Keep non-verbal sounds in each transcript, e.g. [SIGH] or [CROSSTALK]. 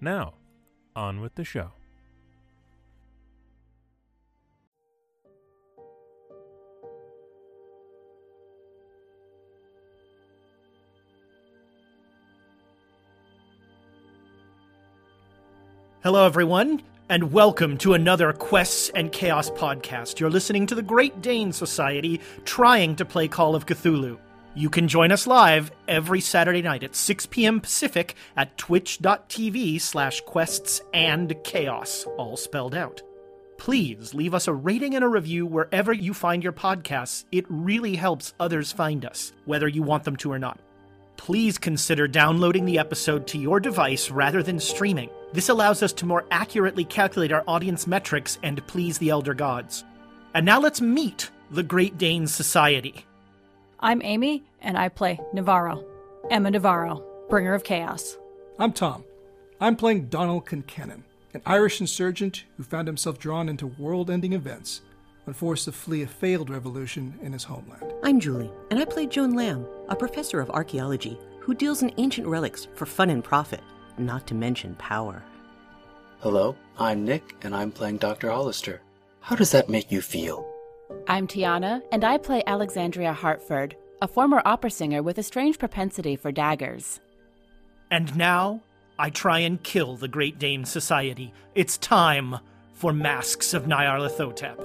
Now, on with the show. Hello, everyone, and welcome to another Quests and Chaos podcast. You're listening to the Great Dane Society trying to play Call of Cthulhu. You can join us live every Saturday night at 6 p.m. Pacific at twitch.tv slash quests and chaos, all spelled out. Please leave us a rating and a review wherever you find your podcasts. It really helps others find us, whether you want them to or not. Please consider downloading the episode to your device rather than streaming. This allows us to more accurately calculate our audience metrics and please the Elder Gods. And now let's meet the Great Dane Society. I'm Amy, and I play Navarro, Emma Navarro, bringer of chaos. I'm Tom. I'm playing Donald Concannon, an Irish insurgent who found himself drawn into world ending events when forced to flee a failed revolution in his homeland. I'm Julie, and I play Joan Lamb, a professor of archaeology who deals in ancient relics for fun and profit, not to mention power. Hello, I'm Nick, and I'm playing Dr. Hollister. How does that make you feel? I'm Tiana, and I play Alexandria Hartford, a former opera singer with a strange propensity for daggers. And now, I try and kill the Great Dane Society. It's time for Masks of Nyarlathotep.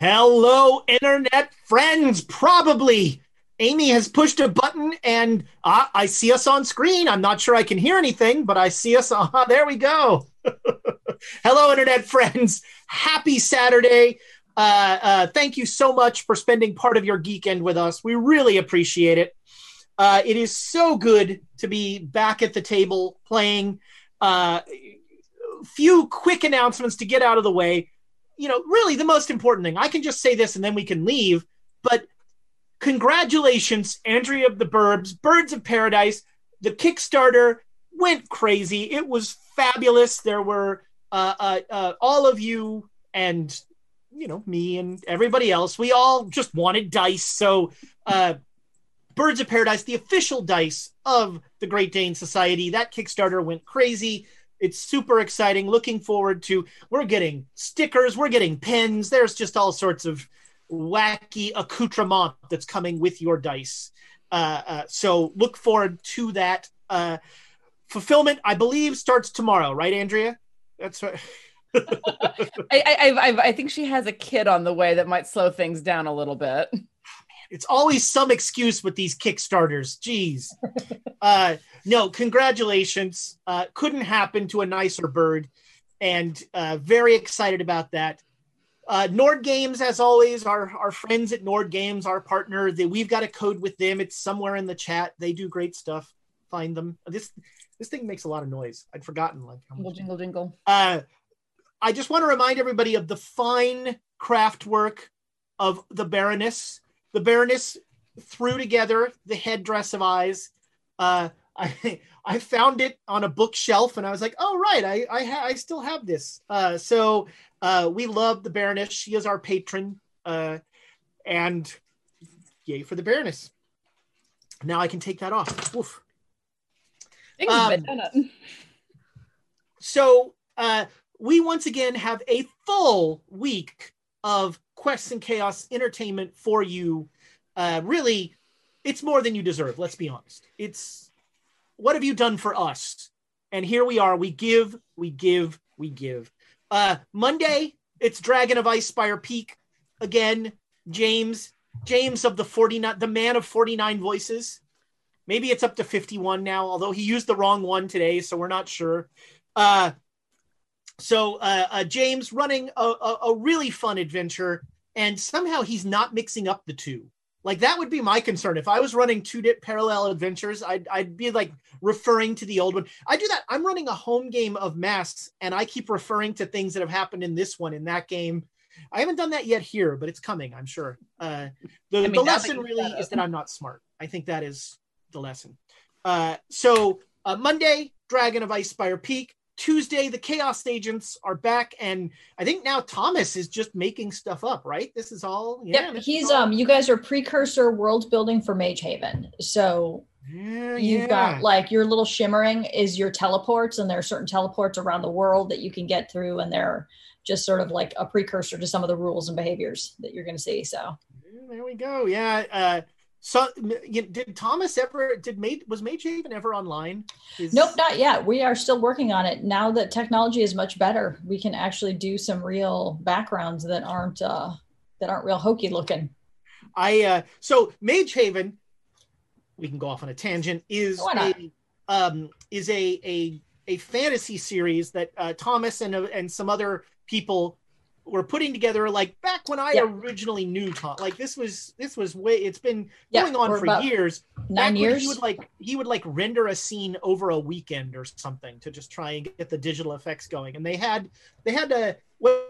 Hello, internet friends. Probably Amy has pushed a button and uh, I see us on screen. I'm not sure I can hear anything, but I see us. [LAUGHS] Uh, there we go. [LAUGHS] Hello, internet friends. Happy Saturday. Uh, uh, thank you so much for spending part of your geekend with us. We really appreciate it. Uh, it is so good to be back at the table playing. Uh, few quick announcements to get out of the way. You know, really the most important thing. I can just say this and then we can leave. But congratulations, Andrea of the Burbs, Birds of Paradise. The Kickstarter went crazy. It was fabulous. There were uh, uh, uh, all of you and you know me and everybody else. We all just wanted dice. So, uh, Birds of Paradise, the official dice of the Great Dane Society, that Kickstarter went crazy. It's super exciting. Looking forward to. We're getting stickers. We're getting pins. There's just all sorts of wacky accoutrement that's coming with your dice. Uh, uh, so look forward to that. Uh, fulfillment, I believe, starts tomorrow, right, Andrea? That's right. [LAUGHS] I, I, I, I think she has a kid on the way that might slow things down a little bit. It's always some excuse with these Kickstarters. Jeez. [LAUGHS] uh, no, congratulations. Uh, couldn't happen to a nicer bird. And uh, very excited about that. Uh, Nord Games, as always, our, our friends at Nord Games, our partner, we've got a code with them. It's somewhere in the chat. They do great stuff. Find them. This this thing makes a lot of noise. I'd forgotten like how Jingle, much. jingle, jingle. Uh, I just want to remind everybody of the fine craft work of the Baroness. The Baroness threw together the headdress of eyes. Uh, [LAUGHS] I I found it on a bookshelf, and I was like, "Oh right, I I, ha- I still have this." Uh, so uh, we love the Baroness. She is our patron, uh, and yay for the Baroness. Now I can take that off. Woof. Um, have been done. So uh, we once again have a full week of Quests and Chaos entertainment for you. Uh, really, it's more than you deserve. Let's be honest. It's what have you done for us? And here we are. We give, we give, we give. Uh, Monday, it's Dragon of Icespire Peak again. James, James of the 49, the man of 49 voices. Maybe it's up to 51 now, although he used the wrong one today, so we're not sure. Uh, so uh, uh, James running a, a, a really fun adventure, and somehow he's not mixing up the two. Like that would be my concern. If I was running two di- parallel adventures, I'd I'd be like referring to the old one. I do that. I'm running a home game of masks, and I keep referring to things that have happened in this one in that game. I haven't done that yet here, but it's coming. I'm sure. Uh, the I mean, the lesson really is that I'm not smart. I think that is the lesson. Uh, so uh, Monday, Dragon of Icespire Peak. Tuesday, the Chaos Agents are back, and I think now Thomas is just making stuff up. Right? This is all. Yeah, yep, he's all- um. You guys are precursor world building for Mage Haven, so Yeah, you've yeah. got like your little shimmering is your teleports, and there are certain teleports around the world that you can get through, and they're just sort of like a precursor to some of the rules and behaviors that you're going to see. So there we go. Yeah. Uh, so you- did Thomas ever? Did Mage was Mage Haven ever online? Is- Nope, not yet. We are still working on it. Now that technology is much better, we can actually do some real backgrounds that aren't uh, that aren't real hokey looking. I uh so Mage Haven, we can go off on a tangent, is a um is a a a fantasy series that uh Thomas and uh, and some other people were putting together like back when I Yeah. originally knew Tom. Like this was this was way it's been Yeah, going on for years. Nine Back years. He would like he would like render a scene over a weekend or something to just try and get the digital effects going. And they had they had a what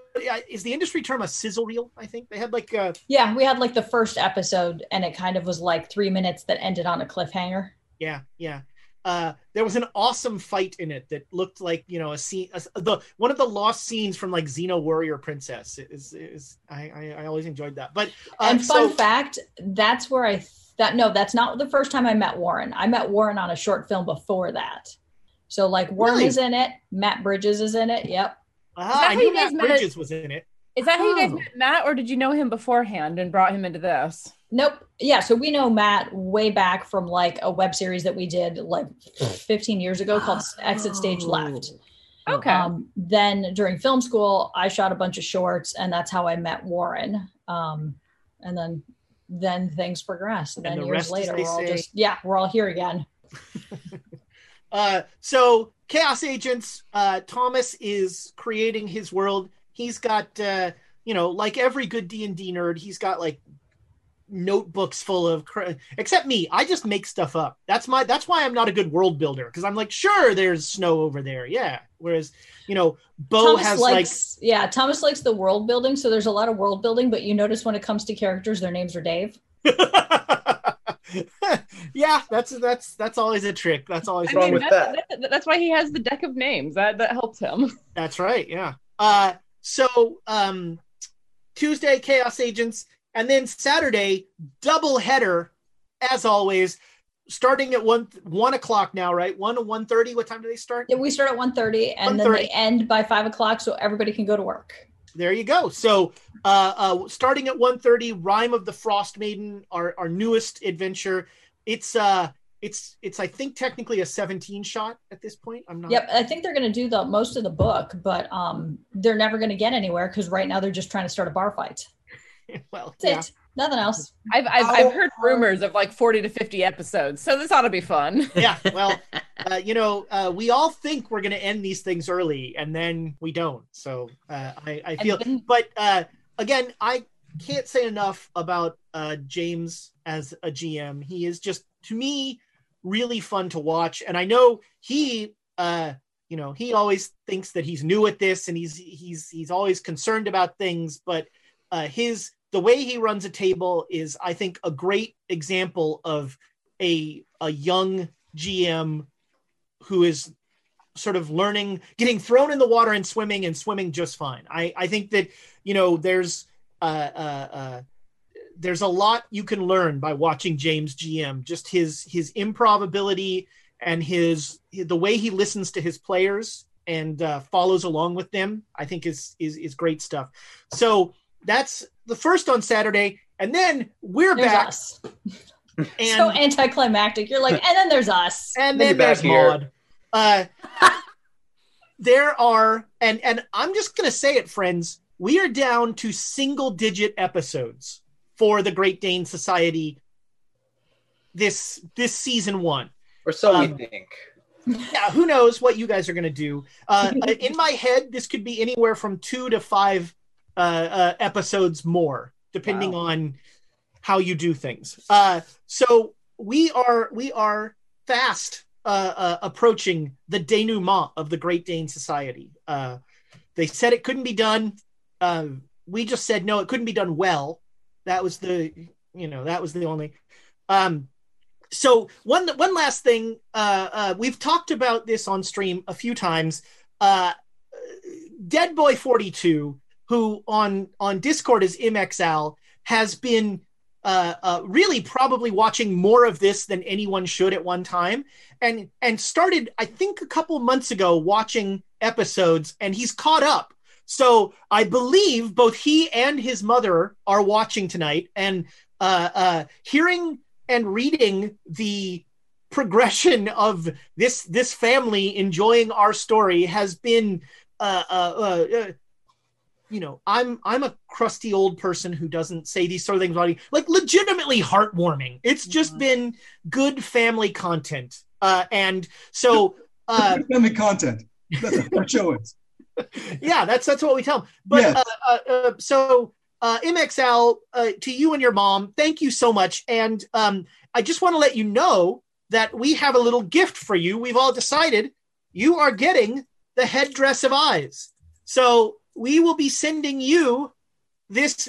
is the industry term a sizzle reel? I think they had like a yeah, we had like the first episode, and it kind of was like three minutes that ended on a cliffhanger. yeah yeah. Uh, there was an awesome fight in it that looked like you know a scene a, the one of the lost scenes from like Xena Warrior Princess is is I I, I always enjoyed that. But uh, and fun so- fact, that's where I that no, that's not the first time I met Warren. I met Warren on a short film before that. So like Warren Really? is in it, Matt Bridges is in it. Yep. Ah, I knew guys Matt met? Bridges was in it. Is that how you guys Oh. met Matt, or did you know him beforehand and brought him into this? Nope. Yeah. So we know Matt way back from like a web series that we did like 15 years ago called [GASPS] Exit Stage Left. Okay. Um, then during film school, I shot a bunch of shorts, and that's how I met Warren. Um, and then then things progressed. And then the years rest, later, we're all say- just yeah, we're all here again. [LAUGHS] Uh, so Chaos Agents, uh, Thomas is creating his world. He's got, uh, you know, like every good D and D nerd, he's got like notebooks full of, cr- except me. I just make stuff up. That's my. That's why I'm not a good world builder because I'm like, sure, there's snow over there, yeah. Whereas, you know, Bo Thomas has likes yeah, Thomas likes the world building, so there's a lot of world building. But you notice when it comes to characters, their names are Dave. [LAUGHS] yeah, that's that's that's always a trick. That's always I a wrong mean, with trick. that's, that- that's why he has the deck of names. That that helps him. That's right. Yeah. Uh, so um, Tuesday, Chaos Agents, and then Saturday, double header, as always, starting at one one o'clock now, right? One to one thirty. What time do they start? Yeah, we start at 1.30 and then they end by five o'clock, so everybody can go to work. There you go. So uh, uh, starting at 1.30, Rime of the Frostmaiden, our our newest adventure. It's uh, it's it's I think technically a seventeen shot at this point. I'm not. Yep, I think they're going to do the most of the book, but um, they're never going to get anywhere because right now they're just trying to start a bar fight. [LAUGHS] Well, That's yeah. it. Nothing else. I've I've, I've heard rumors of like forty to fifty episodes, so this ought to be fun. [LAUGHS] yeah well [LAUGHS] uh, you know uh, we all think we're going to end these things early and then we don't so uh, I, I feel then- but uh, again i can't say enough about uh, james as a gm he is just to me really fun to watch and i know he uh, you know he always thinks that he's new at this and he's he's he's always concerned about things but uh, his the way he runs a table is i think a great example of a a young GM who is sort of learning, getting thrown in the water and swimming and swimming just fine. I I think that you know there's uh, uh, uh, there's a lot you can learn by watching James GM. Just his his improv ability and his the way he listens to his players and uh, follows along with them. I think is is is great stuff. So that's the first on Saturday, and then we're There's back. us. [LAUGHS] And so anticlimactic. You're like, and then there's us. and Then then there's back here. Maud. Uh, [LAUGHS] there are, and and I'm just gonna say it, friends. We are down to single digit episodes for the Great Dane Society this this season one. Or so Um, we think. yeah, who knows what you guys are going to do? Uh, in my head, this could be anywhere from two to five uh, uh, episodes more, depending Wow. on how you do things. Uh, so we are we are fast uh, uh, approaching the denouement of the Great Dane Society. Uh, they said it couldn't be done. Uh, we just said no, it couldn't be done well. That was the you know that was the only. Um, so one one last thing uh, uh, we've talked about this on stream a few times uh, dead boy 42 who on on discord is MXL, has been uh, uh, really probably watching more of this than anyone should at one time and and started i think a couple months ago watching episodes and he's caught up so i believe both he and his mother are watching tonight and uh, uh, hearing and reading the progression of this this family enjoying our story has been uh, uh, uh, uh, you know i'm i'm a crusty old person who doesn't say these sort of things about like legitimately heartwarming. It's just been good family content. Uh and so uh family content. That's what our show is yeah, that's that's what we tell them. But Yes. uh, uh, uh, so uh, MXL uh, to you and your mom, thank you so much. And um, I just want to let you know that we have a little gift for you. We've all decided you are getting the headdress of eyes. So we will be sending you this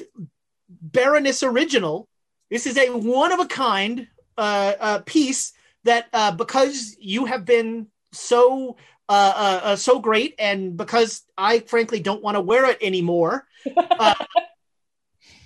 Baroness original. This is a one of a kind uh, uh, piece that uh, because you have been so uh, uh, uh, so great, and because I frankly don't want to wear it anymore, [LAUGHS] uh,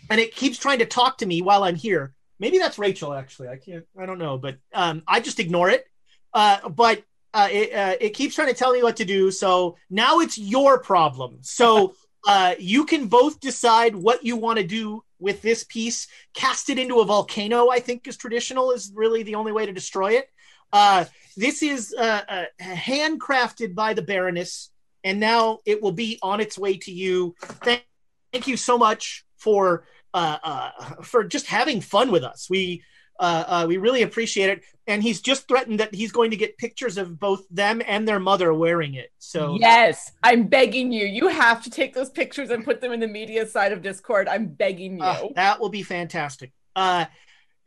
and it keeps trying to talk to me while I'm here. Maybe that's Rachel. Actually, I can't. I don't know, but um, I just ignore it. Uh, but uh, it, uh, it keeps trying to tell me what to do. So now it's your problem. So [LAUGHS] uh, you can both decide what you want to do with this piece. Cast it into a volcano. I think is traditional. Is really the only way to destroy it. Uh, this is uh, uh, handcrafted by the Baroness, and now it will be on its way to you. Thank, thank you so much for uh, uh, for just having fun with us. We uh, uh, we really appreciate it. And he's just threatened that he's going to get pictures of both them and their mother wearing it. So yes, I'm begging you. You have to take those pictures and put them in the media side of Discord. I'm begging you. that will be fantastic. Uh,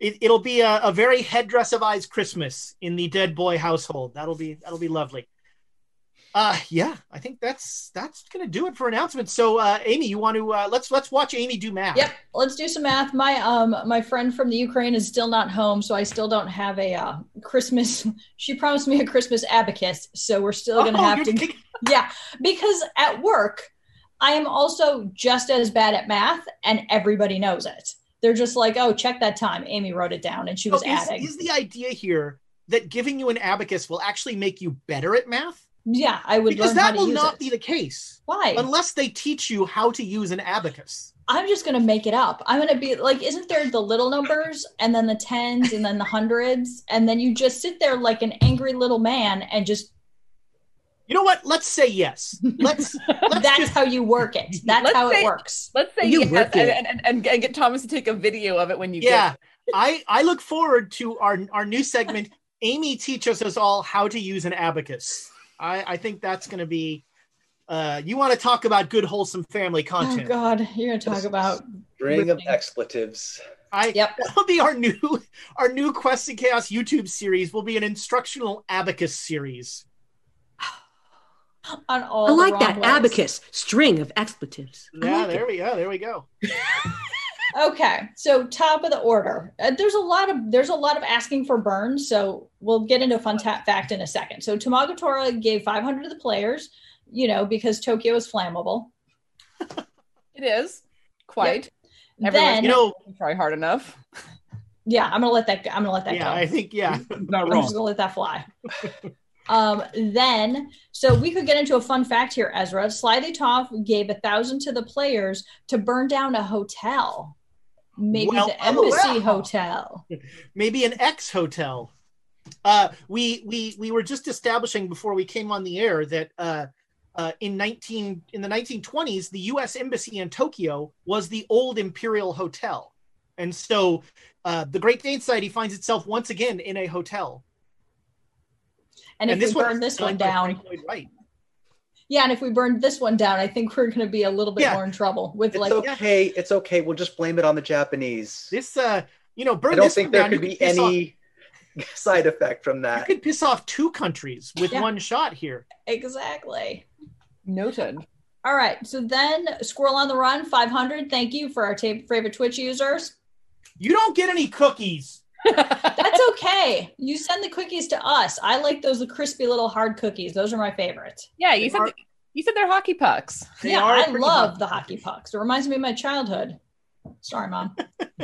it, it'll be a, a very headdress of eyes Christmas in the Dead Boy household. That'll be that'll be lovely. Uh, yeah, I think that's that's gonna do it for announcements. So, uh, Amy, you want to uh, let's let's watch Amy do math. Yep, let's do some math. My um my friend from the Ukraine is still not home, so I still don't have a uh, Christmas. [LAUGHS] She promised me a Christmas abacus, so we're still gonna Oh, have to. kidding. [LAUGHS] Yeah, because at work, I am also just as bad at math, and everybody knows it. They're just like, "Oh, check that time." Amy wrote it down, and she was So is, adding. is the idea here that giving you an abacus will actually make you better at math? yeah, I would Because learn how that will not it. be the case Why? unless they teach you how to use an abacus. I'm just gonna make it up. I'm gonna be like, isn't there the little numbers and then the tens and then the hundreds, and then you just sit there like an angry little man and just You know what? Let's say yes. Let's. [LAUGHS] let's that's just- how you work it. That's Let's how say- it works. Let's say You yes work and, it. and, and, and get Thomas to take a video of it when you yeah get i i look forward to our our new segment amy teaches us all how to use an abacus i i think that's going to be uh you want to talk about good wholesome family content? Oh God, you're gonna talk about String of expletives. i Yep. that'll be our new our new quest and chaos youtube series will be an instructional abacus series on all. I the like wrong that ways. abacus string of expletives. Yeah like there it. we go there we go [LAUGHS] [LAUGHS] Okay, so top of the order. Uh, there's a lot of there's a lot of asking for burns, so we'll get into a fun ta- fact in a second. So Tamagotora gave 500 to the players, you know, because Tokyo is flammable. [LAUGHS] it is quite. Everyone's Then, you know try hard enough. yeah, I'm gonna let that. go. I'm gonna let that yeah go. i think yeah not I'm wrong just gonna let that fly. Um, then, so we could get into a fun fact here, Ezra. Slyly Toff gave a thousand to the players to burn down a hotel, maybe Well, the embassy well. hotel. [LAUGHS] maybe an ex hotel. Uh, we we we were just establishing before we came on the air that uh, uh, in nineteen in the nineteen twenties, the U.S. embassy in Tokyo was the old Imperial Hotel, and so uh, the Great Dane Society finds itself once again in a hotel. And, if this we burn this one down, Frank Lloyd Wright. yeah, and if we burn this one down, I think we're going to be a little bit Yeah. more in trouble with It's like. okay. It's okay. We'll just blame it on the Japanese. This, uh, you know, burn I don't this think one there down, could be piss off- any [LAUGHS] side effect from that. you could piss off two countries with Yeah. one shot here. Exactly. Noted. All right. So then, Squirrel on the Run, 500. Thank you for our ta- favorite Twitch users. You don't get any cookies. That's [LAUGHS] okay. You send the cookies to us. I like those crispy little hard cookies. Those are my favorites. Yeah, you They said are- you said they're hockey pucks. [LAUGHS] They yeah, are I love hot. the hockey pucks. It reminds me of my childhood. Sorry, mom. [LAUGHS]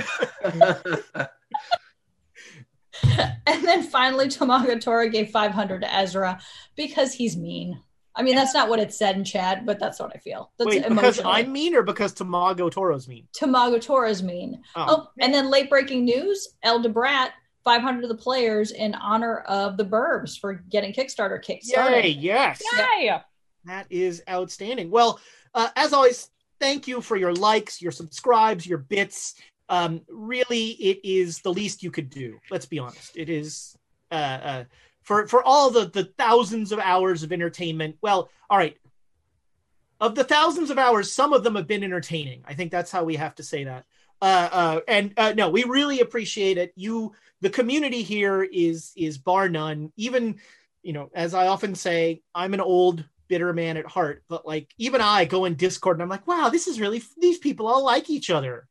and then finally, Tomaga gave 500 to Ezra because he's mean. I mean, that's not what it said in chat, but that's what I feel. That's Wait, because. I'm mean or because Tamago Toro's mean? Tamago is mean. Oh. Oh, and then late breaking news: El Debrat, 500 of the players in honor of the Burbs for getting Kickstarter kick started. Yay, yes. Yay! That is outstanding. Well, uh, as always, thank you for your likes, your subscribes, your bits. Um, really, it is the least you could do. Let's be honest. It is uh, uh, for for all the the thousands of hours of entertainment. Well, all right. Of the thousands of hours, some of them have been entertaining. I think that's how we have to say that. Uh, uh, and uh, no, we really appreciate it. You, the community here is is bar none. Even, you know, as I often say, I'm an old bitter man at heart, but like even I go in Discord and I'm like, wow, this is really these people all like each other.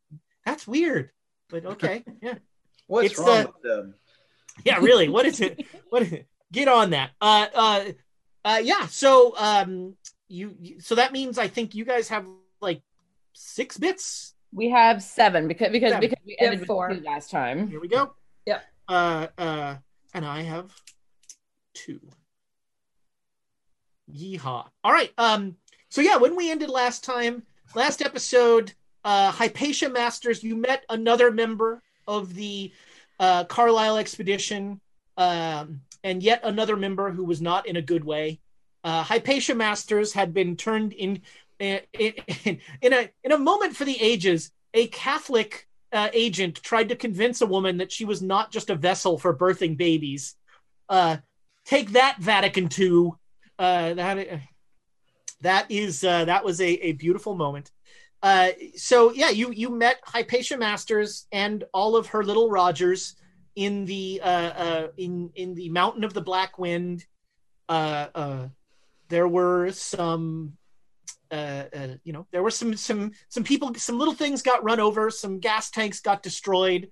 That's weird, but okay, yeah, [LAUGHS] What's It's, wrong uh, with them? [LAUGHS] yeah, really. What is it? What is it? Get on that. Uh, uh, uh, yeah. So, um, you, you so that means I think you guys have like six bits. We have seven because because Seven. because we We ended with four. two last time. Here we go. Yep. Uh, uh, and I have two. Yeehaw. All right. Um, so yeah, when we ended last time, last episode, uh, Hypatia Masters, you met another member of the uh, Carlisle expedition, um, and yet another member who was not in a good way. Uh, Hypatia Masters had been turned in, in, in, a in a moment for the ages. A Catholic uh, agent tried to convince a woman that she was not just a vessel for birthing babies. Uh, take that, Vatican II. Uh, that that is uh, that was a, a beautiful moment. Uh, so yeah, you you met Hypatia Masters and all of her little Rogers in the uh, uh, in in the Mountain of the Black Wind. Uh, uh, there were some uh, you know, there were some some some people, some little things got run over, some gas tanks got destroyed.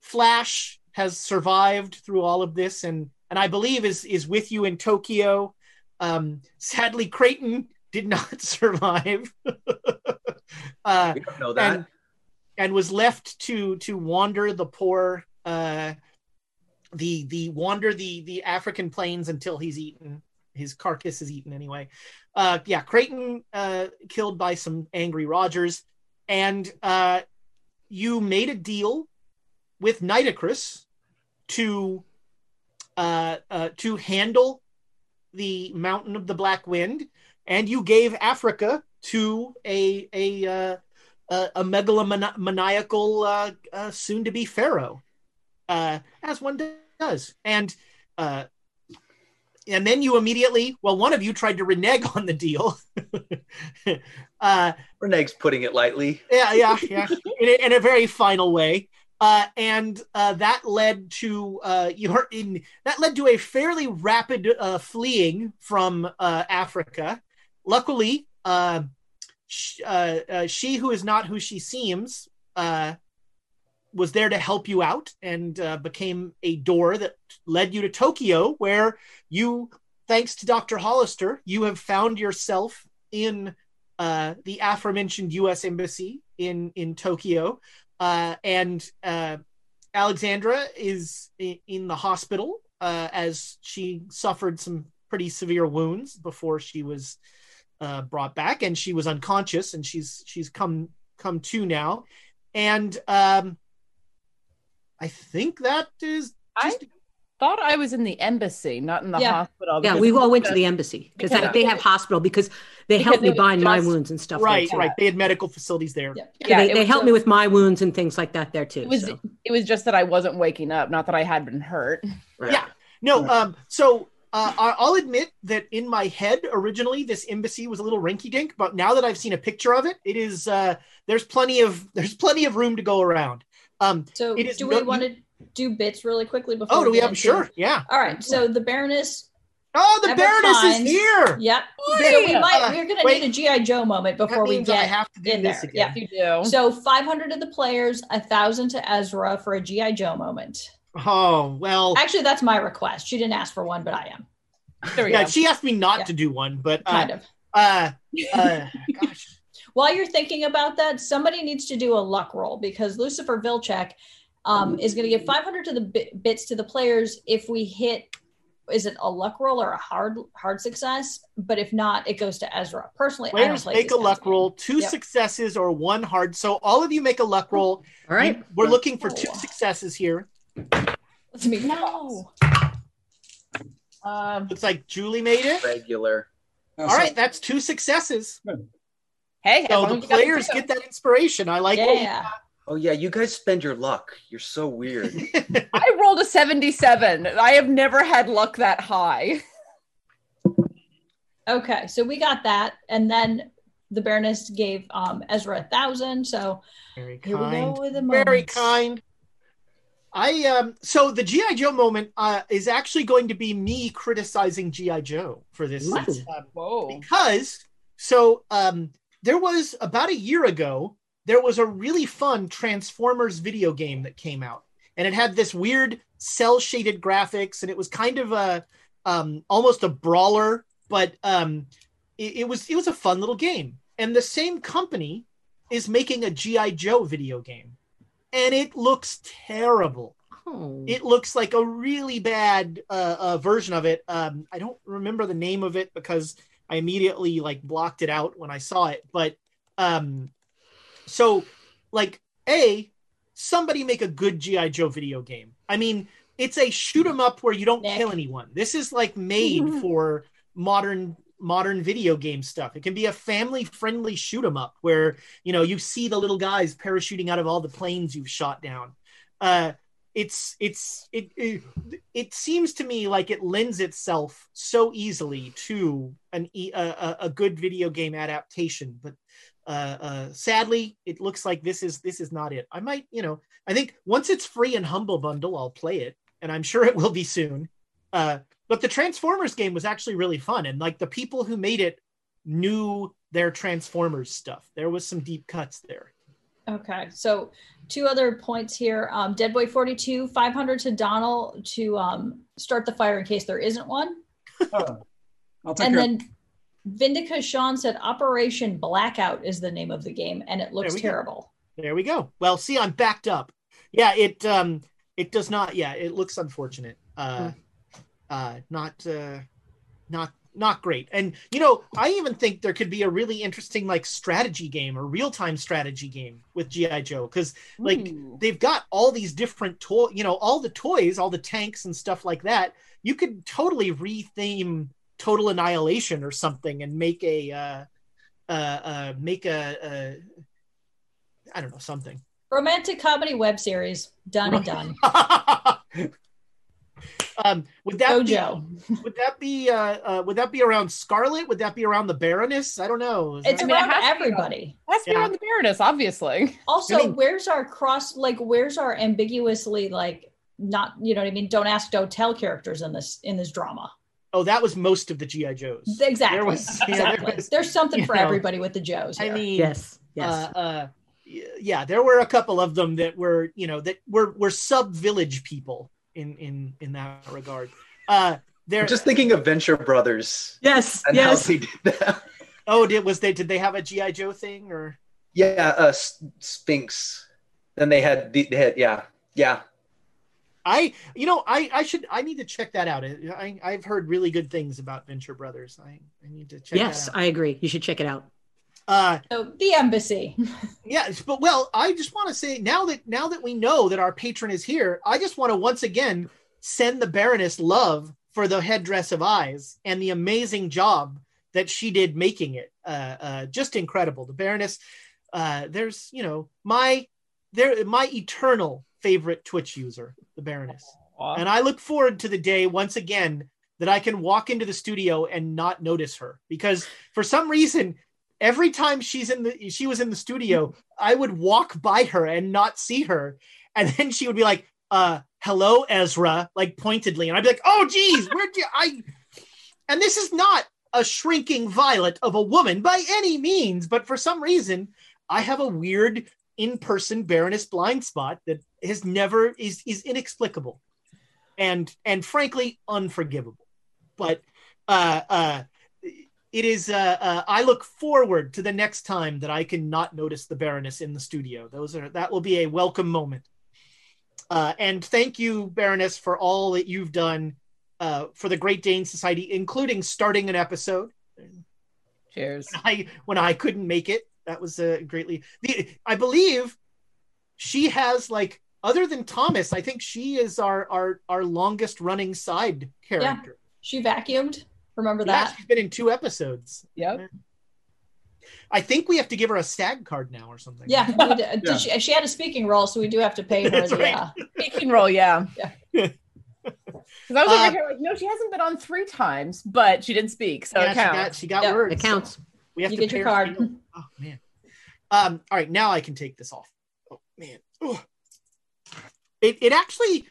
Flash has survived through all of this, and and I believe is is with you in Tokyo. Um, sadly, Creighton did not [LAUGHS] survive, [LAUGHS] uh, We don't know that. and and was left to to wander the poor uh, the the wander the the African plains until he's eaten. His carcass is eaten anyway. Uh, yeah, Creighton uh, killed by some angry Rogers, and uh, you made a deal with Nitocris to uh, uh, to handle the Mountain of the Black Wind, and you gave Africa to a a uh, a, a megalomaniacal uh, uh, soon to be pharaoh, uh, as one does, and uh, and then you immediately, well, one of you tried to renege on the deal. [LAUGHS] uh, Renee's putting it lightly. yeah, yeah, yeah, in a, in a very final way. Uh, and uh, that led to uh, your in that led to a fairly rapid uh, fleeing from uh, Africa. Luckily, uh, sh- uh, uh, she who is not who she seems uh, was there to help you out and uh, became a door that led you to Tokyo, where you, thanks to Dr. Hollister, you have found yourself in uh, the aforementioned U.S. embassy in in Tokyo, and Alexandra is in the hospital as she suffered some pretty severe wounds before she was uh, brought back, and she was unconscious, and she's she's come come to now, and um, I think that is I thought I was in the embassy, not in the Yeah. hospital. Yeah, we all went to the embassy because because- they have hospital because they Because helped me it was bind my wounds and stuff. right, there, too. right. They had medical facilities there. Yeah. Yeah, Yeah, they, they was helped me with my wounds and things like that there too. It was so. it was just that I wasn't waking up, not that I had been hurt. Yeah. No, um, so uh, I- I'll admit that in my head originally this embassy was a little rinky dink, but now that I've seen a picture of it, it is uh, there's plenty of [LAUGHS] there's plenty of room to go around. Um, So it is do no- we want to do bits really quickly before? Oh, do we get have into- sure? Yeah. All right. So the Baroness. Oh, the ever Baroness is here. Yep. Hey! So we might Uh, we're gonna wait. need a GI Joe moment before we means I get have to do in this there. again. Yeah, you do. So 500 to the players, a thousand to Ezra for a GI Joe moment. Oh well. Actually, that's my request. She didn't ask for one, but I am. There we yeah, go. she asked me not Yeah. to do one, but uh, Kind of. Uh, uh, [LAUGHS] gosh. While you're thinking about that, somebody needs to do a luck roll because Lucifer Vilcek um, is going to give 500 to the bit, bits to the players if we hit. Is it a luck roll or a hard hard success? But if not, it goes to Ezra. Personally, I don't Players play make a luck roll, two Yep. successes or one hard. So all of you make a luck roll. All right. We- We're looking for two successes here. Let's meet No. Um, Looks like Julie made it. Regular. Uh, All that's two successes. hey, So the as you got players get that inspiration. I like what Yeah. Oh yeah, you guys spend your luck. You're so weird. [LAUGHS] I rolled a 77. I have never had luck that high. Okay, so we got that, and then the Baroness gave um, Ezra a thousand. So Very here we kind. go with the Very kind. I um so the GI Joe moment uh is actually going to be me criticizing GI Joe for this Ooh. um, Whoa. because so um there was about a year ago there was a really fun Transformers video game that came out and it had this weird cel shaded graphics and it was kind of a um almost a brawler but um it, it was it was a fun little game and the same company is making a GI Joe video game and it looks terrible Oh. it looks like a really bad uh, uh, version of it. Um, I don't remember the name of it because I immediately like blocked it out when I saw it. But um, so like a somebody make a good GI Joe video game. I mean, it's a shoot 'em up where you don't Nick. kill anyone. This is like made [LAUGHS] for modern modern video game stuff. It can be a family friendly shoot 'em up where you know you see the little guys parachuting out of all the planes you've shot down. Uh, it's it's it, it it seems to me like it lends itself so easily to an a, a, good video game adaptation but uh, uh sadly it looks like this is this is not it i might you know i think once it's free in humble bundle i'll play it and i'm sure it will be soon uh but the transformers game was actually really fun and like the people who made it knew their transformers stuff there was some deep cuts there Okay, so two other points here. Um, Dead Boy 42, 500 to Donald to um, start the fire in case there isn't one. [LAUGHS] uh, I'll take And care. then Vindica Sean said Operation Blackout is the name of the game, and it looks we go. terrible. There we go. Well, see, I'm backed up. Yeah, it um it does not yeah, it looks unfortunate. Uh uh not uh not not great. And you know, I even think there could be a really interesting like strategy game or real-time strategy game with GI Joe cuz like Ooh. they've got all these different toy, you know, all the toys, all the tanks and stuff like that. You could totally retheme Total Annihilation or something and make a uh uh, uh make a, a I don't know something. Romantic comedy web series, done and done. [LAUGHS] um, would that Go be, would that be uh, uh, would that be around Scarlet? Would that be around the Baroness? I don't know. Is It's that- mean, it around has to be everybody. Has to be Yeah. on the Baroness, obviously. Also, I mean- where's our cross? Like, where's our ambiguously like not? You know what I mean? Don't ask, don't tell characters in this in this drama. oh, that was most of the GI Joes. Exactly. There was- yeah, there was- There's something for know, everybody with the Joes. I mean, Yes. Yes. uh, uh, yeah, there were a couple of them that were you know that were were sub village people in in in that regard. Uh, there. I'm just thinking of Venture Brothers yes. and Yes. how they did that. oh, did was they did they have a GI Joe thing or? Yeah, uh, Sphinx. Then they had the they had yeah yeah. I, you know, I, I should, I need to check that out. I, I've heard really good things about Venture Brothers. I, I need to check yes. that out. I agree. You should check it out. Uh, so the embassy. [LAUGHS] yeah, but well, I just want to say now that now that we know that our patron is here, I just want to once again send the Baroness love for the headdress of eyes and the amazing job that she did making it. Uh, uh, just incredible. The Baroness. Uh, there's, you know, my there my eternal favorite Twitch user, the Baroness. And I look forward to the day once again that I can walk into the studio and not notice her because for some reason every time she's in the she was in the studio, I would walk by her and not see her. And then she would be like, uh, hello, Ezra, like pointedly. And I'd be like, oh geez, where'd you I and this is not a shrinking violet of a woman by any means, but for some reason, I have a weird in-person Baroness blind spot that has never is is inexplicable and and frankly unforgivable. But uh uh it is uh, uh I look forward to the next time that I can not notice the Baroness in the studio. Those are that will be a welcome moment. Uh, and thank you, Baroness, for all that you've done uh, for the Great Dane Society, including starting an episode. Cheers. When I when I couldn't make it, that was uh, greatly. The, I believe she has like other than Thomas, I think she is our our our longest running side character. yeah, She vacuumed. Remember that? Yeah, that? she's been in two episodes. Yep. I think we have to give her a stag card now or something. Yeah, we did- [LAUGHS] did She, she had a speaking role, so we do have to pay her That's the. right. Uh, [LAUGHS] Speaking role, yeah. Yeah. [LAUGHS] Because I was over Uh, here like, no, she hasn't been on three times, but she didn't speak, so Yeah, it she got she got Yeah, words. It counts. We have You to get pay your her card. fee. Oh man. Um. All right, now I can take this off. Oh man. Ugh. It it actually,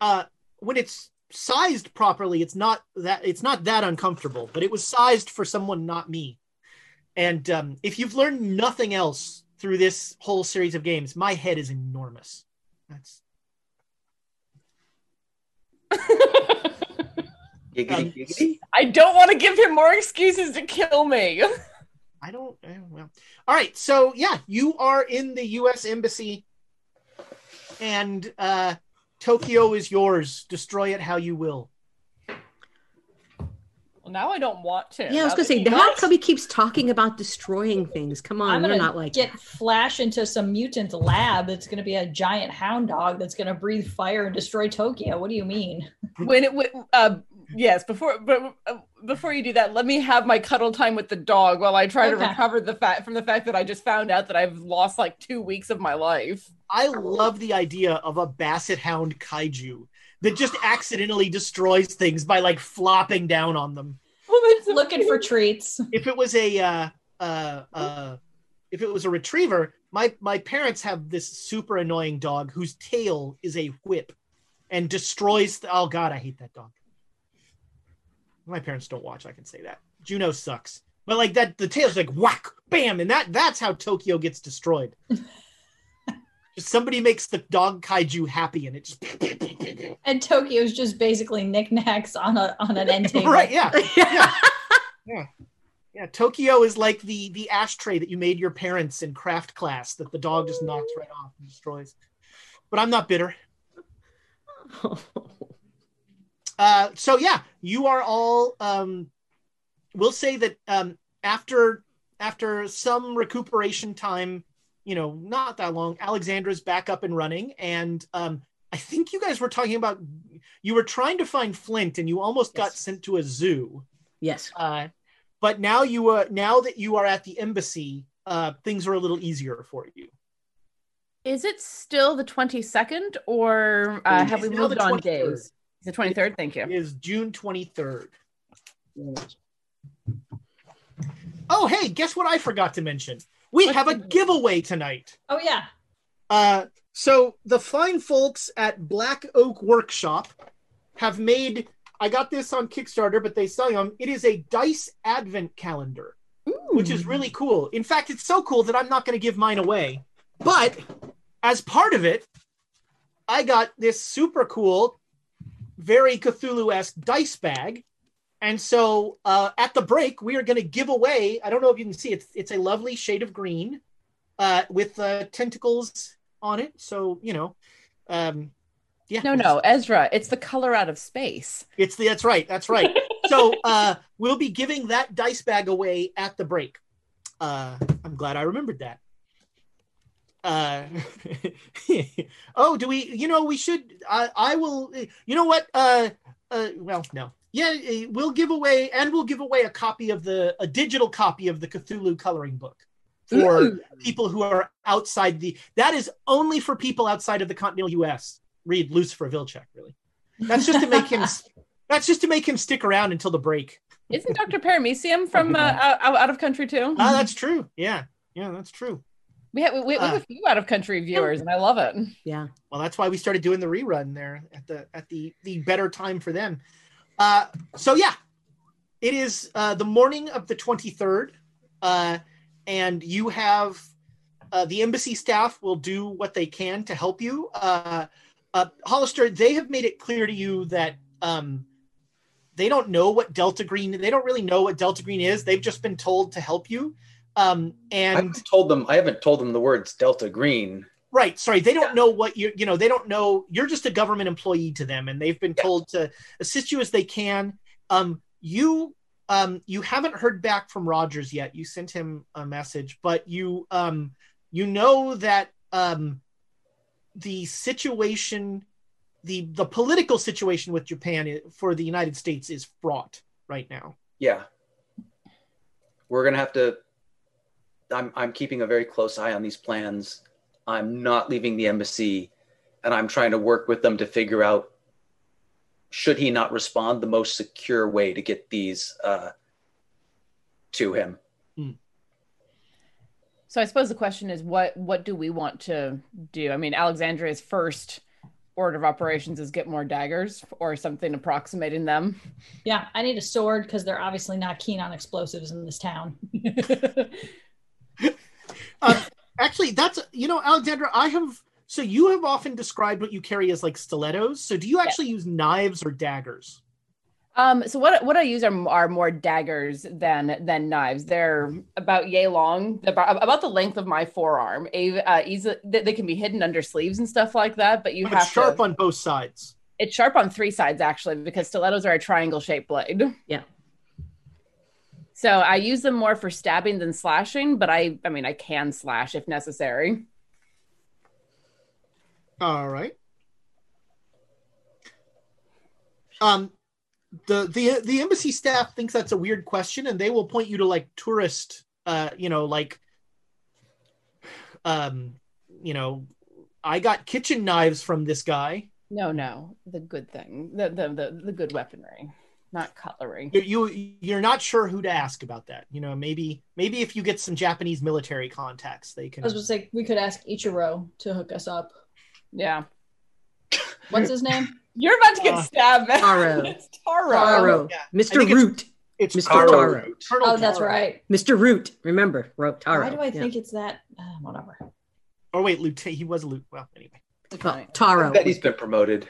uh, when it's sized properly, it's not that it's not that uncomfortable. But it was sized for someone not me. And um, if you've learned nothing else through this whole series of games, my head is enormous. That's [LAUGHS] Giggity, Um. I don't want to give him more excuses to kill me. [LAUGHS] I don't. Well, all right. So yeah, you are in the U.S. embassy, and uh, Tokyo is yours. Destroy it how you will. Well, now I don't want to. Yeah, I was gonna say he the wants- Cubby keeps talking about destroying things. Come on, I'm you're gonna not like get Flash into some mutant lab that's gonna be a giant hound dog that's gonna breathe fire and destroy Tokyo. What do you mean? when it w- uh yes before but uh, before you do that let me have my cuddle time with the dog while i try to recover the fact from the fact that i just found out that i've lost like two weeks of my life I love the idea of a basset hound kaiju that just [GASPS] accidentally destroys things by like flopping down on them. Looking for treats. If it was a uh, uh, uh, if it was a retriever, my my parents have this super annoying dog whose tail is a whip and destroys. The, oh God, I hate that dog. My parents don't watch. I can say that. Juno sucks. But like that, the tail's like whack, bam, and that that's how Tokyo gets destroyed. [LAUGHS] somebody makes the dog kaiju happy, and it just [LAUGHS] And Tokyo's just basically knickknacks on a on an end table. right, yeah, [LAUGHS] yeah, yeah, yeah. Tokyo is like the the ashtray that you made your parents in craft class that the dog just knocks right off and destroys. But I'm not bitter. Uh, so yeah, you are all. Um, we'll say that um, after after some recuperation time, you know, not that long, Alexandra's back up and running, and um, I think you guys were talking about you were trying to find Flint, and you almost got sent to a zoo. Yes. Uh, but now you are now that you are at the embassy, uh, things are a little easier for you. is it still the 22nd or uh, have we moved the on 23rd. days the 23rd thank you It is June twenty third. Oh, hey, guess what I forgot to mention? We have a giveaway tonight. Oh yeah. Uh, so the fine folks at Black Oak Workshop have made. I got this on Kickstarter, but they sell them. It is a dice advent calendar, which is really cool. In fact, it's so cool that I'm not going to give mine away. But as part of it, I got this super cool, very Cthulhu esque dice bag. And so uh, at the break, we are going to give away. I don't know if you can see it's it's a lovely shade of green uh, with uh, tentacles on it. So you know, um, yeah. no no ezra it's the color out of space It's the that's right, that's right. [LAUGHS] so uh, we'll be giving that dice bag away at the break. Uh, I'm glad I remembered that. Uh, [LAUGHS] oh, do we? You know, we should. I, I will. You know what? Uh, uh, well, no. Yeah, eh, we'll give away, and we'll give away a copy of the a digital copy of the Cthulhu coloring book for Ooh. people who are outside the. That is only for people outside of the continental U.S. Read Lucifer Vilcek, really. That's just to make him. [LAUGHS] That's just to make him stick around until the break. Isn't Dr. Paramecium from [LAUGHS] uh, out, out of country too? Ah, that's true. Yeah, yeah, that's true. We have we, we have Uh, a few out of country viewers, and I love it. Yeah. Well, that's why we started doing the rerun there at the at the the better time for them. Uh, so yeah, it is uh, the morning of the twenty third, uh, and you have uh, the embassy staff will do what they can to help you. Uh, uh, Hollister, they have made it clear to you that um, they don't know what Delta Green. They don't really know what Delta Green is. They've just been told to help you. Um, I and haven't told them. I haven't told them the words Delta Green. Right. Sorry. They don't know what you you know, they don't know you're just a government employee to them and they've been told to assist you as they can. Um you um you haven't heard back from Rogers yet. You sent him a message, but you um you know that um the situation the the political situation with Japan for the United States is fraught right now. Yeah. We're gonna have to. I'm I'm keeping a very close eye on these plans. I'm not leaving the embassy, and I'm trying to work with them to figure out should he not respond the most secure way to get these uh, to him. So I suppose the question is, what what do we want to do? I mean, Alexandria's first order of operations is get more daggers or something approximating them. Yeah, I need a sword because they're obviously not keen on explosives in this town. [LAUGHS] Uh, actually, that's you know, Alexandra. I have so you have often described what you carry as like stilettos. So do you actually use knives or daggers? Um, so what what I use are, are more daggers than than knives. They're about yay long, they're about, about the length of my forearm. A, uh, easy, they, they can be hidden under sleeves and stuff like that. But you But have it's sharp to, on both sides. It's sharp on three sides actually, because stilettos are a triangle shaped blade. Yeah. So I use them more for stabbing than slashing, but I I mean I can slash if necessary. All right. Um, the the the embassy staff thinks that's a weird question, and they will point you to like tourist, uh, you know, like, um, you know, I got kitchen knives from this guy. No, no, the good thing, the the the, the good weaponry, not cutlery. You, you you're not sure who to ask about that. You know, maybe maybe if you get some Japanese military contacts, they can. I can. was just like, we could ask Ichiro to hook us up. Yeah. [LAUGHS] What's his name? You're about to get Uh, stabbed. [LAUGHS] Taro. It's Taro. Taro. Yeah. Mr. I think it's- Root. It's Mr. Colonel- Taro. Colonel Oh, that's right. Mr. Root. Remember, Ro- Taro. Why do I Yeah. think it's that? Uh, whatever. Oh wait, lieutenant. He was a lieutenant. Well, anyway. Well, Taro. That he's been promoted.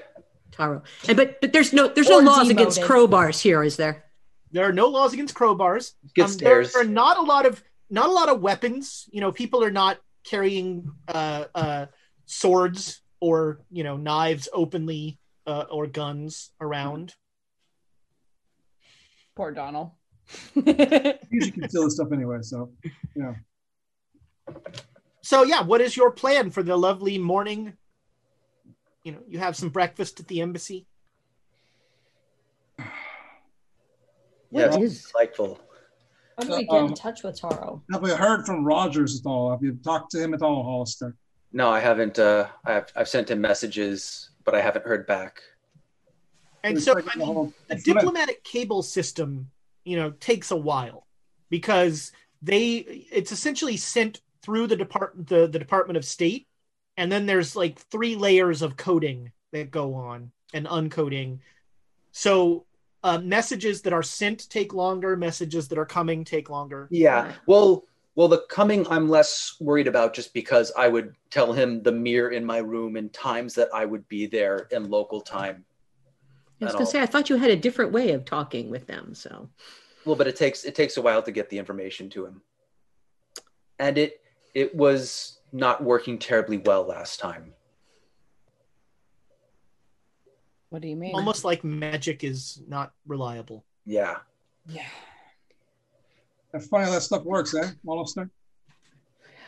Taro. And, but but there's no there's no Or laws demoted. against crowbars here, is there? There are no laws against crowbars. Get Um, there are not a lot of not a lot of weapons. You know, people are not carrying uh, uh, swords or you know knives openly uh, or guns around. Poor Donald. [LAUGHS] Usually conceal this stuff anyway, so yeah. So yeah, what is your plan for the lovely morning? You know, you have some breakfast at the embassy. [SIGHS] Yeah, What it's is- delightful. How do we get in touch with Taro? Have we heard from Rogers at all? Have you talked to him at all, Hollister? No, I haven't. Uh, I've I've sent him messages, but I haven't heard back. And It's so I mean, whole- the that's what I- diplomatic cable system, you know, takes a while because they it's essentially sent through the department the, the Department of State, and then there's like three layers of coding that go on and uncoding. So uh, messages that are sent take longer, messages that are coming take longer. Yeah. Well, well, the coming I'm less worried about just because I would tell him the mirror in my room and times that I would be there in local time. I was gonna say I thought you had a different way of talking with them. So Well, but it takes it takes a while to get the information to him, and it it was not working terribly well last time. What do you mean? Almost like magic is not reliable. Yeah. Yeah. That's funny how that stuff works, eh, Hollister?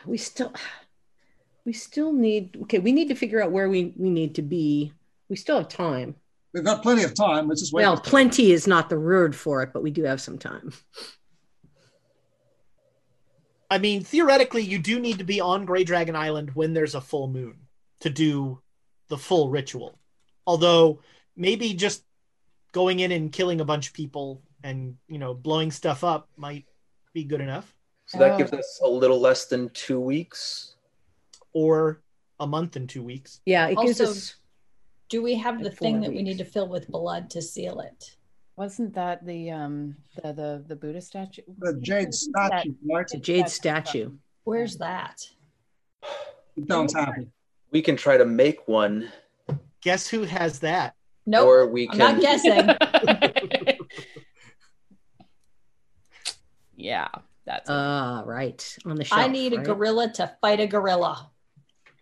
we still we still need okay. We need to figure out where we we need to be. We still have time. We've got plenty of time. Let's just wait. Well, plenty is not the word for it, but we do have some time. I mean, theoretically, you do need to be on Grey Dragon Island when there's a full moon to do the full ritual. Although maybe just going in and killing a bunch of people and you know blowing stuff up might be good enough. So that uh, gives us a little less than two weeks. Or a month and two weeks. Yeah, it gives Also, us. do we have the thing four that we need to fill with blood to seal it? Wasn't that the um the the, the Buddha statue? The jade statue, right? The jade statue. Where's that? You don't have it. We can try to make one, Guess who has that? Nope. or we I'm can. not guessing. [LAUGHS] yeah, that's it. Ah, right. On the shelf. I need a gorilla to fight a gorilla.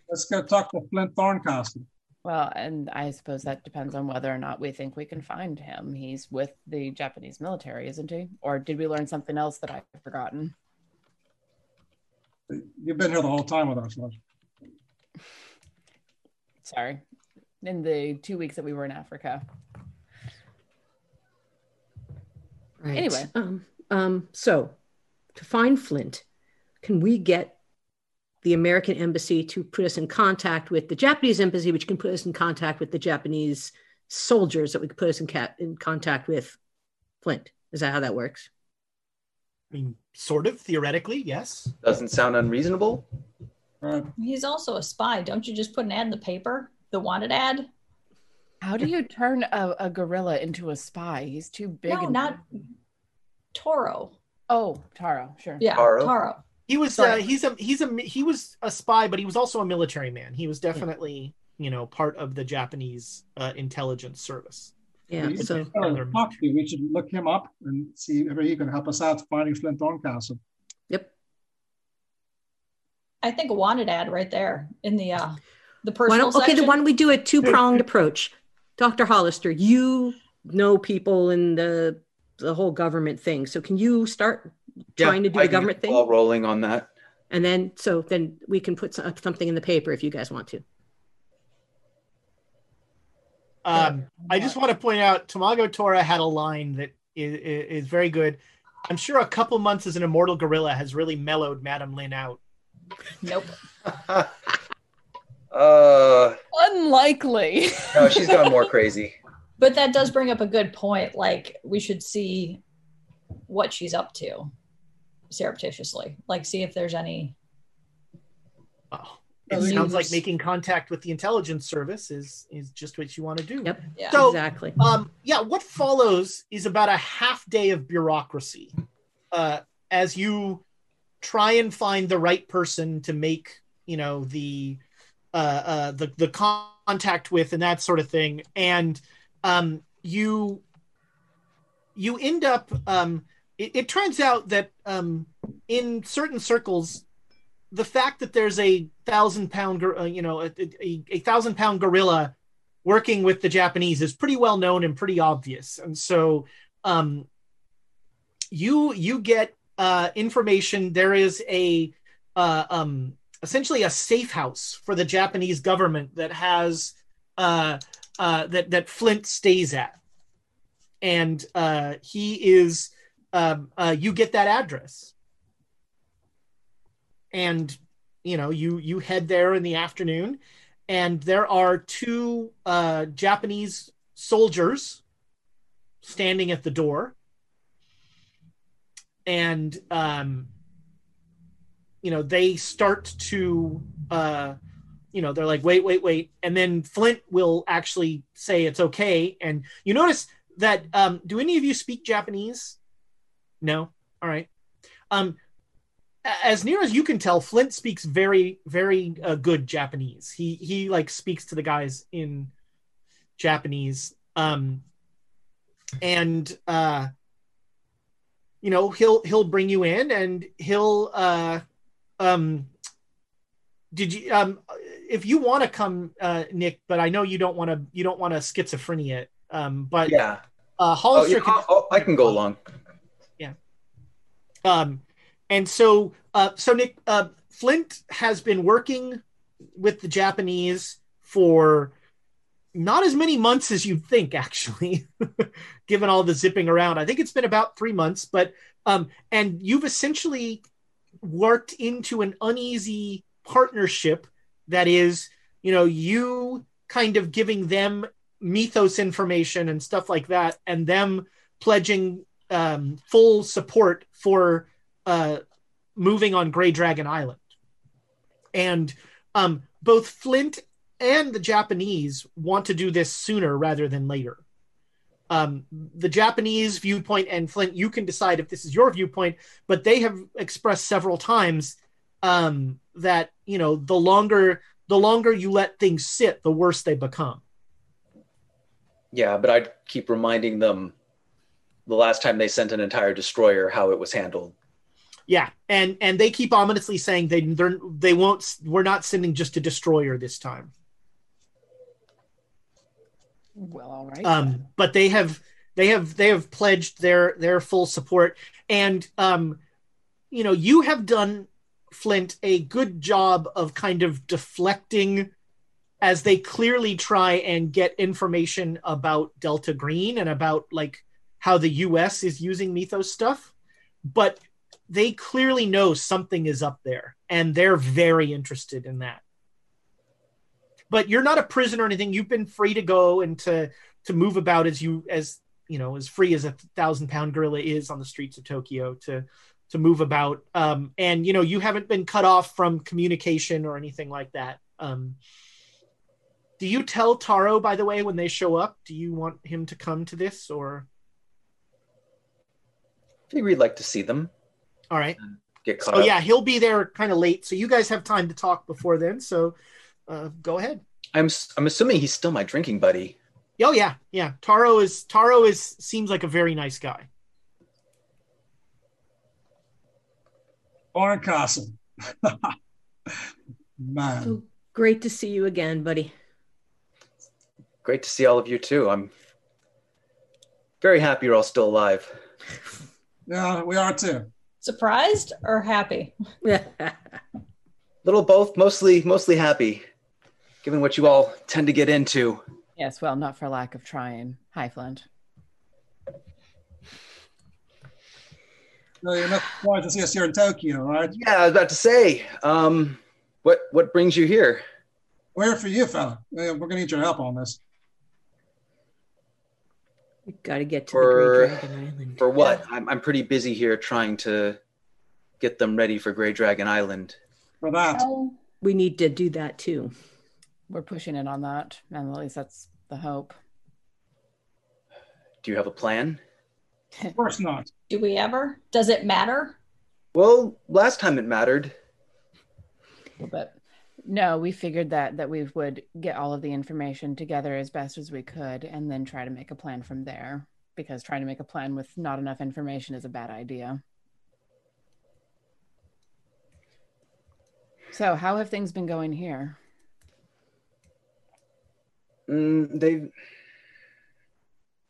Let's go talk to Flint Thorncastle. Well, and I suppose that depends on whether or not we think we can find him. He's with the Japanese military, isn't he? Or did we learn something else that I've forgotten? You've been here the whole time with us, Liz. [LAUGHS] Sorry. In the two weeks that we were in Africa. Right. Anyway. um, um, so to find Flint, can we get the American embassy to put us in contact with the Japanese embassy, which can put us in contact with the Japanese soldiers that we could put us in, ca- in contact with Flint? Is that how that works? I mean, sort of theoretically, yes. Doesn't sound unreasonable. Right. He's also a spy. Don't you just put an ad in the paper? The wanted ad? How do you turn a, a gorilla into a spy? He's too big. No, and not Toro. Oh, Taro, sure. Yeah, Taro? Taro. He was uh, Sorry. he's a he's a he was a spy, but he was also a military man. He was definitely you know part of the Japanese uh, intelligence service. Yeah. We So should talk to you. We should look him up and see if he can help us out finding Flint Thorncastle. yep. I think a wanted ad right there in the uh the Why personal don't, okay, then section. why don't we do a two pronged approach? Dr. Hollister, you know people in the the whole government thing. So can you start trying to do I the government thing? ball rolling on that. And then so then we can put some, something in the paper if you guys want to. Um, I just want to point out Tamago Tora had a line that is, is very good. I'm sure a couple months as an immortal gorilla has really mellowed Madam Lin out. Nope. [LAUGHS] Uh, Unlikely. no, she's gone more crazy. [LAUGHS] But that does bring up a good point. Like we should see what she's up to surreptitiously. Like see if there's any Oh, it News. sounds like making contact with the intelligence service is is just what you want to do. Yep. yeah. So- exactly. Um, yeah, what follows is about a half day of bureaucracy uh, as you try and find the right person to make, you know, the uh, uh, the the contact with and that sort of thing, and um, you you end up. Um, it, it turns out that um, in certain circles, the fact that there's a thousand pound, uh, you know, a, a, a thousand pound gorilla working with the Japanese is pretty well known and pretty obvious. And so um, you you get uh, information. There is a uh, um, essentially a safe house for the Japanese government that has uh, uh, that that Flint stays at, and uh, he is. Um, uh, you get that address, and you know you you head there in the afternoon. And there are two uh, Japanese soldiers standing at the door, and um, you know they start to, uh, you know, they're like, wait, wait, wait, and then Flint will actually say it's okay, and you notice that. Um, do any of you speak Japanese? No. All right. Um, as near as you can tell, Flint speaks very, very uh, good Japanese. He he like speaks to the guys in Japanese, um, and uh, you know he'll he'll bring you in and he'll uh, um, did you um, if you want to come, uh, Nick, but I know you don't want to you don't want to schizophrenia, um, but Yeah. uh, Oh, Hollister yeah, can oh, I can go along. Yeah. Um, and so, uh, so Nick, uh, Flint has been working with the Japanese for not as many months as you'd think, actually, [LAUGHS] given all the zipping around. I think it's been about three months, but, um, and you've essentially worked into an uneasy partnership that is, you know, you kind of giving them mythos information and stuff like that, and them pledging um, full support for uh, moving on Grey Dragon Island. And um, both Flint and the Japanese want to do this sooner rather than later. Um, the Japanese viewpoint and Flint, you can decide if this is your viewpoint, but they have expressed several times um, that you know the longer the longer you let things sit, the worse they become. Yeah, but I'd keep reminding them the last time they sent an entire destroyer how it was handled. Yeah, and and they keep ominously saying they they're, they won't. We're not sending just a destroyer this time. Well, all right. Um, but they have they have they have pledged their their full support, and um, you know you have done Flint a good job of kind of deflecting as they clearly try and get information about Delta Green and about like how the US is using Mythos stuff, but they clearly know something is up there and they're very interested in that. But you're not a prisoner or anything. You've been free to go and to to move about as you as you know as free as a thousand pound gorilla is on the streets of Tokyo to to move about. Um, and you know you haven't been cut off from communication or anything like that. Um, do you tell Taro, by the way, when they show up? Do you want him to come to this or? I think we'd like to see them. All right. Get caught Oh yeah, he'll be there kind of late, so you guys have time to talk before then. So uh, go ahead. I'm I'm assuming he's still my drinking buddy. Oh yeah, yeah. Taro is Taro is seems like a very nice guy. Barncastle. [LAUGHS] Man. So great to see you again, buddy. Great to see all of you too. I'm very happy you're all still alive. [LAUGHS] Yeah, we are too. Surprised or happy? [LAUGHS] Little both, mostly mostly happy, given what you all tend to get into. Yes, well, not for lack of trying. Hi, Flint. No, you're not surprised to see us here in Tokyo, right? Yeah, I was about to say, um, what what brings you here? We're here for you, fella. We're gonna need your help on this. We got to get to For the Great Dragon Island. for what? I'm I'm pretty busy here trying to get them ready for Grey Dragon Island. For that. We need to do that too. We're pushing it on that, and at least that's the hope. Do you have a plan? Of course not. Do we ever? Does it matter? Well, last time it mattered. But no, we figured that that we would get all of the information together as best as we could, and then try to make a plan from there. Because trying to make a plan with not enough information is a bad idea. So, how have things been going here? Mm, they,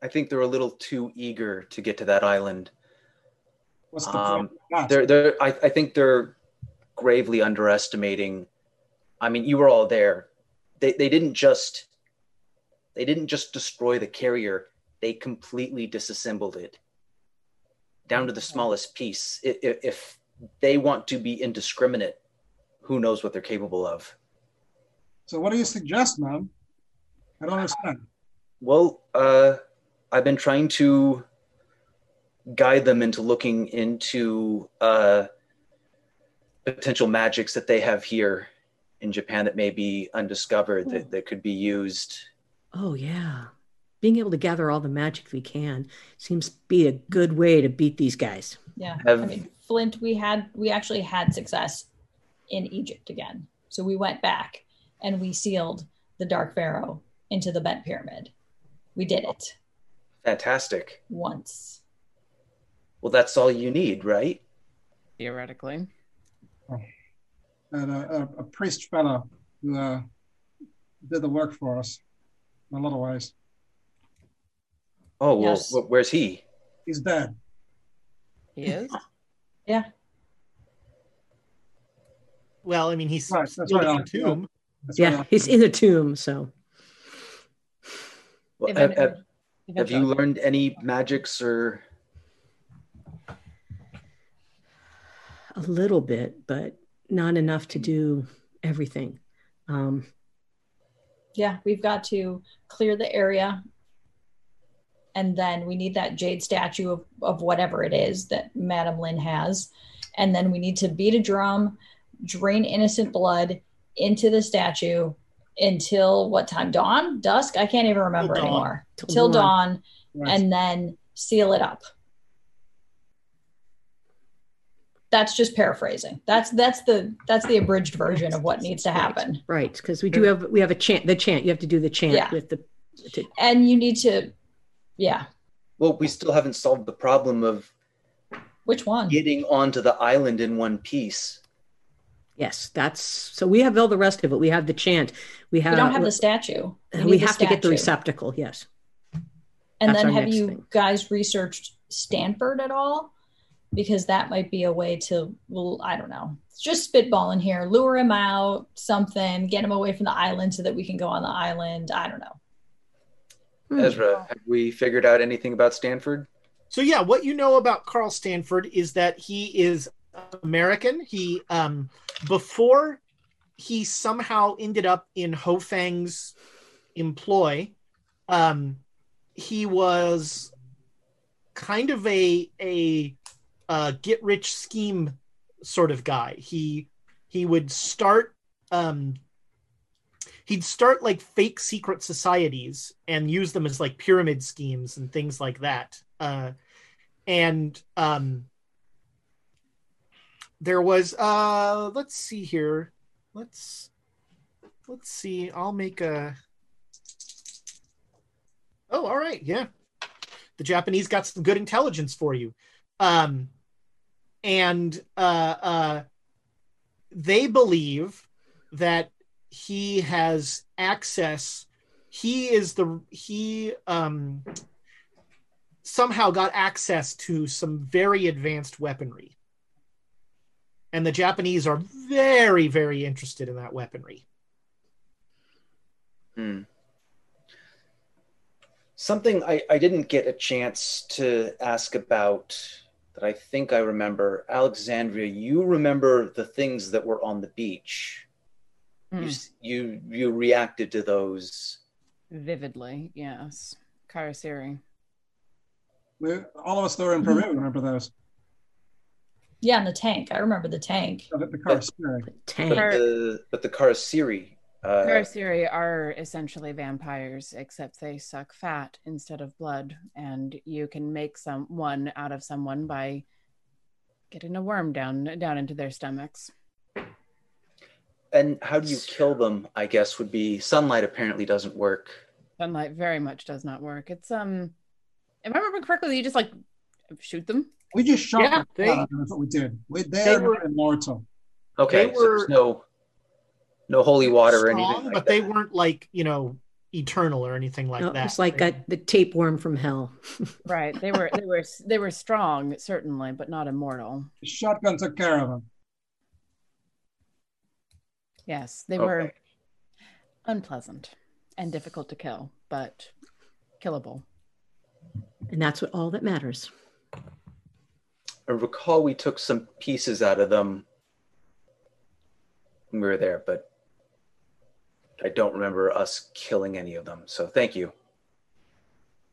I think they're a little too eager to get to that island. What's the Um, point? they're they're I, I think they're gravely underestimating. I mean, you were all there. They they didn't just they didn't just destroy the carrier. They completely disassembled it down to the smallest piece. I- i- If they want to be indiscriminate, who knows what they're capable of? So what do you suggest, man? I don't understand. Well, uh, I've been trying to guide them into looking into uh, potential magics that they have here in Japan that may be undiscovered that, that could be used. Oh yeah. Being able to gather all the magic we can seems to be a good way to beat these guys. Yeah. Have- I mean, Flint, we had we actually had success in Egypt again. So we went back and we sealed the Dark Pharaoh into the bent pyramid. We did it Fantastic. once. Well, that's all you need, right? Theoretically, And a, a, a priest fellow who uh, did the work for us in a lot of ways. Oh, well, Yes. wh- where's he? He's dead. he is. [LAUGHS] Yeah. Well, I mean, he's Right, that's still right, in I'll- a tomb. That's yeah, right. he's in the tomb, so Well, have, have, have you learned any magics or? A little bit, but not enough to do everything. Um, Yeah, we've got to clear the area. And then we need that jade statue of, of whatever it is that Madam Lynn has. And then we need to beat a drum, drain innocent blood into the statue until what time? Dawn? Dusk? I can't even remember dawn. anymore. Till Till dawn. dawn. Right. And then seal it up. That's just paraphrasing. That's that's the that's the abridged version of what needs to happen. Right, because we do have we have a chant. The chant you have to do the chant Yeah. with the. To, And you need to yeah. Well, we still haven't solved the problem of Which one? getting onto the island in one piece. yes, that's so we have all the rest of it. We have the chant. We have. we don't have the statue. We, need the have to get the receptacle. Yes. And That's then have you thing. guys researched Stanford at all? Because that might be a way to, well, I don't know. Just spitballing here, lure him out, something, get him away from the island so that we can go on the island. I don't know. Hmm. Ezra, have we figured out anything about Stanford? So yeah, what you know about Carl Stanford is that he is American. He um before he somehow ended up in Ho Fang's employ, um he was kind of a a uh, get rich scheme sort of guy. He he would start um he'd start like fake secret societies and use them as like pyramid schemes and things like that. Uh, and um, there was uh, let's see here, let's let's see. I'll make a. Oh, all right, yeah. The Japanese got some good intelligence for you, um, and uh, uh, they believe that he has access. He is the he um somehow got access to some very advanced weaponry. And the japanese are very very interested in that weaponry. Hmm. Something I, I didn't get a chance to ask about that I think I remember. Alexandria, you remember the things that were on the beach. You, Mm. s- you you reacted to those. Vividly, yes. Kharisiri. We, all of us that were in Peru remember those. Yeah, and the tank. I remember the tank. The, the car spirit. But Tank. Kar- the but the Kharisiri. Uh, Kharisiri are essentially vampires, except they suck fat instead of blood, and you can make someone out of someone by getting a worm down down into their stomachs. and how do you kill them? I guess would be sunlight. Apparently doesn't work. Sunlight very much does not work. It's um, if I remember correctly, you just like shoot them. We just shot Yeah, them. they- Uh, that's what we did. We, they, they are were- immortal. Okay, They so there's no no holy water or anything like but that. they weren't like you know eternal or anything like No, that it's like They- a, the tapeworm from hell. [LAUGHS] Right. They were they were they were strong, certainly, but not immortal. The shotgun took care of them. Yes, they were unpleasant and difficult to kill, but killable. And that's what all that matters. I recall we took some pieces out of them when we were there, but I don't remember us killing any of them. So thank you.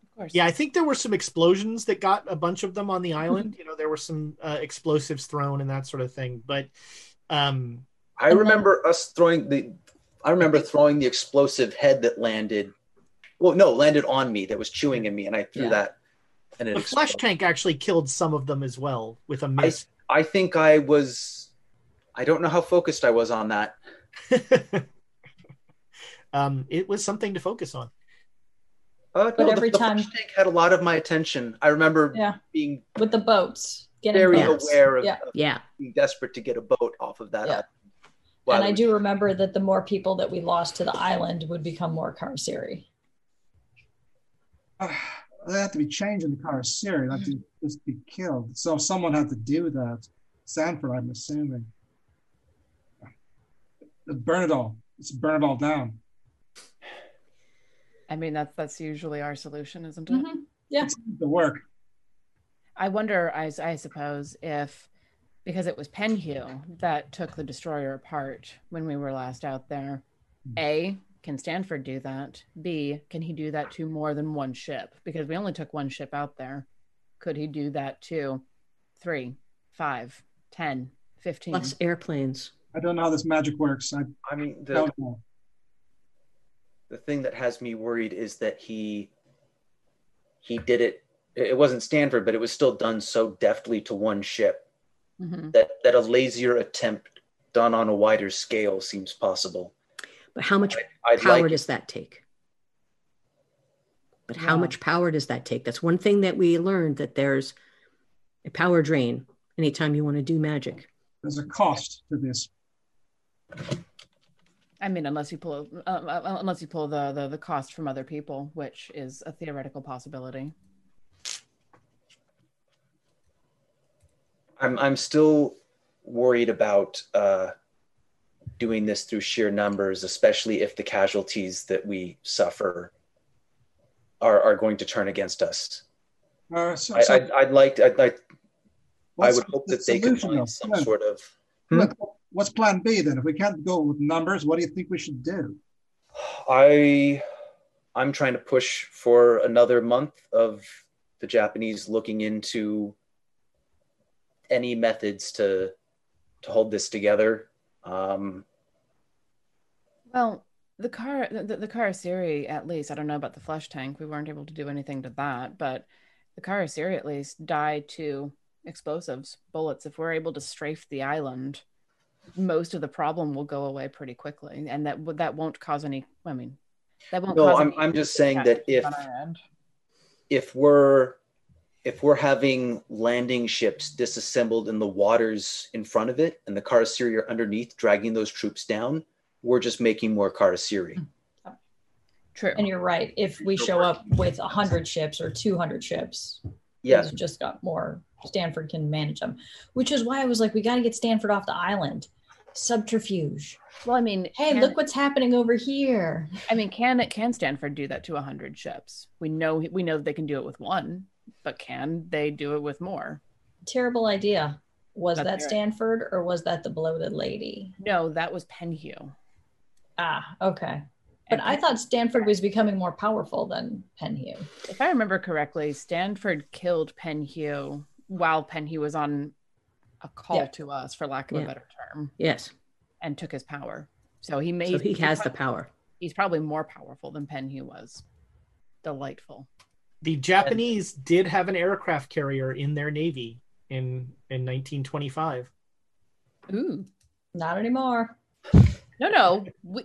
Of course. yeah i think there were some explosions that got a bunch of them on the island you know there were some uh, explosives thrown and that sort of thing but um I remember us throwing the. I remember throwing the explosive head that landed. Well, no, landed on me that was chewing in me, and I threw Yeah. that. And it the flesh tank actually killed some of them as well with a miss I think I was. I don't know how focused I was on that. [LAUGHS] um it was something to focus on Uh, But no, every the, time- flesh tank had a lot of my attention. I remember Yeah. being With the boats. Getting very boats. aware of, Yeah. of Yeah. being desperate to get a boat off of that. Yeah. island. And it I was- do remember that the more people that we lost to the island would become more Kharisiri. [SIGHS] Uh, they have to be changed in the car series, not to just be killed. So someone had to do that. Stanford, I'm assuming. Burn it all. Let's burn it all down. I mean that's that's usually our solution, isn't it? Mhm. Yeah. It's the work. I wonder, I, I suppose, if because it was Penhew that took the destroyer apart when we were last out there, A, can Stanford do that? B, can he do that to more than one ship? Because we only took one ship out there. Could he do that to three, five, ten, fifteen? Plus airplanes. I don't know how this magic works. I, I mean, the, don't know. The thing that has me worried is that he he did it it wasn't stanford but it was still done so deftly to one ship Mhm. that that a lazier attempt done on a wider scale seems possible But how much I'd power like- does that take? But how Yeah. much power does that take? That's one thing that we learned that there's a power drain anytime you want to do magic. There's a cost to this. I mean, unless you pull, uh, uh, unless you pull the, the the cost from other people, which is a theoretical possibility. i'm i'm still worried about uh doing this through sheer numbers especially if the casualties that we suffer are are going to turn against us Uh, so, I, so I'd, I'd like i'd like i would hope the that they could find some Yeah. sort of Look, what's plan B then? If we can't go with numbers, what do you think we should do? I I'm trying to push for another month of the Japanese looking into any methods to to hold this together. Um, Well, the car, the, the Kharisiri, at least, I don't know about the flesh tank. We weren't able to do anything to that, but the car Kharisiri at least died to explosives, bullets. If we're able to strafe the island, most of the problem will go away pretty quickly, and that that won't cause any. I mean, that won't. no, cause I'm any I'm just saying that if on our end. if we're if we're having landing ships disassembled in the waters in front of it and the Kharisiri are underneath dragging those troops down, we're just making more Kharisiri. Mm. True. And you're right. If we show up with 100 ships or 200 ships, Yeah. we've just got more. Stanford can manage them, which is why I was like, we got to get Stanford off the island. Subterfuge. Well, I mean, Hey, can- look what's happening over here. I mean, can can Stanford do that to hundred ships? We know we know they can do it with one, but can they do it with more? Terrible idea. Was That's that right. Stanford or was that the bloated lady? No, that was Penhew. Ah, okay. But I thought Stanford was becoming more powerful than Penhew. If I remember correctly, Stanford killed Penhew while Penhew was on a call Yeah. to us, for lack of Yeah. a better term, Yes. and took his power. So he made. So he has the power. He's probably more powerful than Penhew was. Delightful. The Japanese did have an aircraft carrier in their navy in in 1925. Ooh. Not anymore. No, no. We,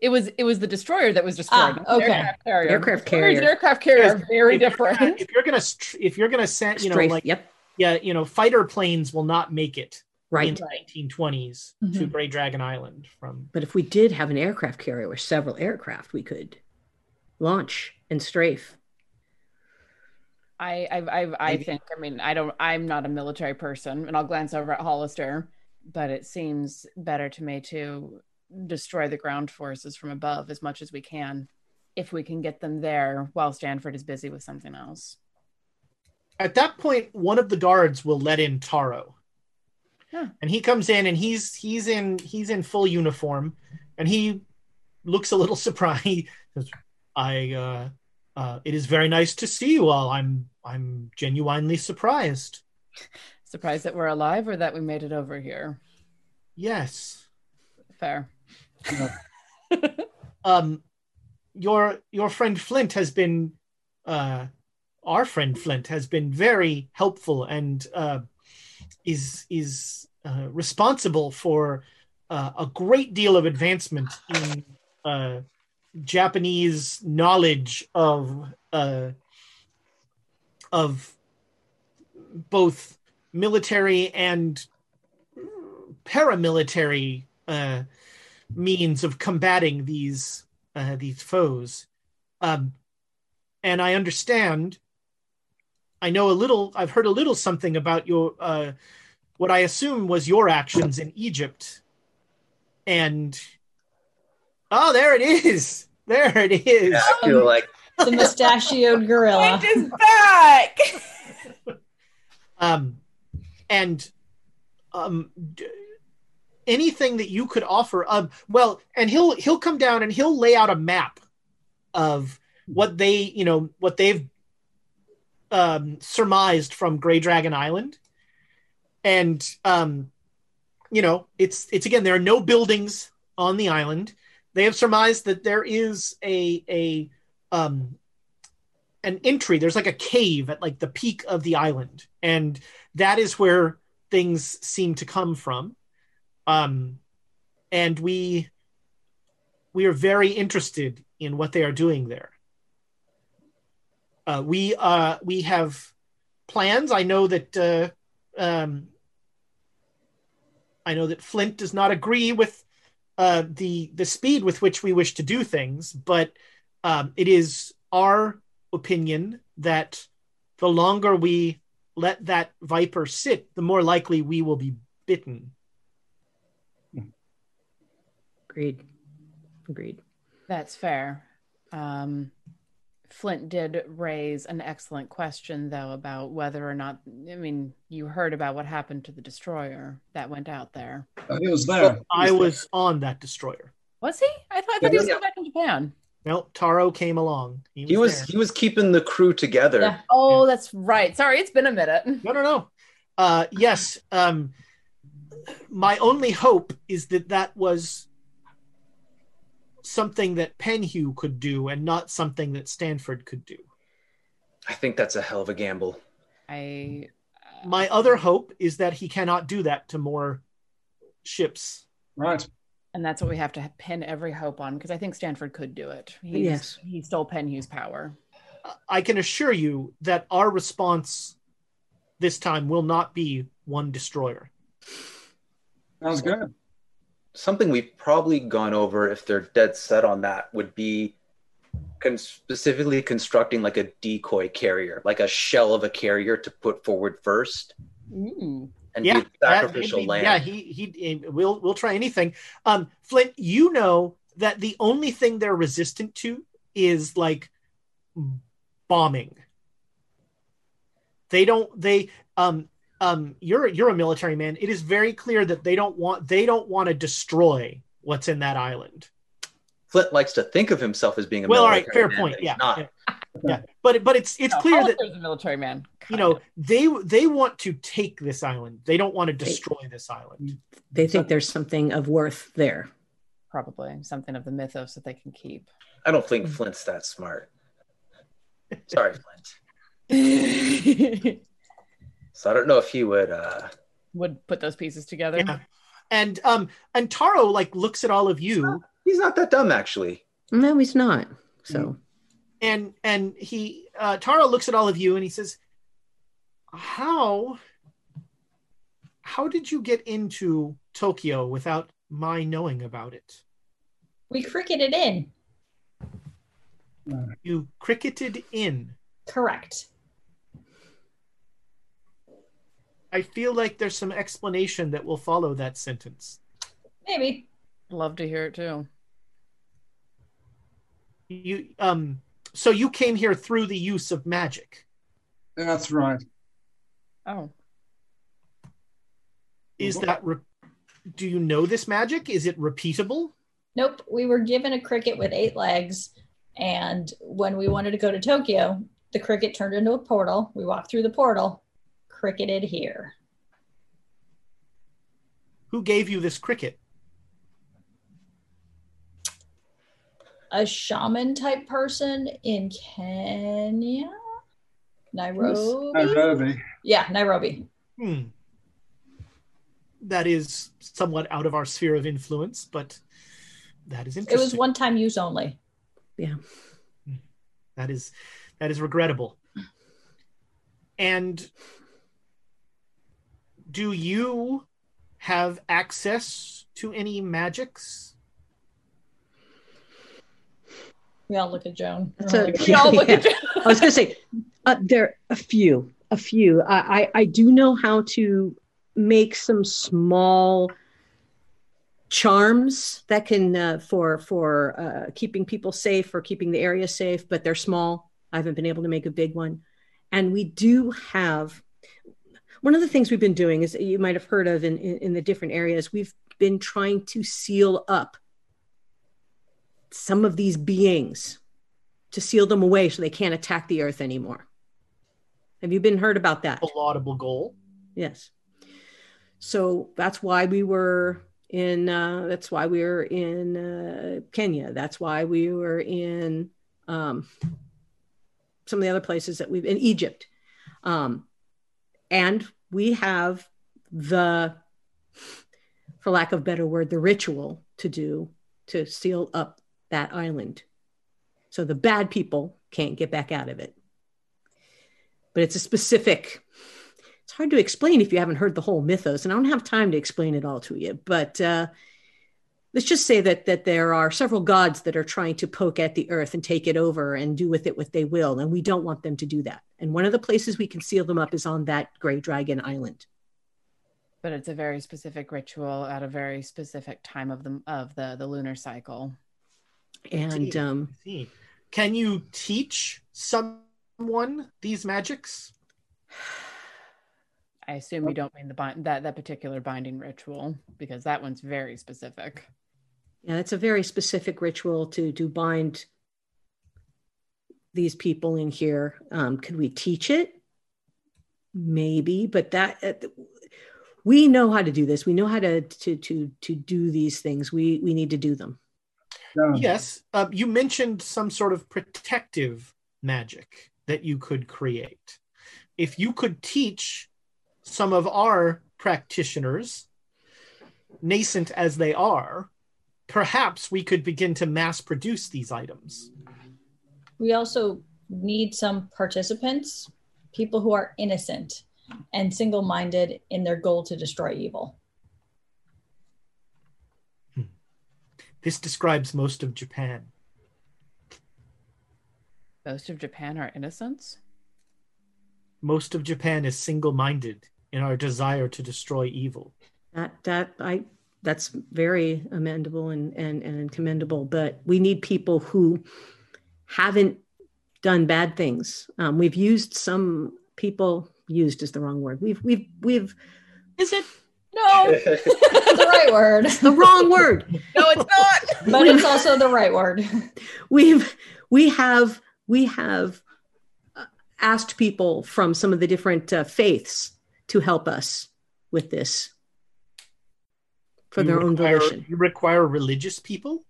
it was it was the destroyer that was destroyed. Ah, okay. Aircraft carrier. Aircraft Destroyers and carrier. aircraft carrier are very if you're different. gonna- if you're gonna if you're gonna send, you know, Strafe. like yep. Yeah, you know, fighter planes will not make it right in Right. the 1920s to Mhm. Grey Dragon Island from But if we did have an aircraft carrier or several aircraft, we could launch and strafe. I, I, I, I think. I mean, I don't. I'm not a military person, and I'll glance over at Hollister, but it seems better to me to destroy the ground forces from above as much as we can, if we can get them there while Stanford is busy with something else. At that point one of the guards will let in Taro. Huh. And he comes in and he's he's in he's in full uniform and he looks a little [LAUGHS] surprised. I uh uh it is very nice to see you all. I'm I'm genuinely surprised. Surprised that we're alive or that we made it over here. Yes. Fair. [LAUGHS] Um your your friend Flint has been uh our friend Flint has been very helpful and uh is is uh, responsible for uh, a great deal of advancement in uh, Japanese knowledge of uh, of both military and paramilitary uh, means of combating these these foes. Um, and I understand. I know a little. I've heard a little something about your uh, what I assume was your actions in Egypt. And oh, there it is. There it is. Yeah, I feel like The mustachioed gorilla. is back. [LAUGHS] Um, and um, d- anything that you could offer. Um, well, and he'll he'll come down and he'll lay out a map of what they you know what they've um, surmised from Gray Dragon Island, and um, you know it's it's again there are no buildings on the island. They have surmised that there is a a um, an entry. There's like a cave at like the peak of the island, and that is where things seem to come from. Um, and we we are very interested in what they are doing there. Uh, we uh, we have plans. I know that uh, um, I know that Flint does not agree with uh, the the speed with which we wish to do things, but um, it is our opinion that the longer we let that viper sit, the more likely we will be bitten. Agreed. Agreed. That's fair. Um, Flint did raise an excellent question, though, about whether or not. I mean, you heard about what happened to the destroyer that went out there. Uh, he was there. Well, I was on that destroyer. Was he? I thought, I thought he was still back in Japan. No, Taro came along. He was there. he was keeping the crew together. Yeah. Oh, that's right. Sorry, it's been a minute. [LAUGHS] No, no, no. Uh, yes. Um, my only hope is that that was something that Penhew could do and not something that Stanford could do. I think that's a hell of a gamble. I uh, My other hope is that he cannot do that to more ships. Right. And that's what we have to pin every hope on because I think Stanford could do it. He's, Yes. He stole Penhew's power. I can assure you that our response this time will not be one destroyer. Sounds good. Something we've probably gone over if they're dead set on that would be con- specifically constructing like a decoy carrier, like a shell of a carrier to put forward first Ooh. and yeah, be that- sacrificial land. Yeah, he he we'll we'll try anything. Um, Flint, you know that the only thing they're resistant to is like bombing. They don't. They um um. You're you're a military man. It is very clear that they don't want they don't want to destroy what's in that island. Flint likes to think of himself as being a military. Well, all right, fair man, point. Yeah, not. yeah, yeah. But but it's it's No, clear that Hollister's a military man. you know they they want to take this island. They don't want to destroy this island. They think there's something of worth there. Probably something of the mythos that they can keep. I don't think Flint's that smart. Sorry, Flint. [LAUGHS] So I don't know if he would. uh Would put those pieces together. Yeah. And um and Taro like looks at all of you He's not that dumb, actually. No, he's not. So and and he uh Taro looks at all of you and he says, How how did you get into Tokyo without my knowing about it? We cricketed in. You cricketed in. Correct. I feel like there's some explanation that will follow that sentence. Maybe. Love to hear it too. You um so you came here through the use of magic. That's right. Oh. Is that re- do you know this magic? Is it repeatable? Nope. We were given a cricket with eight legs. And when we wanted to go to Tokyo, the cricket turned into a portal. We walked through the portal, cricketed here. Who gave you this cricket? A shaman type person in Kenya? Nairobi? Nairobi. Yeah, Nairobi. Hmm. That is somewhat out of our sphere of influence, but that is interesting. It was one time use only. Yeah. That is that is regrettable. And do you have access to any magics? We all look at Joan. [LAUGHS] That's a, we all look at. [LAUGHS] Joan. I was going to say, uh, there are a few, a few. I, I, I do know how to make some small charms that can uh, for for uh, keeping people safe or keeping the area safe, but they're small. I haven't been able to make a big one, and we do have. One of the things we've been doing is you might have heard of in, in, in the different areas, we've been trying to seal up some of these beings to seal them away so they can't attack the earth anymore. Have you been heard about that? A laudable goal. Yes. So that's why we were in. Uh, that's why we were in uh, Kenya. That's why we were in um, some of the other places that we've in Egypt, um, and we have the, for lack of better word, the ritual to do to seal up that island, so the bad people can't get back out of it. But it's a specific it's hard to explain if you haven't heard the whole mythos and i don't have time to explain it all to you but uh, let's just say that that there are several gods that are trying to poke at the earth and take it over and do with it what they will and we don't want them to do that and one of the places we can seal them up is on that gray dragon island. But it's a very specific ritual at a very specific time of the of the the lunar cycle. And um can you teach someone these magics? I assume you don't mean the bind that that particular binding ritual because that one's very specific. Yeah, it's a very specific ritual to to bind these people in here. Um, could we teach it? Maybe, but that uh, we know how to do this. We know how to to to to do these things. We we need to do them. Yes, uh, you mentioned some sort of protective magic that you could create. If you could teach some of our practitioners, nascent as they are, perhaps we could begin to mass produce these items. We also need some participants, people who are innocent and single minded in their goal to destroy evil. Hmm. This describes most of Japan. Most of Japan are innocents? Most of Japan is single minded in our desire to destroy evil. That that I that's very amendable and, and, and commendable, but we need people who haven't done bad things. Um, we've used some people used is the wrong word. We've we've we've is it no [LAUGHS] the right word. the wrong word. No, it's not. but it's also the right word. [LAUGHS] We've we have we have uh, asked people from some of the different uh, faiths to help us with this for You their own require- volition. You require religious people?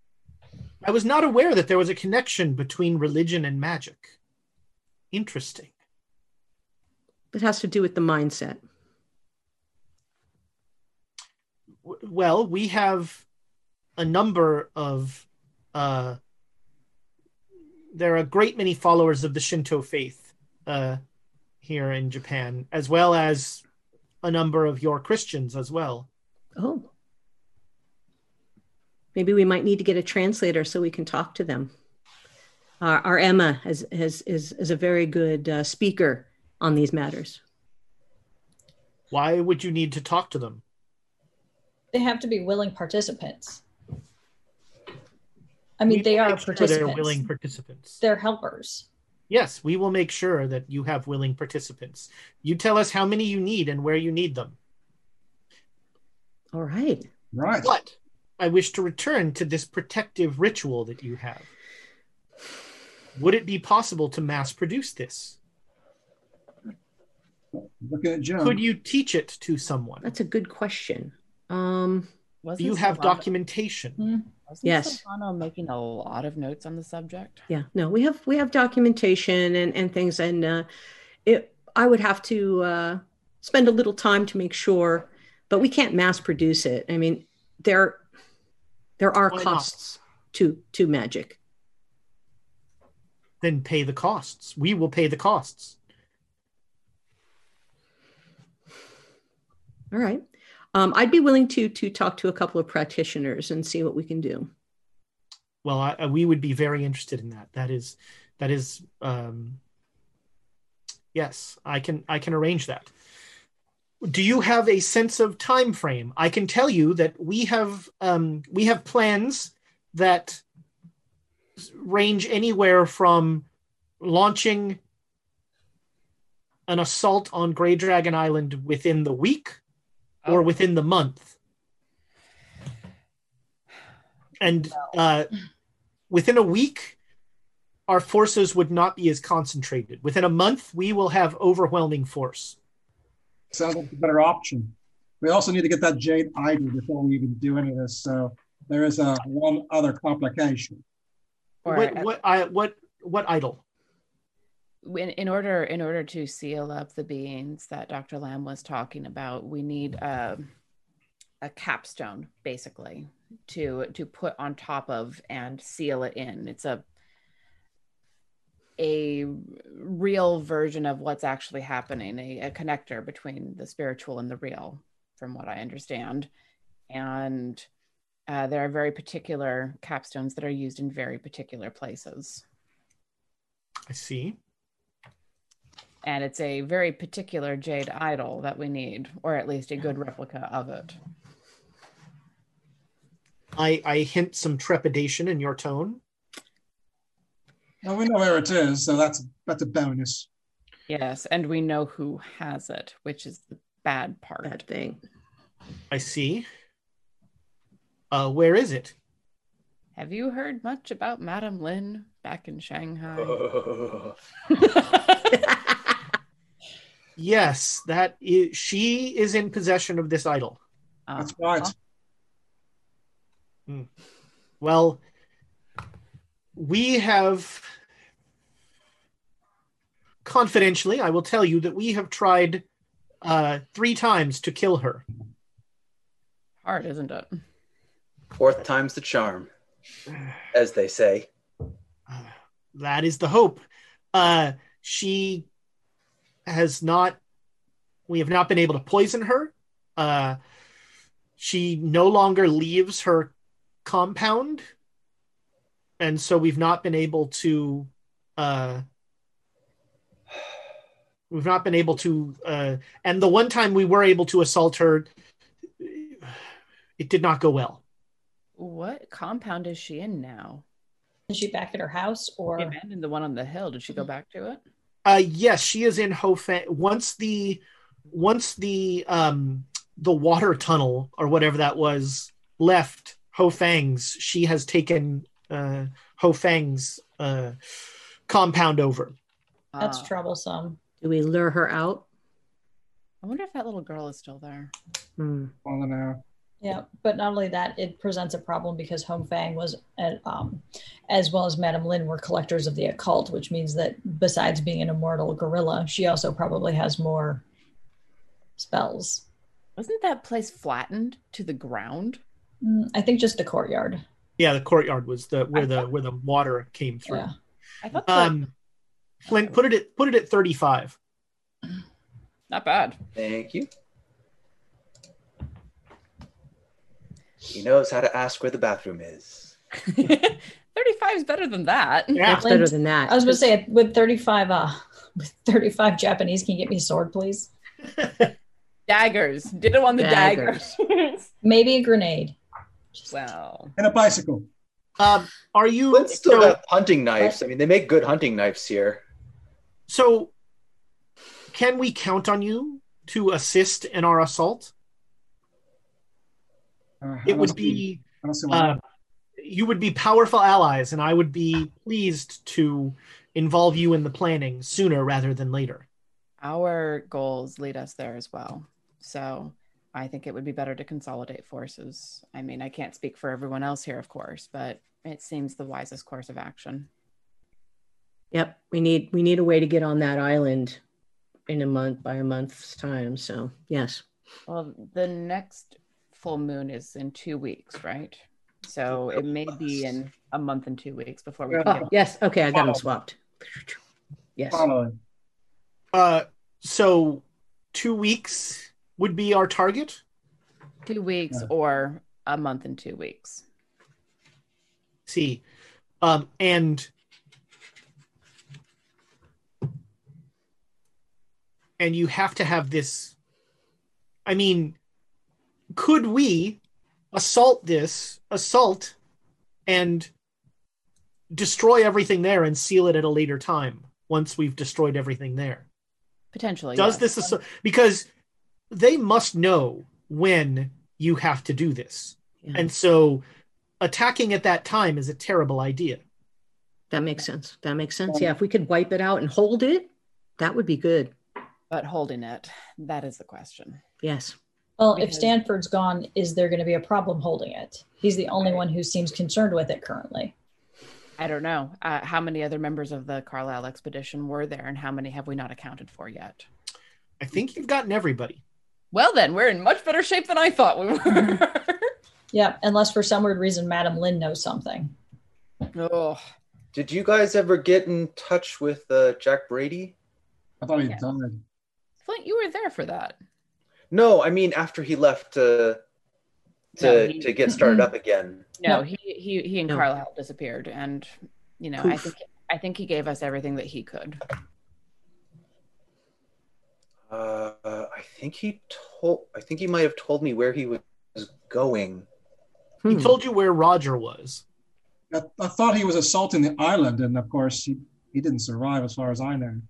I was not aware that there was a connection between religion and magic. Interesting. It has to do with the mindset. Well, we have a number of uh there are a great many followers of the Shinto faith uh here in Japan, as well as a number of your Christians as well. Oh. Maybe we might need to get a translator so we can talk to them. Our, our Emma has, has, is, is a very good uh, speaker on these matters. Why would you need to talk to them? They have to be willing participants. I mean, We they are make sure participants. They're willing participants. They're helpers. Yes, we will make sure that you have willing participants. You tell us how many you need and where you need them. All right. Right. But I wish to return to this protective ritual that you have. Would it be possible to mass produce this? Looking at Jim. Could you teach it to someone? That's a good question. Um, Do you have documentation? Wasn't Yes. Silvano making a lot of notes on the subject? yeah, no, we have we have documentation and, and things, and uh, it. I would have to uh, spend a little time to make sure, but we can't mass produce it. I mean, there there are Why not? costs to to magic. Then pay the costs. We will pay the costs. All right. Um, I'd be willing to to talk to a couple of practitioners and see what we can do. Well, I, I- we would be very interested in that. That is, that is, um, yes, I can I can arrange that. Do you have a sense of time frame? I can tell you that we have um, we have plans that range anywhere from launching an assault on Grey Dragon Island within the week or Oh. within the month. And uh, within a week, our forces would not be as concentrated. Within a month, we will have overwhelming force. Sounds like a better option. We also need to get that jade idol before we even do any of this. So there is a one other complication. Or what what I what what idol? in, in order in order to seal up the beings that Dr. Lamb was talking about, we need a, a capstone basically to to put on top of and seal it in. It's a a real version of what's actually happening, a, a connector between the spiritual and the real, from what I understand. And uh, there are very particular capstones that are used in very particular places. I see. and it's a very particular jade idol that we need or at least a good replica of it I, I hint some trepidation in your tone. Well, we know where it is, so that's that's a bonus. yes and we know who has it which is the bad part That thing. I see. Uh, where is it? have you heard much about madame lin back in shanghai [LAUGHS] Yes, that is. She is in possession of this idol. That's Uh, right. Well, we have confidentially, I will tell you that we have tried uh, three times to kill her. hard isn't it Fourth time's the charm, as they say. That is the hope. Uh, she has not. We have not been able to poison her. Uh, she no longer leaves her compound, and so we've not been able to. Uh, we've not been able to. Uh, and the one time we were able to assault her, it did not go well. what compound is she in now Is she back at her house or she abandoned the one on the hill did she go back to it Uh, yes, she is in Ho Fang. Once the once the um the water tunnel or whatever that was left Ho Fang's, she has taken uh Ho Fang's uh compound over. that's Ah. troublesome? Do we lure her out? i wonder if that little girl is still there Hmm. I don't know. Yeah, but not only that, it presents a problem because Ho Fang was, at, um, as well as Madame Lin, were collectors of the occult, which means that besides being an immortal gorilla, she also probably has more spells. wasn't that place flattened to the ground Mm, I think just the courtyard. Yeah, the courtyard was the where the where the water came through. Yeah. i thought that Um Flint put it at put it at 35. not bad Thank you. He knows how to ask where the bathroom is. [LAUGHS] 35 is better than that. Yeah. That's better than that. I was going to say with 35, uh, with 35 Japanese, can you get me a sword, please? [LAUGHS] Daggers. Did it on the daggers. [LAUGHS] Maybe a grenade. Well, And a bicycle. Um are you Flint's still so- got hunting knives. I mean, they make good hunting knives here. So, can we count on you to assist in our assault? Uh, It would be I don't see why uh, you would be powerful allies, and I would be pleased to involve you in the planning sooner rather than later. our goals lead us there as well. So I think it would be better to consolidate forces. I mean, I can't speak for everyone else here, of course, but it seems the wisest course of action. Yep. We need we need a way to get on that island in a month by a month's time. So yes. Well, the next full moon is in two weeks, right? So it may be in a month and two weeks before we can Oh, get yes. Okay, I got them swapped. Yes. Uh, so two weeks would be our target. two weeks Yeah. or a month and two weeks. See, um, and and you have to have this. I mean, could we assault this assault and destroy everything there and seal it at a later time once we've destroyed everything there? Potentially. Does yes. this because they must know when you have to do this, Yeah. and so attacking at that time is a terrible idea. That makes sense. That makes sense. Yeah, if we could wipe it out and hold it, that would be good. But holding it, that is the question. Yes. Well, if Stanford's gone, is there going to be a problem holding it? He's the only one who seems concerned with it currently. I don't know. Uh, how many other members of the Carlyle expedition were there, and how many have we not accounted for yet? I think you've gotten everybody. Well, then we're in much better shape than I thought we were. [LAUGHS] Yeah, unless for some weird reason Madam Lin knows something. oh, Did you guys ever get in touch with uh, Jack Brady? I thought he Yeah. died. Flint, you were there for that. No, I mean after he left to to No, he- to get started up again. No, No. he he he and No. Carlyle disappeared, and you know, I think I think he gave us everything that he could. Uh, I think he told. I think he might have told me where he was going. He Hmm. told you where Roger was. I, I thought he was assaulting the island, and of course he, he didn't survive, as far as I know.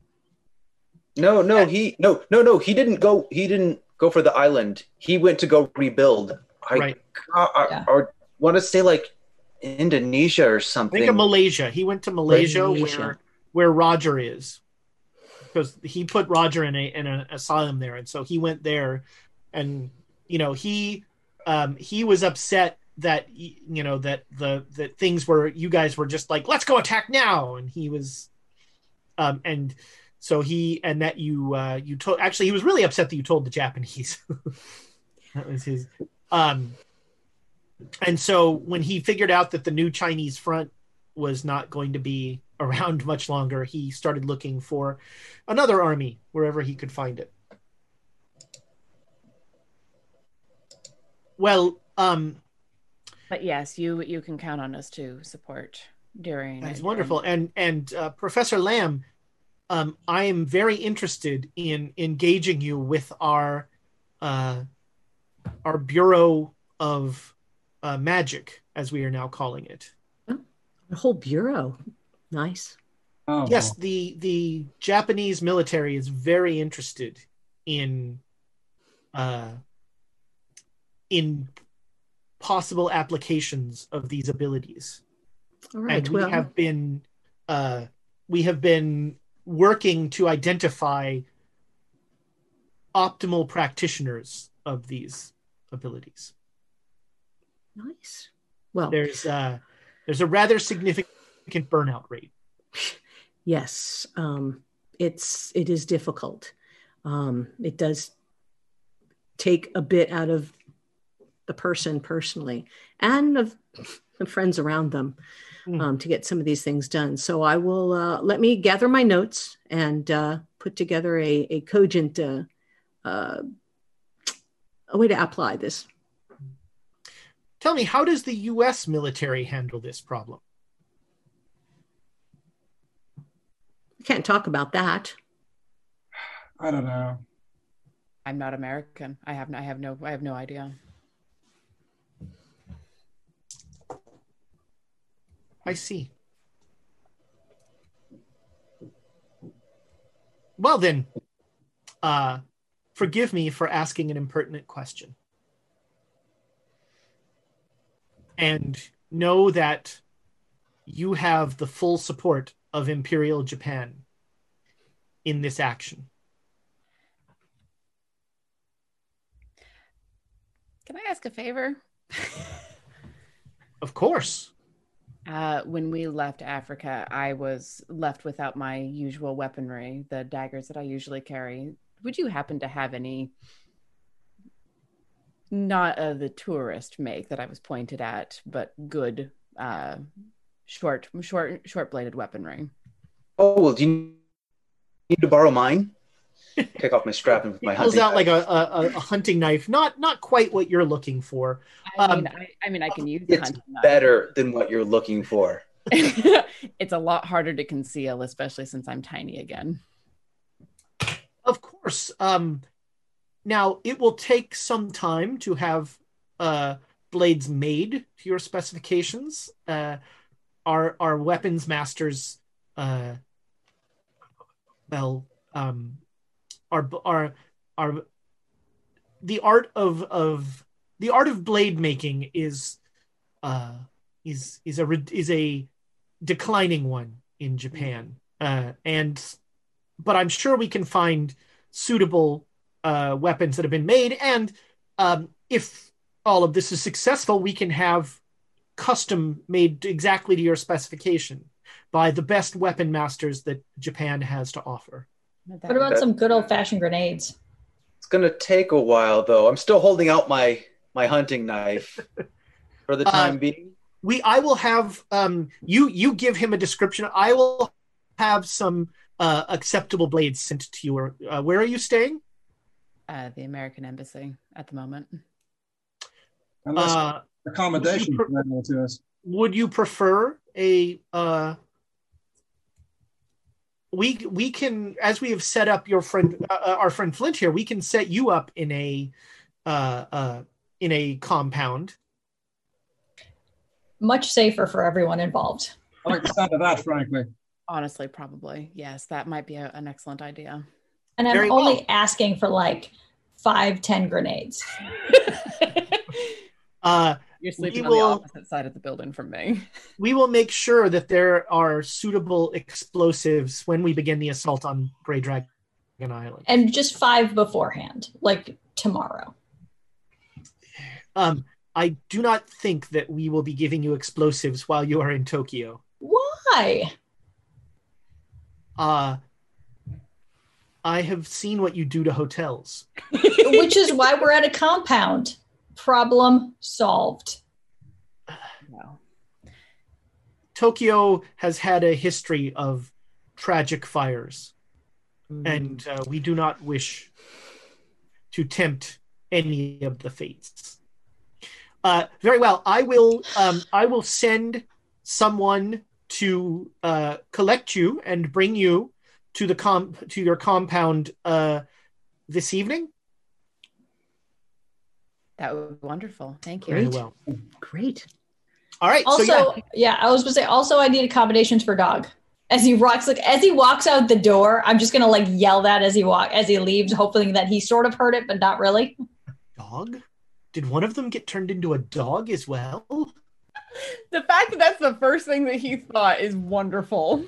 No, no, he no no no he didn't go. He didn't go for the island. He went to go rebuild. I, Right. I, I, Yeah. or want to say like Indonesia or I something. think of Malaysia. He went to Malaysia, Malaysia. where where Roger is, because he put Roger in a in an asylum there, and so he went there, and you know he um, he was upset that you know that the that things were you guys were just like let's go attack now, and he was, um, and so he and that you uh, you told actually he was really upset that you told the Japanese. [LAUGHS] that was his. Um, and so when he figured out that the new Chinese front was not going to be around much longer, he started looking for another army wherever he could find it. Well, um, But yes, you you can count on us to support during. that's during- wonderful. And and uh, Professor Lamb, um, I am very interested in engaging you with our uh, our Bureau of uh, Magic, as we are now calling it. A whole bureau. Nice. Oh, yes the the japanese military is very interested in uh in possible applications of these abilities All right. and we well, have been uh we have been working to identify optimal practitioners of these abilities nice. Well, there's uh there's a rather significant burnout rate yes. Um, it's it is difficult. Um, it does take a bit out of the person personally and of the friends around them Mm. um, to get some of these things done. So I will uh, let me gather my notes and uh, put together a, a cogent uh, uh, a way to apply this. tell me how does the us military handle this problem I can't talk about that. I don't know. I'm not American. I have I have no I have no idea. I see. Well then, uh, forgive me for asking an impertinent question. And know that you have the full support of Imperial Japan in this action. Can I ask a favor? [LAUGHS] Of course. Uh, when we left Africa, I was left without my usual weaponry, the daggers that I usually carry. Would you happen to have any, not of the tourist make that I was pointed at, but good, uh, short, short, short bladed weaponry? Oh well, do you need to borrow mine? Take off my strap and He my pulls hunting. out like a, a, a hunting knife, not not quite what you're looking for. I Um, mean, I, I mean, I can use the It's hunting knife. better than what you're looking for. [LAUGHS] it's a lot harder to conceal, especially since I'm tiny again. Of course. Um, now it will take some time to have uh, blades made to your specifications. Uh, our our weapons masters, uh, well, um, our our our the art of of the art of blade making is uh is is a is a declining one in Japan. Uh and but I'm sure we can find suitable uh weapons that have been made. And um if all of this is successful we can have custom made exactly to your specification by the best weapon masters that Japan has to offer. What about some good old fashioned grenades? It's gonna take a while though. I'm still holding out my my hunting knife [LAUGHS] for the Uh, time being. we i will have um you you give him a description i will have some uh acceptable blades sent to you uh, where are you staying Uh, the American Embassy at the moment. Unless uh accommodations would you available to us. would you prefer a uh we we can as we have set up your friend uh, uh, our friend flint here we can set you up in a uh uh in a compound Much safer for everyone involved. I like the sound of that, frankly. Honestly, probably. Yes, that might be a, an excellent idea. And I'm Very only well. asking for like five, ten grenades. [LAUGHS] uh You're sleeping We on the opposite side of the building from me. [LAUGHS] we will make sure that there are suitable explosives when we begin the assault on Grey Dragon Island. And just five beforehand, like tomorrow. Um, I do not think that we will be giving you explosives while you are in Tokyo. Why? Uh, I have seen what you do to hotels. [LAUGHS] [LAUGHS] Which is why we're at a compound. Problem solved. No. Tokyo has had a history of tragic fires, and uh, we do not wish to tempt any of the fates. Uh, very well. I will. Um, I will send someone to uh, collect you and bring you to the com to your compound uh, this evening. That would be wonderful. Thank you. Very Great. well. Great. All right. Also, so yeah. yeah, I was gonna say also I need accommodations for dog. As he walks like as he walks out the door, I'm just gonna like yell that as he walk as he leaves, hoping that he sort of heard it, but not really. dog. Did one of them get turned into a dog as well? [LAUGHS] The fact that that's the first thing that he thought is wonderful.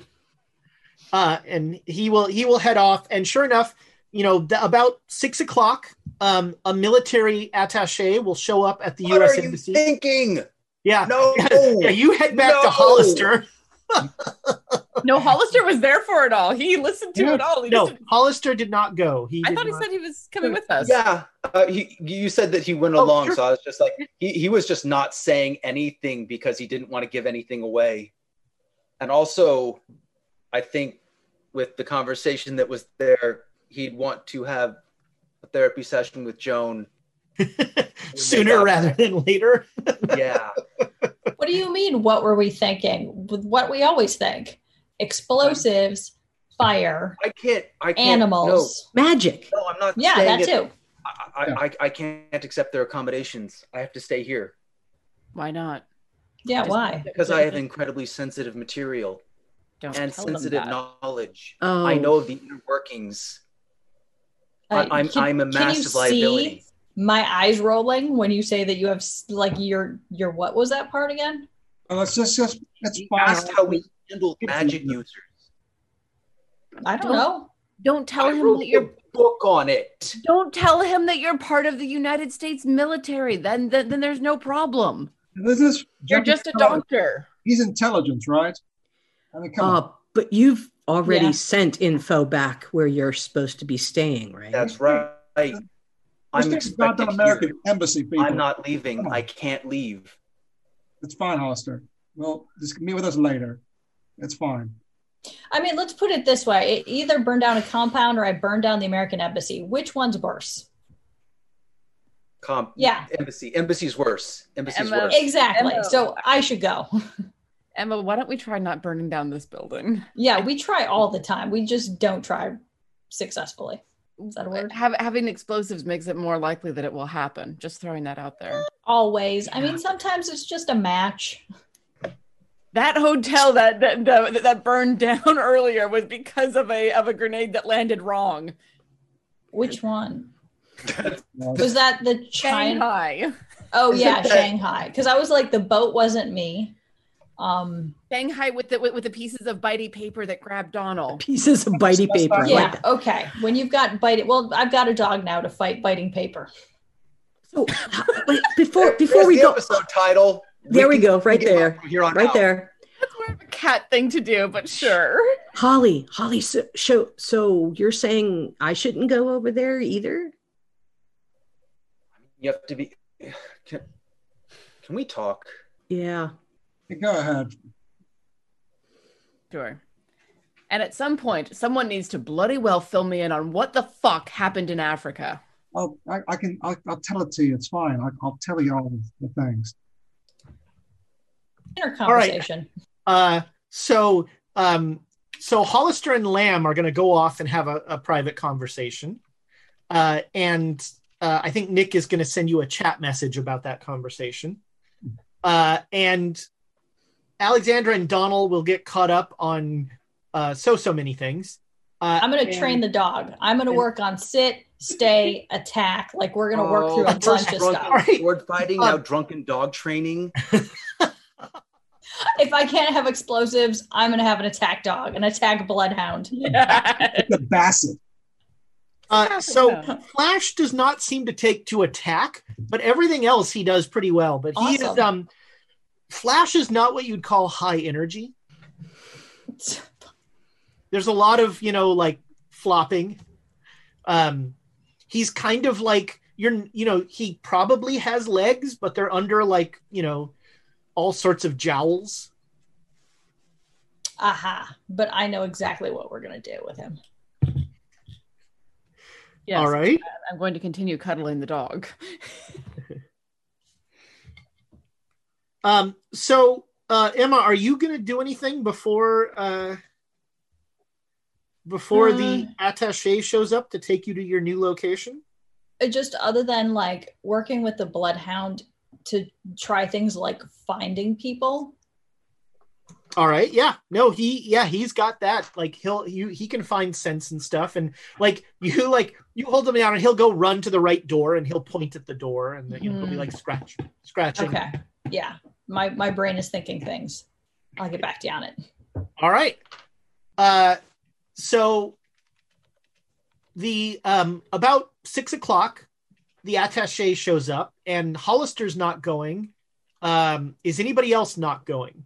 uh, and he will he will head off. And sure enough, you know, th- about six o'clock, um, a military attaché will show up at the What U.S. are you embassy. thinking? yeah, No. [LAUGHS] yeah, you head back to Hollister. [LAUGHS] No, Hollister was there for it all. He listened to Yeah. it all. He No, just- Hollister did not go. He I did thought he said he was coming with us. Yeah, uh, he, you said that he went Oh, along, sure. so I was just like, he, he was just not saying anything because he didn't want to give anything away. And also, I think with the conversation that was there, he'd want to have a therapy session with Joan. [LAUGHS] sooner up. rather than later. [LAUGHS] Yeah, What do you mean? What were we thinking? With what we always think: explosives, fire, I can't. I can't. animals. Magic. No, no I'm not. Yeah, that it. too. I, I, I, I can't accept their accommodations. I have to stay here Why not? Yeah, Just- why? because I have incredibly sensitive material Don't and sensitive knowledge. Oh. I know the inner workings. Uh, I, I'm can- I'm a can you massive see liability. My eyes rolling when you say that you have like your your what was that part again? Well, let's just, just it's You asked how we handle magic users. I don't Don't- know. Don't tell I him wrote that you're. book on it. Don't tell him that you're part of the United States military. Then, then, then there's no problem. This is You're just a doctor. He's intelligence, right? I mean, come on. Uh, but you've already Yeah. sent info back where you're supposed to be staying, right? That's right. Let's I'm take the expected American here. embassy people. I'm not leaving. I can't leave. It's fine, Hollister. Well, just meet with us later. It's fine. I mean, let's put it this way: it either burn down a compound or I burn down the American embassy. Which one's worse? Com- Yeah. Embassy. Embassy's worse. Embassy's Emma- worse. Exactly. Emma. So I should go. [LAUGHS] Emma, why don't we try not burning down this building? Yeah, we try all the time. We just don't try successfully. Is that a word? Have, having explosives makes it more likely that it will happen. Just throwing that out there. Always. I mean, sometimes it's just a match. That hotel that that, that that burned down [LAUGHS] earlier was because of a of a grenade that landed wrong. Which one? [LAUGHS] Was that the China? Shanghai. Oh [LAUGHS] yeah, Shanghai. Because I was like, the boat wasn't me. Um, Shanghai with the with, with the pieces of bitey paper that grabbed Donald. Pieces of bitey paper. Yeah. like okay. When you've got biting, well, I've got a dog now to fight biting paper. So [LAUGHS] wait, before before There's we the go, episode title. there we can- go, right there, here on right out. there. That's more of a cat thing to do, but sure. Holly, Holly, so, so so you're saying I shouldn't go over there either? You have to be. Can, can we talk? Yeah. Go ahead. Sure. And at some point, someone needs to bloody well fill me in on what the fuck happened in Africa. I'll, I, I can. I'll, I'll tell it to you. It's fine. I, I'll tell you all the things. Inner conversation. All right. conversation. Uh, so, um, so Hollister and Lamb are going to go off and have a, a private conversation, uh, and uh, I think Nick is going to send you a chat message about that conversation, uh, and Alexandra and Donald will get caught up on uh, so so many things. Uh, I'm going to train the dog. I'm going to work on sit, stay, attack. Like we're going to work through a Oh, first bunch of drunken stuff. Right. sword fighting, Um, now drunken dog training. [LAUGHS] If I can't have explosives, I'm going to have an attack dog, an attack bloodhound. [LAUGHS] The Basset. Uh, so Flash does not seem to take to attack, but everything else he does pretty well. But he is um, Flash is not what you'd call high energy. There's a lot of you know like flopping. Um, he's kind of like you're you know he probably has legs, but they're under like you know all sorts of jowls. Aha. But I know exactly what we're going to do with him. Yes, All right. I'm going to continue cuddling the dog. [LAUGHS] Um, so uh, Emma, are you going to do anything before uh, before the attaché shows up to take you to your new location? Uh, Just other than like working with the bloodhound to try things like finding people. All right. Yeah. No, he yeah, he's got that. Like he'll you he can find sense and stuff and like [LAUGHS] you like you hold him down and he'll go run to the right door and he'll point at the door and you know he'll be Hmm. like scratch scratching. Okay. Yeah. My my brain is thinking things. I'll get back to you on it. All right. Uh so the um about six o'clock, the attaché shows up and Hollister's not going. Um, is anybody else not going?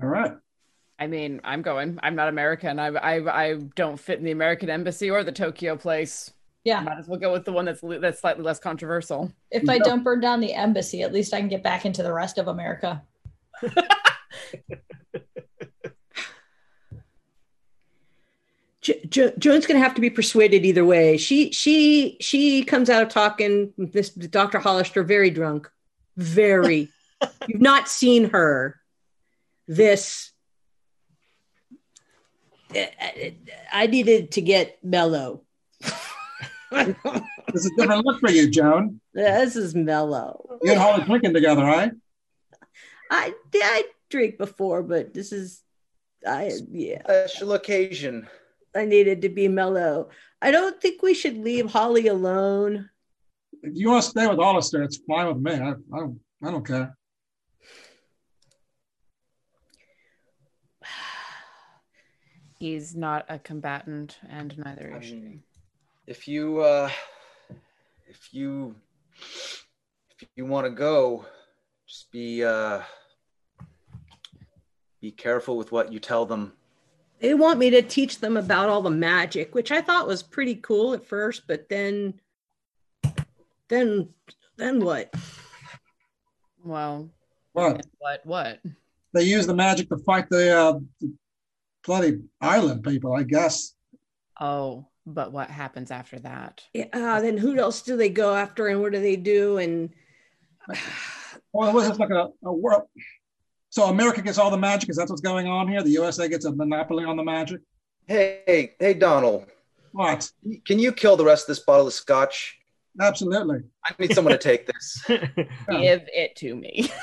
All right. I mean, I'm going. I'm not American. I, I, I don't fit in the American embassy or the Tokyo place. Yeah. Might as well go with the one that's that's slightly less controversial. If I don't burn down the embassy, at least I can get back into the rest of America. [LAUGHS] Jo- Jo- Joan's going to have to be persuaded either way. She she she comes out of talking this Dr. Hollister very drunk, very. [LAUGHS] You've not seen her this. I- I- I needed to get mellow. [LAUGHS] This is a different look for you, Joan. This is mellow. You and Holly drinking together, right? I I drink before, but this is I yeah. Special occasion. I needed to be mellow. I don't think we should leave Holly alone. If you want to stay with Hollister, it's fine with me. I, I don't. I don't care. He's not a combatant, and neither I is she. if you uh, if you if you want to go, just be uh, be careful with what you tell them. They want me to teach them about all the magic, which I thought was pretty cool at first, but then then then what? Well, What? what? What? They use the magic to fight the, uh, the bloody island people, I guess. Oh, but what happens after that? Yeah, uh, then who else do they go after and what do they do? And [SIGHS] Well, it was this like a, a world? So America gets all the magic. Is that what's going on here? The USA gets a monopoly on the magic. Hey, hey, Donald, What? can you kill the rest of this bottle of scotch? Absolutely. I need someone to take this. [LAUGHS] Give it to me. [LAUGHS]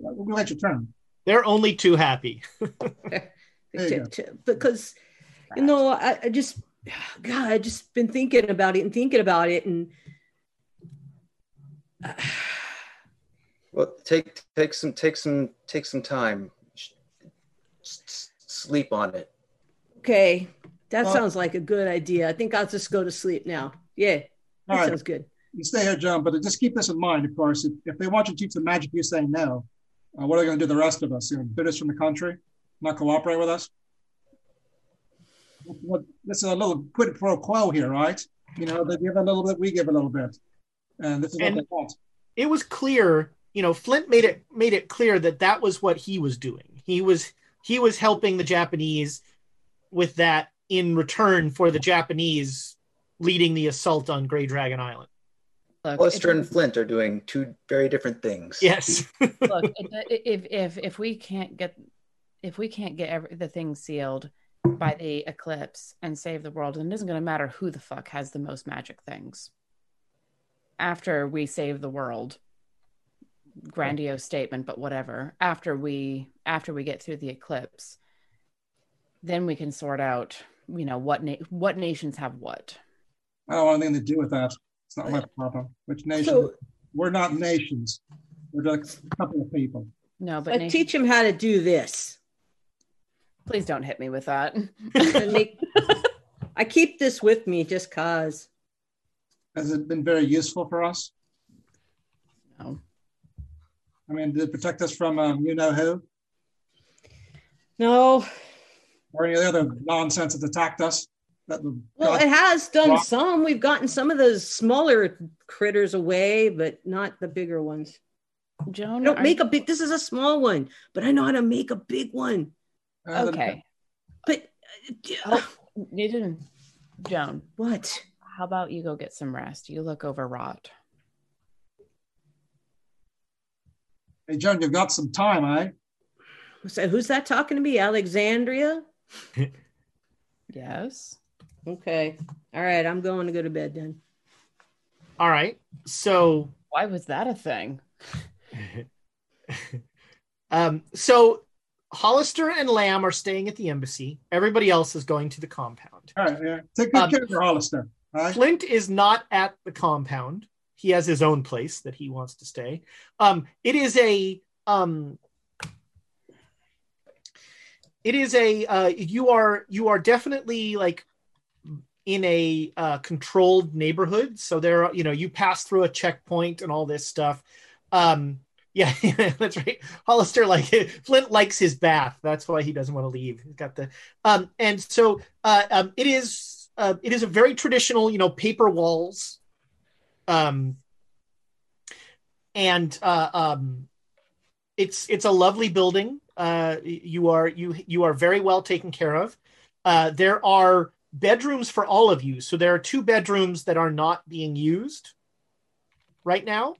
We'll let your turn. They're only too happy. [LAUGHS] To- to- because you know I, I just [SIGHS] god i just been thinking about it and thinking about it and [SIGHS] Well, take take some take some take some time. S- Sleep on it. okay that Well- sounds like a good idea i think i'll just go to sleep now yeah that All right. sounds good You stay here, John, but just keep this in mind, of course. If, if they want you to teach them magic, you say no. Uh, what are they going to do the rest of us? You know, bid us from the country, not cooperate with us? What, what, this is a little quid pro quo here, right? You know, they give a little bit, we give a little bit. And this is And- what they want. it was clear you know flint made it made it clear that that was what he was doing he was he was helping the japanese with that in return for the japanese leading the assault on gray dragon island Look, Hollister and Flint are doing two very different things. yes look it- if if if we can't get if we can't get every, the thing sealed by the eclipse and save the world then it isn't going to matter who the fuck has the most magic things after we save the world grandiose statement but whatever after we after we get through the eclipse then we can sort out you know what na- what nations have what I don't want anything to do with that. It's not my uh, problem. Which nation? so We're not nations. We're just a couple of people. no but i nation- teach him how to do this please don't hit me with that [LAUGHS] make- [LAUGHS] i keep this with me just cause Has it been very useful for us? no I mean, did it protect us from um, you know who no or any other nonsense that attacked us? That Well, it has done Rock- some. We've gotten some of those smaller critters away, but not the bigger ones. joan I don't make a big. This is a small one, but I know how to make a big one. The- okay But uh, Oh, [SIGHS] you didn't, Joan. what? How about you go get some rest? You look overwrought. Hey, Joan, you've got some time, eh? So who's that talking to me? Alexandria? [LAUGHS] Yes. Okay. All right. I'm going to go to bed then. all right so Why was that a thing? [LAUGHS] um so hollister and lamb are staying at the embassy everybody else is going to the compound All right, yeah. Take good Um, care of Hollister. All right. Flint is not at the compound. He has his own place that he wants to stay. Um, it is a um, it is a uh, you are you are definitely like in a uh, controlled neighborhood. So there, are, you know, you pass through a checkpoint and all this stuff. Um, yeah, [LAUGHS] that's right. Hollister like [LAUGHS] Flint likes his bath. That's why he doesn't want to leave. He's got the um, and so uh, um, it is uh, it is a very traditional, you know, paper walls, um, and uh, um, it's it's a lovely building. Uh, you are you you are very well taken care of. Uh, there are bedrooms for all of you, so there are two bedrooms that are not being used right now,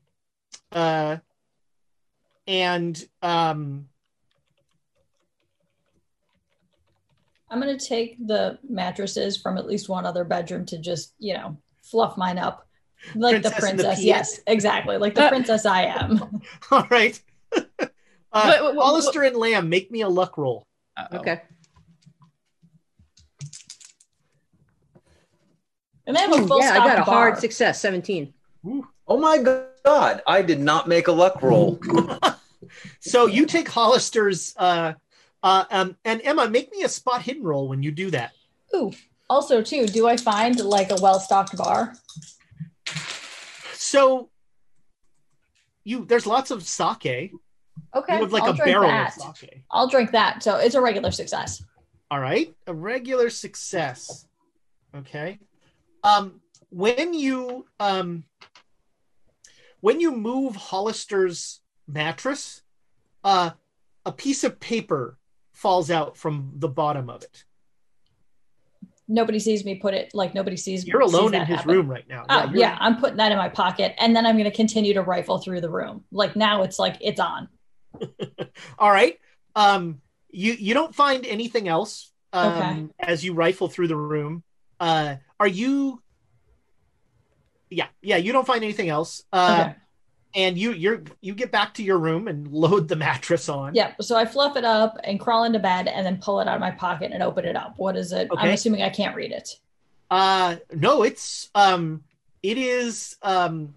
uh, and um, I'm gonna take the mattresses from at least one other bedroom to just, you know, fluff mine up. Like Princess the in the princess. yes, exactly. Like the Uh, princess I am. [LAUGHS] all right. [LAUGHS] uh, Wait, wait, wait, Hollister and Lamb, make me a luck roll. Uh-oh. Okay. And they have a full yeah, I got a bar. hard success. 17. Oh my god! I did not make a luck roll. [LAUGHS] So you take Hollister's uh uh um and Emma, make me a spot hidden roll when you do that. Ooh. Also, too, do I find like a well stocked bar? So you there's lots of sake. Okay. You have like I'll a barrel that. of sake. I'll drink that. So it's a regular success. All right. A regular success. Okay. Um when you um when you move Hollister's mattress, uh a piece of paper falls out from the bottom of it. Nobody sees me put it like nobody sees me. You're sees alone in his happen. room right now. Oh, you're- yeah, I'm putting that in my pocket, and then I'm going to continue to rifle through the room. Like now, it's like it's on. [LAUGHS] All right. Um, you you don't find anything else um, Okay. as you rifle through the room. Uh, are you? Yeah, yeah. You don't find anything else. Uh, Okay. And you you're you get back to your room and load the mattress on. Yeah. So I fluff it up and crawl into bed and then pull it out of my pocket and open it up. What is it? I'm assuming I can't read it. Uh no, it's um it is um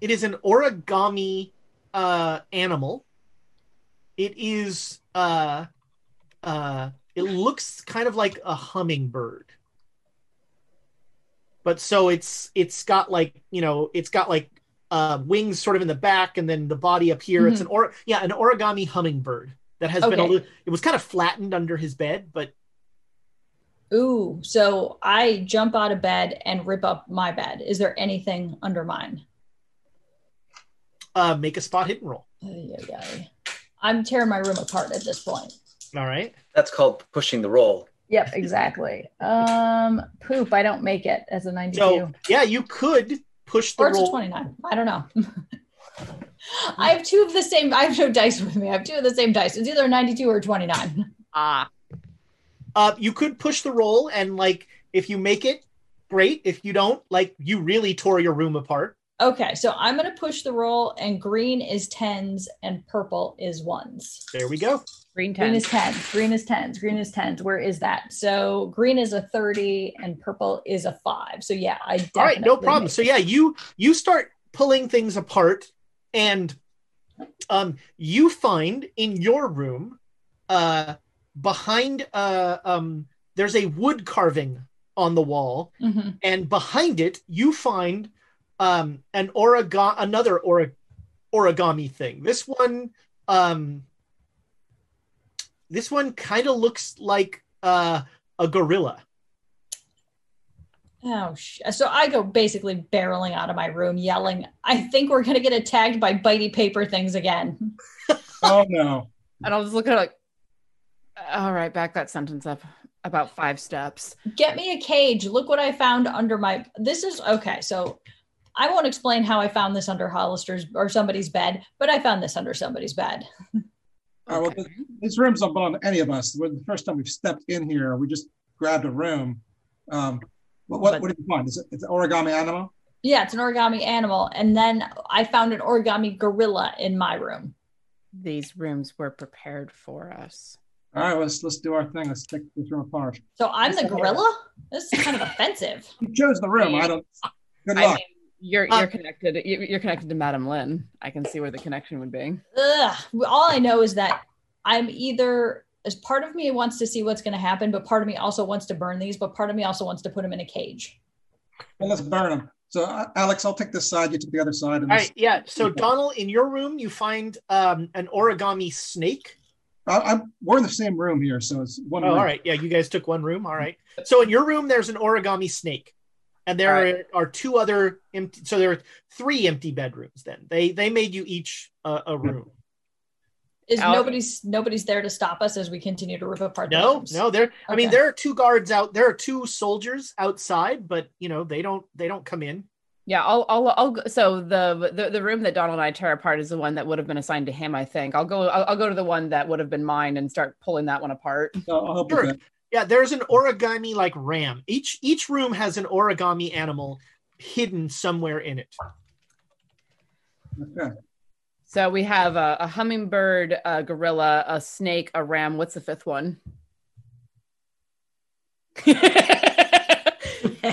it is an origami uh animal. It is uh uh it looks kind of like a hummingbird. But so it's it's got like, you know, it's got like uh wings sort of in the back and then the body up here. It's an or yeah, an origami hummingbird that has been a Okay. little it was kind of flattened under his bed, but Ooh. So I jump out of bed and rip up my bed. Is there anything under mine? uh make a spot hit and roll. Ay, ay, ay. I'm tearing my room apart at this point. All right. That's called pushing the roll. Yep, exactly. Um, poop. I don't make it as a 92. So yeah, you could push the Or it's a roll. 29. I don't know. [LAUGHS] I have two of the same. I have no dice with me. I have two of the same dice. It's either 92 or 29. ah, Uh, you could push the roll, and like if you make it, great. If you don't, like you really tore your room apart. Okay, so I'm going to push the roll, and green is tens, and purple is ones. There we go. Green Green 10. is tens. Green is tens. Green is tens. Where is that? So green is a 30, and purple is a five. So yeah, I definitely All right, no problem. So yeah, you you start pulling things apart, and um, you find in your room, uh, behind uh um, there's a wood carving on the wall, Mhm. and behind it you find um an origami another ori- origami thing this one um this one kind of looks like uh a gorilla Oh, sh- so I go basically barreling out of my room, yelling, "I think we're gonna get attacked by bitey paper things again." [LAUGHS] Oh no. And I'll just look at it like, all right, back that sentence up about five steps. Get me a cage. Look what I found under my. This is okay. So I won't explain how I found this under Hollister's or somebody's bed, but I found this under somebody's bed. [LAUGHS] All right, well, th- these rooms don't belong to any of us. When the first time we've stepped in here, we just grabbed a room. Um, what, what, what did you find? Is it it's an origami animal? Yeah, it's an origami animal, and then I found an origami gorilla in my room. These rooms were prepared for us. All right, let's let's do our thing. Let's take this room apart. So I'm the gorilla. This is kind of [LAUGHS] offensive. You chose the room. I don't. Good I luck. mean, you're you're connected. you- You're connected to Madam Lin. I can see where the connection would be. Ugh. All I know is that I'm either as part of me wants to see what's going to happen, but part of me also wants to burn these, but part of me also wants to put them in a cage. Well, let's burn them. So, uh, Alex, I'll take this side. You take the other side. And all yeah so donald in your room you find um an origami snake I, I'm, we're in the same room here, so it's one. oh, room. all right yeah you guys took one room all right so in your room there's an origami snake and there All are, are two other empty so there are three empty bedrooms then they they made you each a, a hmm. room Is Out- nobody's nobody's there to stop us as we continue to rip apart? No, rooms? no, there. I mean, there are two guards out. There are two soldiers outside, but you know they don't. They don't come in. Yeah, I'll, I'll, I'll. go- So the, the the room that Donald and I tear apart is the one that would have been assigned to him. I think I'll go. I'll, I'll go to the one that would have been mine and start pulling that one apart. So I'll help Sure. With that. Yeah, there's an origami like ram. Each each room has an origami animal hidden somewhere in it. Okay. So we have a, a hummingbird, a gorilla, a snake, a ram. What's the fifth one? [LAUGHS]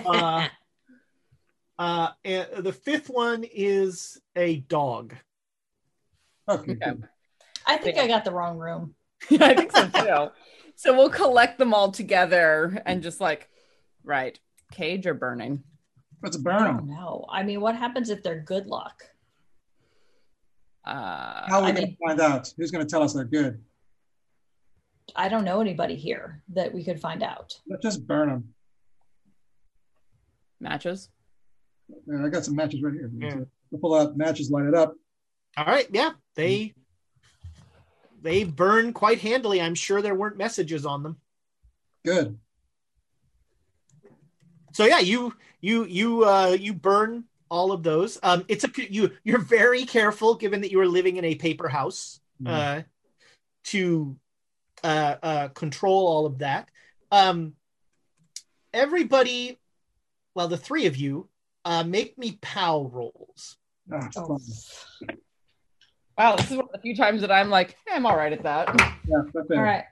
Uh, uh, the fifth one is a dog. Okay. Okay. I think I got the wrong room. [LAUGHS] I think so too. So we'll collect them all together and just like, right, cage or burning. Let's burn don't them. know. I mean, what happens if they're good luck? Uh, How are we I going to find out? Who's going to tell us they're good? I don't know anybody here that we could find out. Let's just burn them. matches. I got some matches right here. Yeah. We'll pull out matches, light it up. All right, yeah, they they burn quite handily. I'm sure there weren't messages on them. Good. So yeah, you you you uh you burn all of those. Um it's a you you're very careful given that you are living in a paper house uh to uh uh control all of that. Um everybody well the three of you uh make me pow rolls. Ah, Oh. Fine. Wow, this is one of the few times that I'm like, "Eh, I'm all right at that. Yeah, not bad. All right.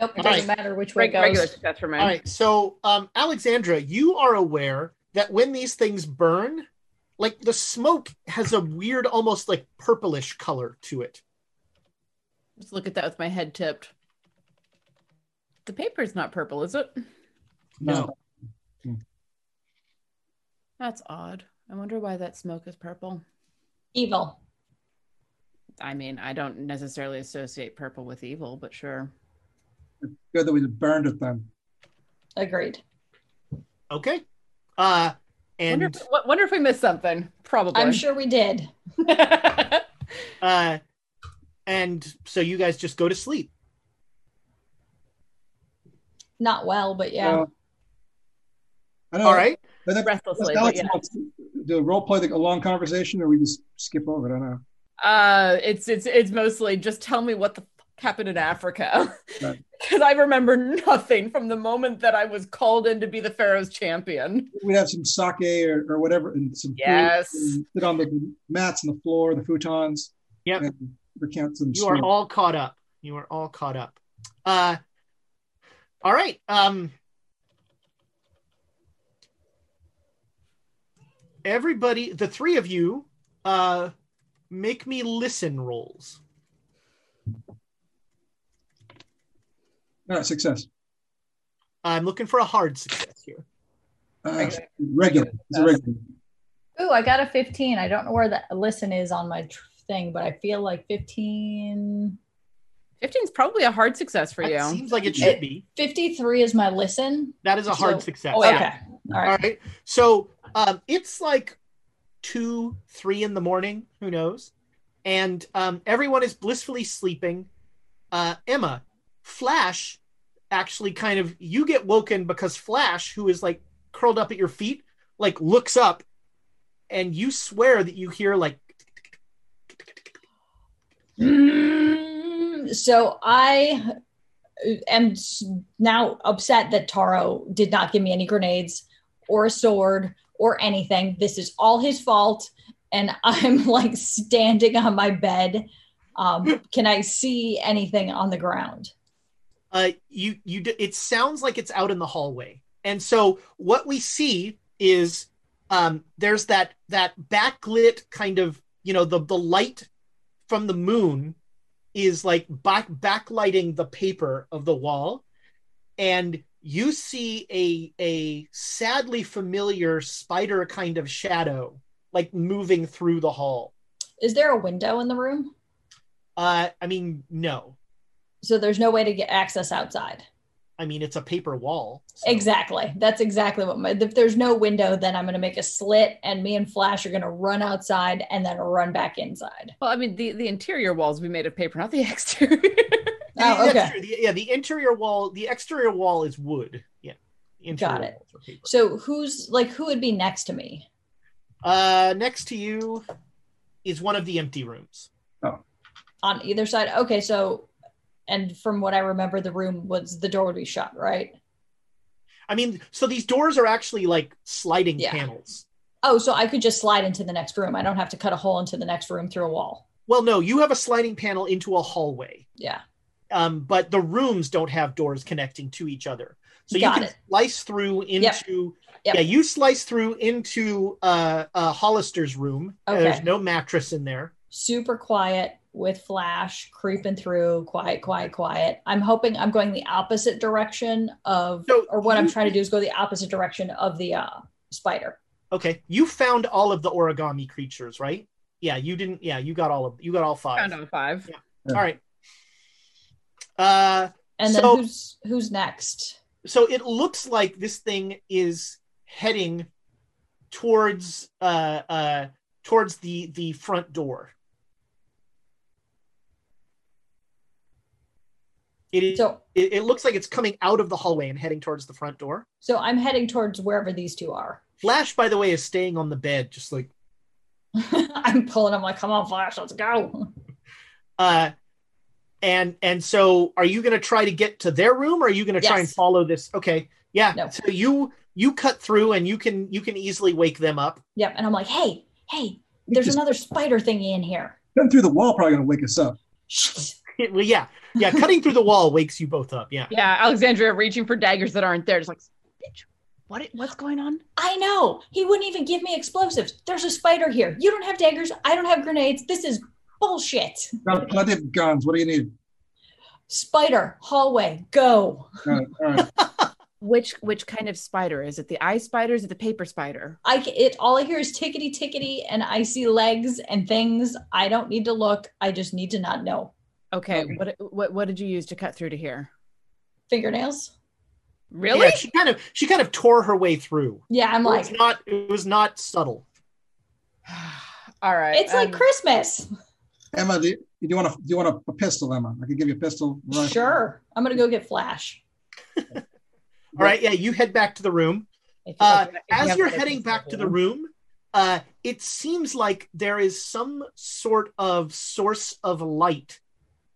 Nope, it All doesn't matter which way it Reg- goes. regular success for me. All right. So, um, Alexandra, you are aware that when these things burn, like the smoke has a weird, almost like purplish color to it. Just look at that with my head tipped. The paper's not purple, is it? No. That's odd. I wonder why that smoke is purple. Evil. I mean, I don't necessarily associate purple with evil, but sure. Good that we burned it then. Agreed. Okay. Uh, and Wonder if, w- wonder if we missed something. Probably. I'm sure we did. [LAUGHS] uh, and so you guys just go to sleep. Not well, but yeah. Uh, I know. All right. I think Restlessly, Alex but yeah. do a role play, like a long conversation, or we just skip over it. I don't know. Uh, it's it's it's mostly just tell me what the fuck happened in Africa, Right. [LAUGHS] because I remember nothing from the moment that I was called in to be the Pharaoh's champion. We'd have some sake or, or whatever, and some food, Yes. and sit on the mats on the floor, the futons. Yep. And recount some. You are all caught up. You are all caught up. Uh, all right. Um, everybody, the three of you, uh, make me listen rolls. All right, success. I'm looking for a hard success here. Uh, regular. It's a regular. Ooh, I got a 15. I don't know where the listen is on my tr- thing, but I feel like 15. 15 is probably a hard success for That you. seems like it should be. 53 is my listen. That is a hard So- success. Oh, okay. All right. All right. So um, it's like two, three in the morning. Who knows? And um, everyone is blissfully sleeping. Uh, Emma, Flash, actually kind of you get woken because Flash, who is like curled up at your feet, like looks up, and you swear that you hear like Mm, So I am now upset that Taro did not give me any grenades or a sword or anything. This is all his fault. And I'm [LAUGHS] like standing on my bed. Um, can I see anything on the ground? uh you you it sounds like it's out in the hallway and so what we see is um there's that that backlit kind of you know the the light from the moon is like back backlighting the paper of the wall and you see a a sadly familiar spider kind of shadow like moving through the hall Is there a window in the room? uh i mean no So there's no way to get access outside. i mean it's a paper wall so- Exactly. That's exactly what my. If there's no window, then I'm going to make a slit, and me and Flash are going to run outside and then run back inside. Well, I mean, the, the interior walls we made of paper, not the [LAUGHS] exterior. Oh, That's okay. true. The- yeah, the interior wall, the exterior wall is wood. Yeah. The interior Got it. walls are paper. So who's like who would be next to me? Uh, next to you is one of the empty rooms. Oh. On either side. Okay, so and from what I remember, the room was the door would be shut, right? I mean, so these doors are actually like sliding Yeah. panels. Oh, so I could just slide into the next room. I don't have to cut a hole into the next room through a wall. Well, no, you have a sliding panel into a hallway, Yeah. Um, but the rooms don't have doors connecting to each other. So Got you can it. slice through into. Yep. Yeah, you slice through into uh, uh, Hollister's room. Okay. There's no mattress in there. Super quiet with Flash creeping through, quiet, quiet, quiet. I'm hoping I'm going the opposite direction of, So or what I'm trying to do is go the opposite direction of the uh, spider. Okay, you found all of the origami creatures, right? Yeah, you didn't. Yeah, you got all of you got all five. Found on five. All right. Uh, And then So- who's who's next? so it looks like this thing is heading towards uh uh towards the the front door. It is. So It, it looks like it's coming out of the hallway and heading towards the front door. so I'm heading towards wherever these two are. Flash, by the way, is staying on the bed, just like [LAUGHS] I'm pulling. I'm like, come on, Flash, let's go. uh and and so are you going to try to get to their room or are you going to try and follow this okay yeah No. so you you cut through and you can you can easily wake them up Yep. And I'm like, hey, hey, there's Just- another spider thingy in here. Cutting through the wall probably gonna wake us up. [LAUGHS] well yeah yeah cutting through the wall wakes you both up yeah Yeah, Alexandra reaching for daggers that aren't there. Just like, bitch, what? What's going on? I know. He wouldn't even give me explosives. There's a spider here. You don't have daggers. I don't have grenades. This is bullshit. Got plenty of guns. What do you need? Spider, hallway, go. All right, all right. [LAUGHS] Which which kind of spider is it? The eye spider? Is it the paper spider? I it all I hear is tickety tickety and I see legs and things. I don't need to look. I just need to not know. Okay, what what what did you use to cut through to here? Fingernails. Really? Yeah, she kind of she kind of tore her way through Yeah, I'm it like, was not it was not subtle [SIGHS] All right. it's like um, Christmas. Emma, do you, do you want a do you want a, a pistol, Emma? I can give you a pistol. Right. Sure. I'm gonna go get Flash. [LAUGHS] all right yeah you head back to the room uh, if you as you're heading back to the room uh, it seems like there is some sort of source of light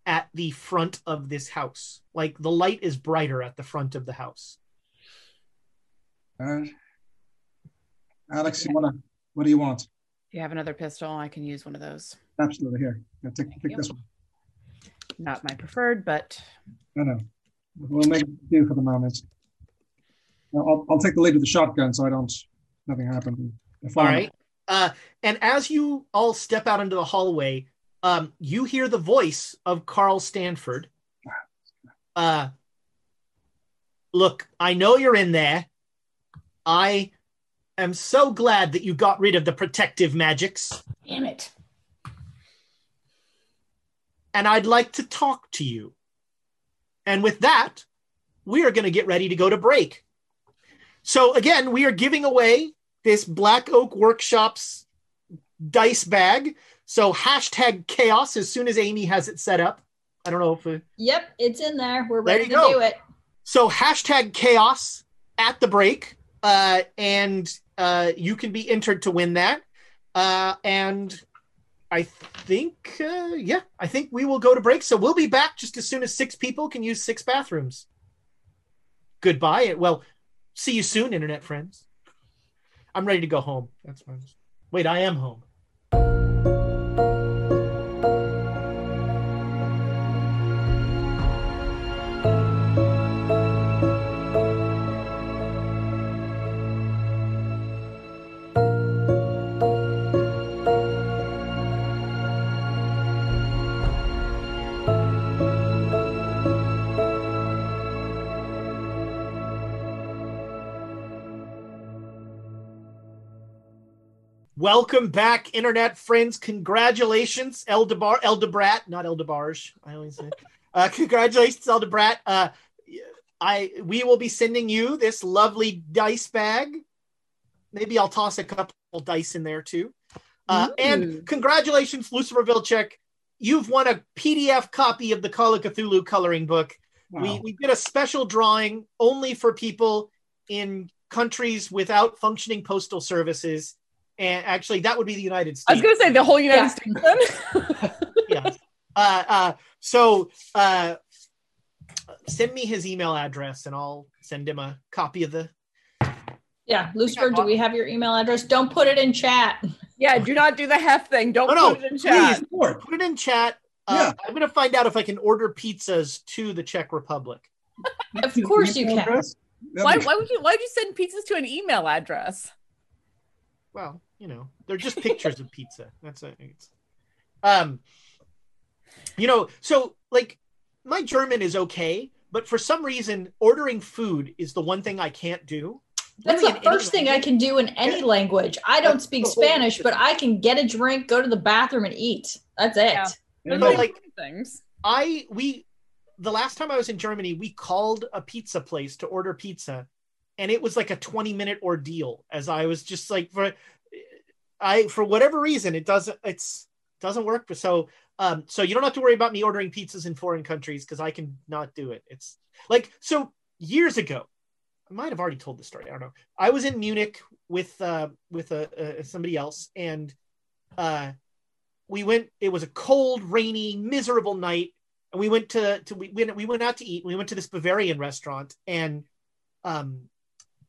at the front of this house like the light is brighter at the front of the house All right. Alex, you wanna? What do you want? If you have another pistol, I can use one of those. Absolutely. Here, yeah, take, take this one. Not my preferred, but I know. We'll make it do for the moment. Now, I'll, I'll take the lead with the shotgun, so I don't nothing happens. If All I'm- right. Uh, and as you all step out into the hallway, um, you hear the voice of Carl Stanford. Uh, look, I know you're in there. I am so glad that you got rid of the protective magics, Damn it. And I'd like to talk to you. And with that, we are going to get ready to go to break. So, again, we are giving away this Black Oak Workshops dice bag. So, hashtag chaos as soon as Amy has it set up. I don't know if. uh, Yep, it's in there. We're ready you to go. do it. So hashtag chaos at the break, uh, and uh, you can be entered to win that. Uh, and I think, uh, yeah, I think we will go to break. So we'll be back just as soon as six people can use six bathrooms. Goodbye. Well, see you soon, internet friends. I'm ready to go home. That's fine. Wait, I am home. Welcome back, internet friends. Congratulations, Eldebar, Eldebrat, not Eldebarge. I always say. Uh, congratulations, Eldebrat. Uh, I we will be sending you this lovely dice bag. Maybe I'll toss a couple dice in there too. Uh, and congratulations, Lucifer Vilcek. You've won a PDF copy of the Call of Cthulhu coloring book. We, we did a special drawing only for people in countries without functioning postal services. And actually, that would be the United States. I was gonna say the whole United Yeah. States. Then. [LAUGHS] [LAUGHS] yes. Uh, uh, so uh, send me his email address and I'll send him a copy of the. Yeah, Lucifer, do we have your email address? Don't put it in chat. yeah, do not do the hef thing. Don't Oh, no, put it in chat. Please, Lord. Put it in chat. Uh, Yeah. I'm going to find out if I can order pizzas to the Czech Republic. Of course you can. address? Why, why would you why would you send pizzas to an email address? Well, you know, they're just [LAUGHS] pictures of pizza. That's it. it's, um, you know, so like my German is okay, but for some reason, ordering food is the one thing I can't do. That's Really the first thing I can do in any Yeah. language. I don't speak Oh, oh, Spanish, but I can get a drink, go to the bathroom, and eat. That's it. Yeah. Yeah, No, no, like things. I we the last time I was in Germany, we called a pizza place to order pizza, and it was like a 20 minute ordeal as I was just like for I for whatever reason it doesn't it's doesn't work so um so you don't have to worry about me ordering pizzas in foreign countries because I can not do it. It's like so years ago. I might have already told the story. I don't know. I was in Munich with uh with a, uh somebody else and uh we went it was a cold rainy miserable night and we went to to we went we went out to eat. We went to this Bavarian restaurant, and um,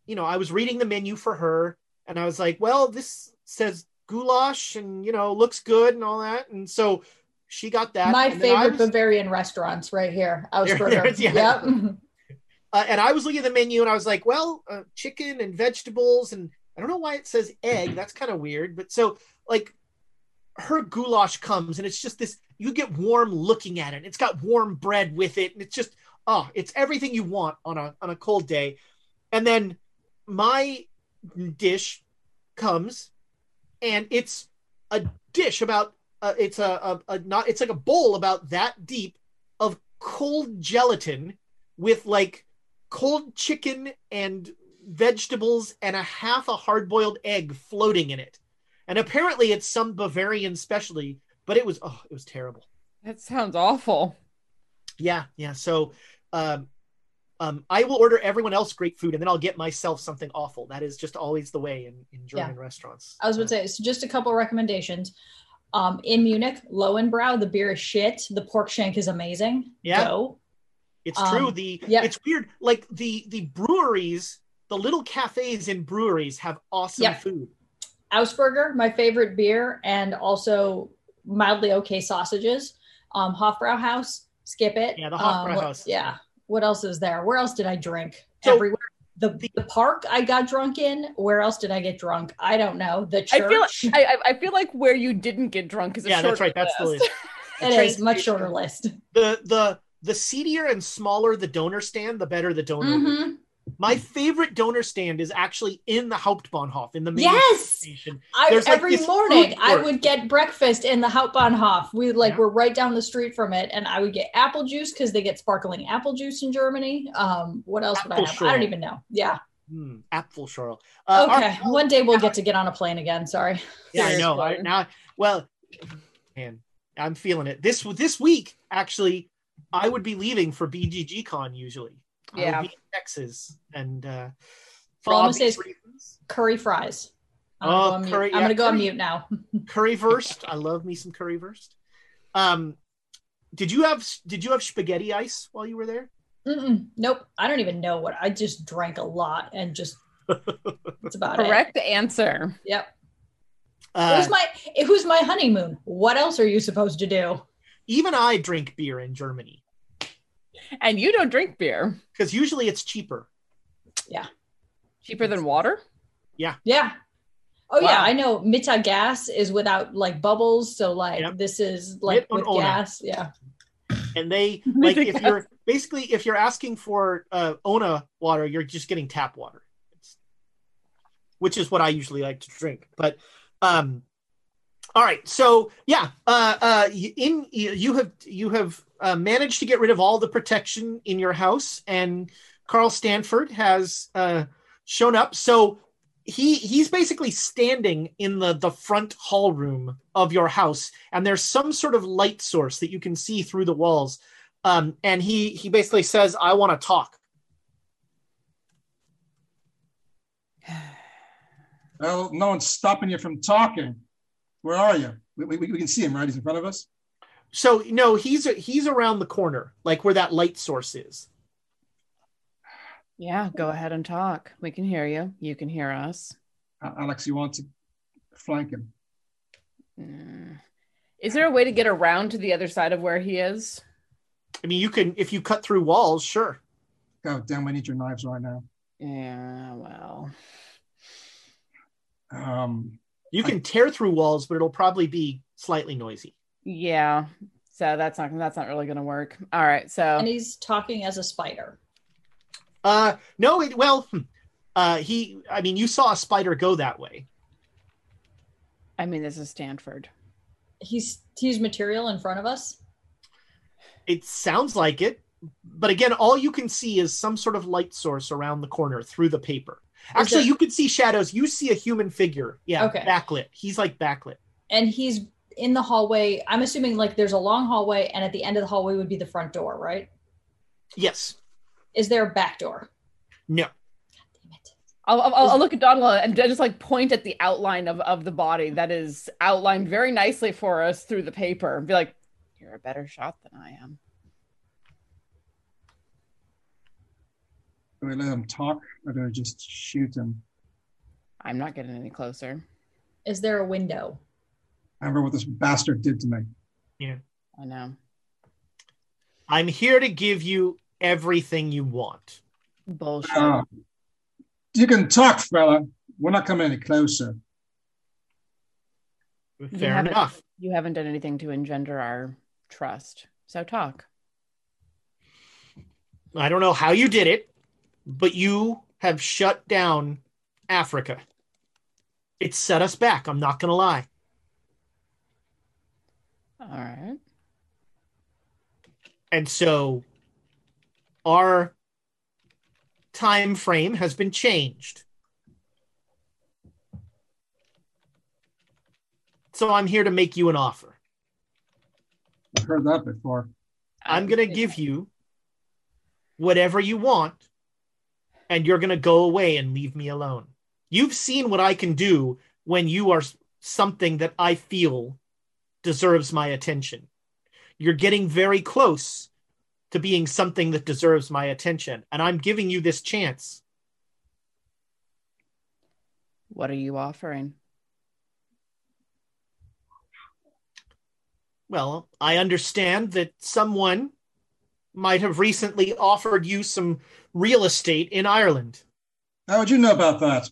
you know, I was reading the menu for her, and I was like, well, this says goulash, and you know, looks good and all that, and so she got that. My and then I favorite was- Bavarian restaurants right here. Ausburger. yeah. Yep. [LAUGHS] uh, and I was looking at the menu and I was like, well, uh, chicken and vegetables, and I don't know why it says egg. That's kind of weird. But so, like, her goulash comes and it's just this. You get warm looking at it. It's got warm bread with it, and it's just oh, it's everything you want on a on a cold day. And then my dish comes, and it's a dish about uh, it's a, a, a not it's like a bowl about that deep of cold gelatin with like cold chicken and vegetables and a half a hard boiled egg floating in it. And apparently it's some Bavarian specialty, but it was oh, it was terrible. That sounds awful. Yeah, yeah. So um um I will order everyone else great food and then I'll get myself something awful. That is just always the way in, in German restaurants. I was going to say, so just a couple recommendations. Um, in Munich, Lowenbrau, the beer is shit. The pork shank is amazing. Yeah. Go. It's Um, true. The yeah. it's weird. Like the the breweries, the little cafes in breweries have awesome Yeah. food. Ausburger, my favorite beer, and also mildly okay sausages. Um, Hofbrauhaus, skip it. Yeah, the Um, Hofbrauhaus. yeah. What else is there? Where else did I drink? So- Everywhere. The, the park I got drunk in. Where else did I get drunk? I don't know. The I feel church. I, I- I feel like where you didn't get drunk is a Yeah, that's shorter right. That's the list. list. The it train much shorter list. the the the seedier and smaller the döner stand, the better the döner. Mm-hmm. is. My favorite döner stand is actually in the Hauptbahnhof in the main Yes! station. There's, like, every morning I would get breakfast in the Hauptbahnhof. We like Yeah. we're right down the street from it, and I would get apple juice because they get sparkling apple juice in Germany. Um, what else would I have? I don't even know. Yeah. apple Apfelschorle. Uh, okay. right, One day we'll get [LAUGHS] to get on a plane again. Sorry. Yeah, I know. Now, well, man, I'm feeling it. This this week, actually, I would be leaving for BGG Con usually. I would Yeah. be in Texas, and uh, for Well, obvious reasons, Curry fries. I'm Oh, gonna go on mute. curry- I'm gonna go on mute now. [LAUGHS] currywurst. I love me some currywurst. Um, did you have did you have spaghetti ice while you were there? Mm-mm. Nope. I don't even know what I just drank a lot and just [LAUGHS] that's about it. Correct answer. Yep. it Uh, was my it was my honeymoon. What else are you supposed to do? even I drink beer in Germany And you don't drink beer. because usually it's cheaper. Yeah, cheaper than water? Yeah. Yeah. Oh yeah, I know Mita gas is without like bubbles, so like Yep. this is like with ohne. gas. Yeah. and they [LAUGHS] like if Yes. you're basically if you're asking for uh ona water you're just getting tap water It's- which is what i usually like to drink but um all right so yeah uh uh in you have you have uh, managed to get rid of all the protection in your house and carl stanford has uh shown up. So he he's basically standing in the the front hall room of your house and there's some sort of light source that you can see through the walls. Um and he he basically says i want to talk. [SIGHS] Well, no one's stopping you from talking. Where are you? We, we, we can see him, right? He's in front of us. so no he's he's around the corner like where that light source is Yeah, go ahead and talk. We can hear you. You can hear us. Uh, Alex, you want to flank him? Mm. Is there a way to get around to the other side of where he is? i mean you can if you cut through walls sure Oh damn, we need your knives right now. Yeah, well. Um, you can tear through walls but it'll probably be slightly noisy Yeah. So that's not that's not really gonna work. All right. So And he's talking as a spider. uh no it, well hmm. uh he i mean you saw a spider go that way I mean this is Stanford. He's he's material in front of us. It sounds like it, but again, all you can see is some sort of light source around the corner through the paper. Actually, there- you can see shadows. You see a human figure. Yeah, Okay. backlit. He's like backlit. And he's in the hallway. I'm assuming like there's a long hallway, and at the end of the hallway would be the front door, right? Yes. Is there a back door? No. Damn it. I'll, I'll, I'll look at Donald and just like point at the outline of, of the body that is outlined very nicely for us through the paper and be like, you're a better shot than I am. Do we let him talk or do we just shoot him? I'm not getting any closer. Is there a window? I remember what this bastard did to me. Yeah. I know. I'm here to give you everything you want. Bullshit. Ah. you can talk, fella. We're not coming any closer. Fair haven't- enough. You haven't done anything to engender our trust. So talk. I don't know how you did it, but you have shut down Africa. It set us back. I'm not going to lie. All right. And so our time frame has been changed. So I'm here to make you an offer. I've heard that before. I'm going to give you whatever you want, and you're going to go away and leave me alone. You've seen what I can do when you are something that I feel deserves my attention. You're getting very close to being something that deserves my attention, and I'm giving you this chance. What are you offering? Well, I understand that someone might have recently offered you some real estate in Ireland. How would you know about that?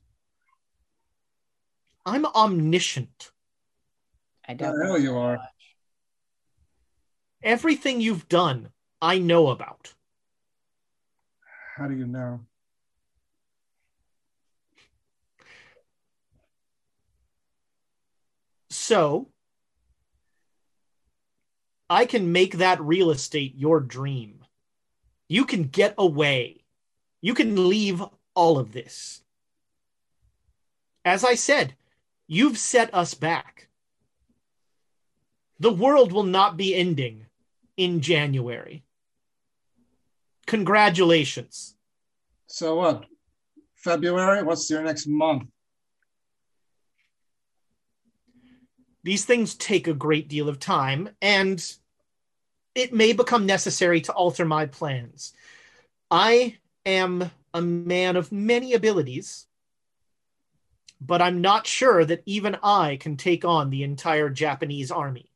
I'm omniscient. I don't know you are. Everything you've done, I know about. How do you know? So, I can make that real estate your dream. You can get away. You can leave all of this. As I said, you've set us back. The world will not be ending in January. Congratulations. So what? February? What's your next month? these things take a great deal of time and it may become necessary to alter my plans. I am a man of many abilities, but I'm not sure that even I can take on the entire Japanese army.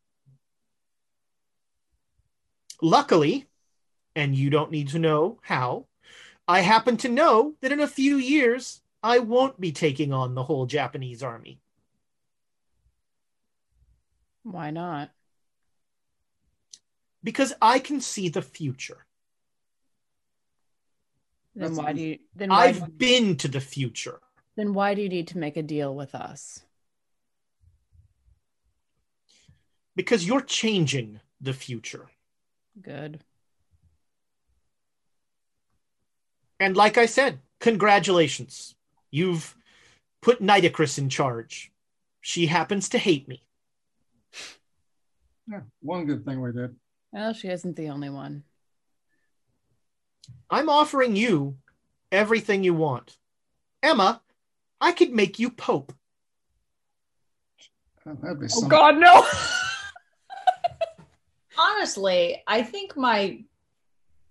Luckily, and you don't need to know how, I happen to know that in a few years I won't be taking on the whole Japanese army. Why not? Because I can see the future. Then why do you then why, I've been to the future. then why do you need to make a deal with us? because you're changing the future. Good. And like I said, congratulations. You've put Nitocris in charge. She happens to hate me. Yeah, one good thing we did. Well, she isn't the only one. I'm offering you everything you want. Emma, I could make you Pope. Oh, that'd be Oh something. God, no! [LAUGHS] Honestly, I think my,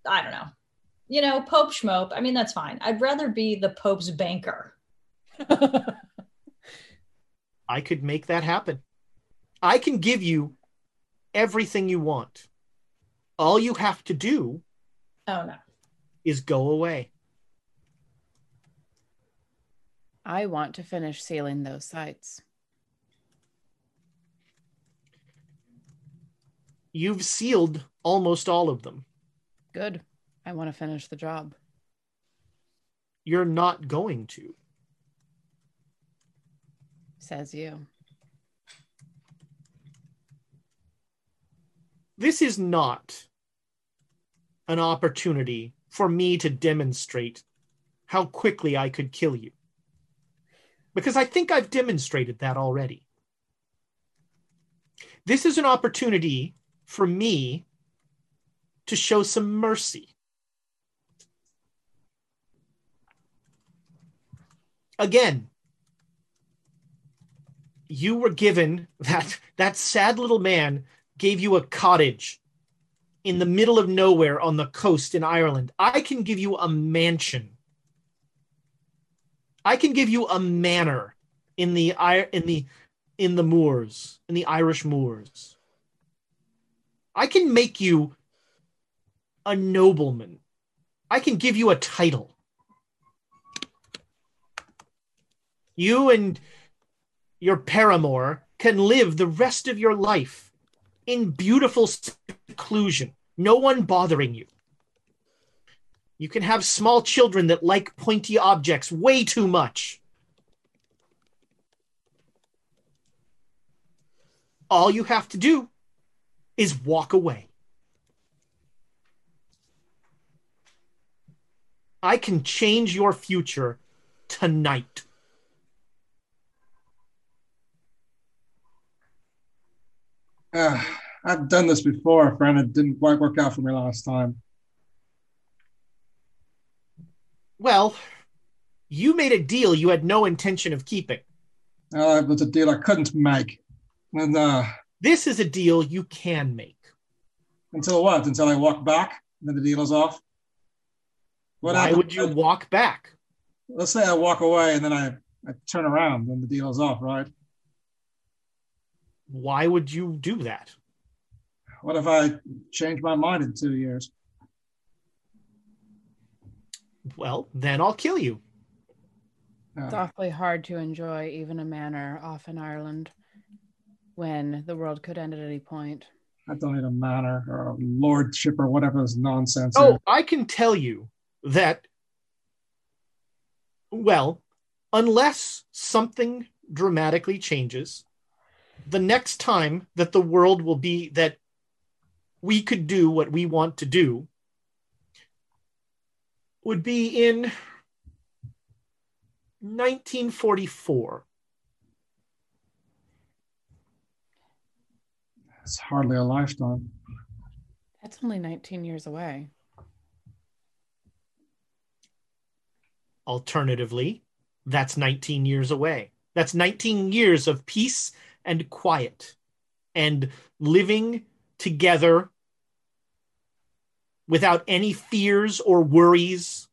I don't know, you know, Pope Schmope. I mean, that's fine. I'd rather be the Pope's banker. [LAUGHS] I could make that happen. I can give you everything you want. All you have to do Oh no. is go away. I want to finish sealing those sites. You've sealed almost all of them. Good. I want to finish the job. You're not going to. Says you. This is not an opportunity for me to demonstrate how quickly I could kill you. Because I think I've demonstrated that already. This is an opportunity for me to show some mercy. Again, you were given [LAUGHS] that that sad little man gave you a cottage in the middle of nowhere on the coast in Ireland. I can give you a mansion I can give you a manor in the in the in the moors, in the Irish moors. I can make you a nobleman. I can give you a title. You and your paramour can live the rest of your life in beautiful seclusion, no one bothering you. You can have small children that like pointy objects way too much. All you have to do is walk away. I can change your future tonight. Uh, I've done this before, friend. It didn't quite work out for me last time. Well, you made a deal you had no intention of keeping. Uh, it was a deal I couldn't make. And uh, This is a deal you can make. until what? Until I walk back and then the deal is off? What Why would you walk back? Let's say I walk away and then I, I turn around and the deal is off, right? Why would you do that? What if I change my mind in two years? Well, then I'll kill you. It's awfully hard to enjoy even a manor off in Ireland when the world could end at any point. I don't need a manor or a lordship or whatever this nonsense Oh, is. I can tell you that, well, unless something dramatically changes, the next time that the world will be that we could do what we want to do would be in 1944. It's hardly a lifetime. That's only 19 years away. Alternatively, that's 19 years away. That's 19 years of peace and quiet and living together without any fears or worries,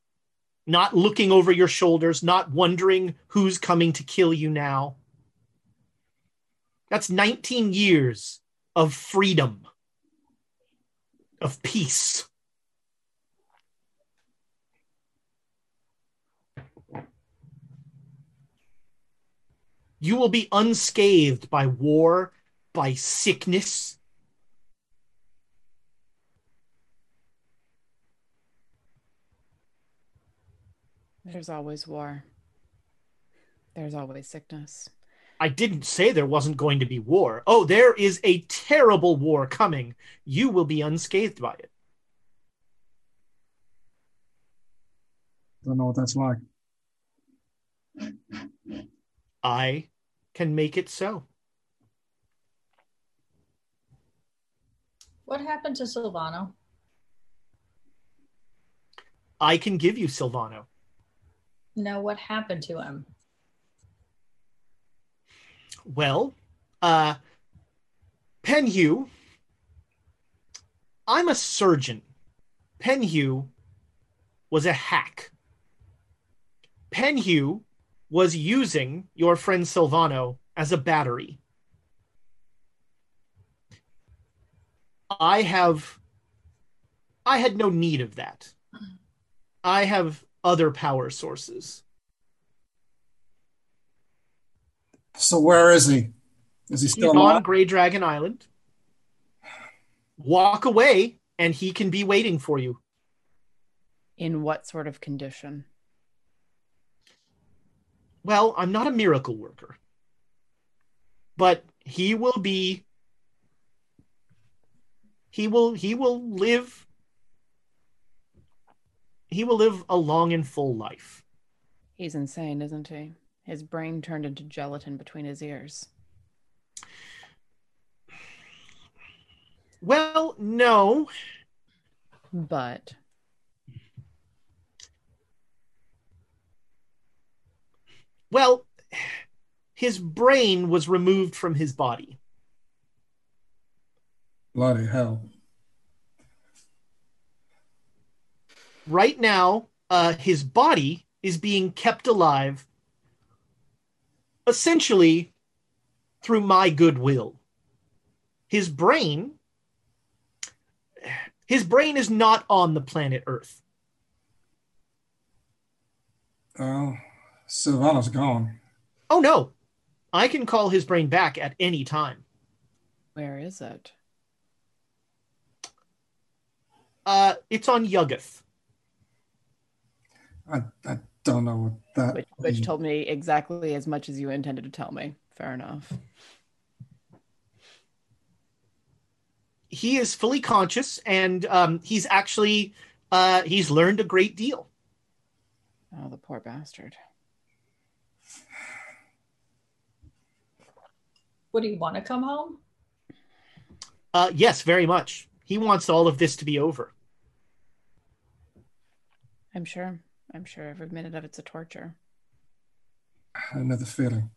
not looking over your shoulders, not wondering who's coming to kill you now. That's 19 years of freedom, of peace. You will be unscathed by war, by sickness. There's always war. There's always sickness. I didn't say there wasn't going to be war. Oh, there is a terrible war coming. You will be unscathed by it. Don't know what that's like. I can make it so. What happened to Silvano? I can give you Silvano. No, what happened to him? Well, uh, Penhew, I'm a surgeon. Penhew was a hack. Penhew was using your friend Silvano as a battery. I have, I had no need of that. I have other power sources. So where is he? Is he He's still on? Grey Dragon Island. Walk away, and he can be waiting for you. In what sort of condition? Well, I'm not a miracle worker, but he will be. He will. He will live. He will live a long and full life. He's insane, isn't he? His brain turned into gelatin between his ears. Well, no. But Well, his brain was removed from his body. Bloody hell. Right now, uh, his body is being kept alive essentially through my goodwill. His brain his brain is not on the planet Earth. Oh, Silvano's gone. Oh no. I can call his brain back at any time. Where is it? Uh it's on Yuggoth. I, I don't know what that Which, which told me exactly as much as you intended to tell me. Fair enough. He is fully conscious and um, he's actually uh, he's learned a great deal. Oh, the poor bastard. Would he want to come home? Uh, yes, very much. He wants all of this to be over. I'm sure. I'm sure every minute of it's a torture. I had another feeling.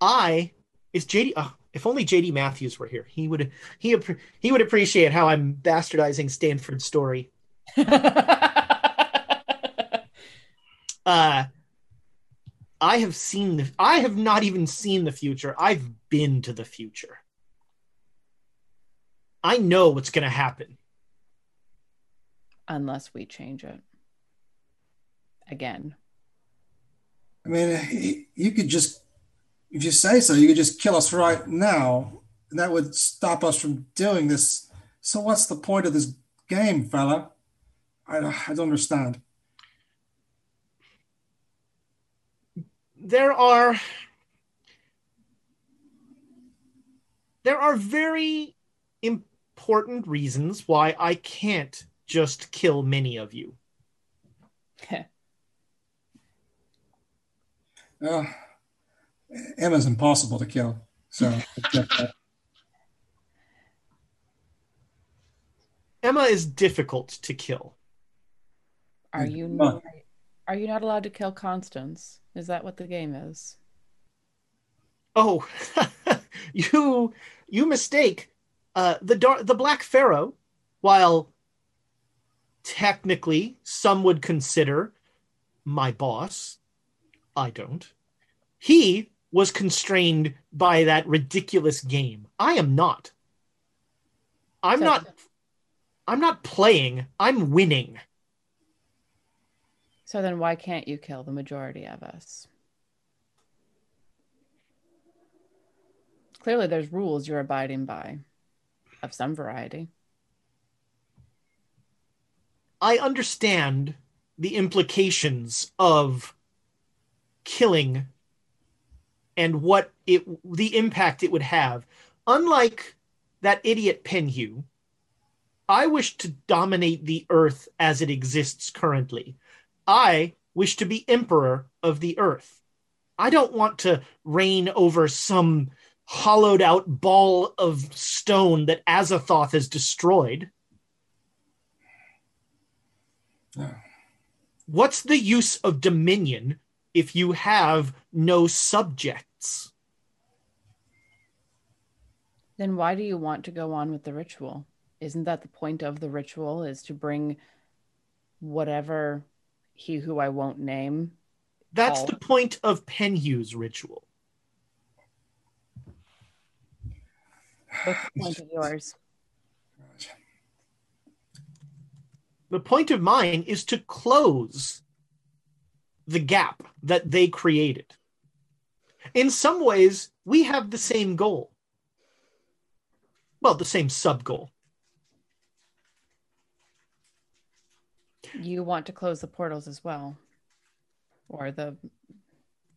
I is JD. Oh, if only JD Matthews were here, he would he he would appreciate how I'm bastardizing Stanford's story. [LAUGHS] Uh, I have seen the. I have not even seen the future. I've been to the future. I know what's going to happen. Unless we change it. Again. I mean, you could just, if you say so, you could just kill us right now, and that would stop us from doing this. So, what's the point of this game, fella? I, I don't understand. There are there are very important reasons why I can't just kill many of you. [LAUGHS] Uh, Emma's impossible to kill. So, I get that. Emma is difficult to kill. Are you But- not, are you not allowed to kill constants? Is that what the game is? Oh, [LAUGHS] you you mistake. Uh, the dar- the Black Pharaoh, while technically some would consider my boss, I don't. He was constrained by that ridiculous game. I am not. I'm So- not. I'm not playing. I'm winning. So then why can't you kill the majority of us? Clearly there's rules you're abiding by of some variety. I understand the implications of killing and what it the impact it would have. Unlike that idiot Penhew, I wish to dominate the earth as it exists currently. I wish to be emperor of the earth. I don't want to reign over some hollowed out ball of stone that Azathoth has destroyed. Yeah. What's the use of dominion if you have no subjects? Then why do you want to go on with the ritual? Isn't that the point of the ritual is to bring whatever he who I won't name That's the point of Penhew's ritual. What's the point of yours? The point of mine is to close the gap that they created. In some ways, we have the same goal. Well, the same sub goal. You want to close the portals as well. Or the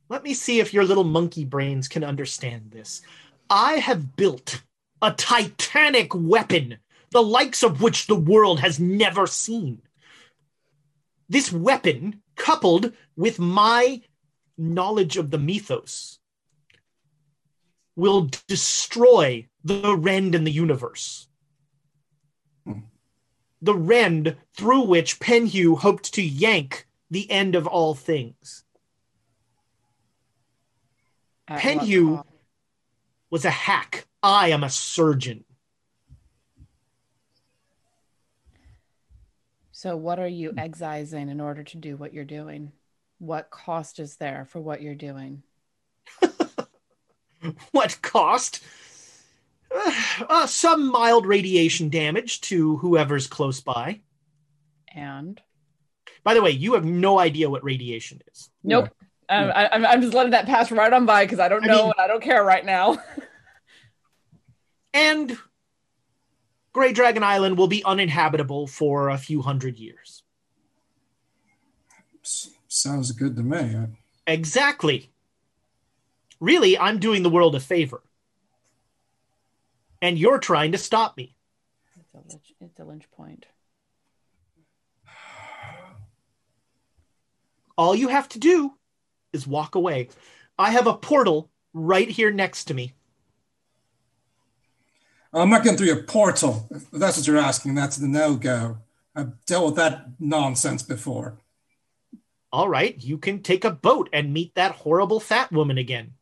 Let me see if your little monkey brains can understand this. I have built a titanic weapon, the likes of which the world has never seen. This weapon, coupled with my knowledge of the mythos, will destroy the rend in the universe. The rend through which Penhew hoped to yank the end of all things. at Penhew was a hack. I am a surgeon. So, what are you excising in order to do what you're doing? What cost is there for what you're doing? [LAUGHS] what cost? [SIGHS] Uh, some mild radiation damage to whoever's close by. And by the way, you have no idea what radiation is. Nope. Um, I, I'm, I'm just letting that pass right on by because I don't I know mean- and I don't care right now. [LAUGHS] And Grey Dragon Island will be uninhabitable for a few hundred years. Sounds good to me. Exactly. Really, I'm doing the world a favor. And you're trying to stop me. It's a lynch, it's a lynch point. All you have to do is walk away. I have a portal right here next to me. I'm not getting through your portal. If that's what you're asking, that's the no go. I've dealt with that nonsense before. All right, you can take a boat and meet that horrible fat woman again.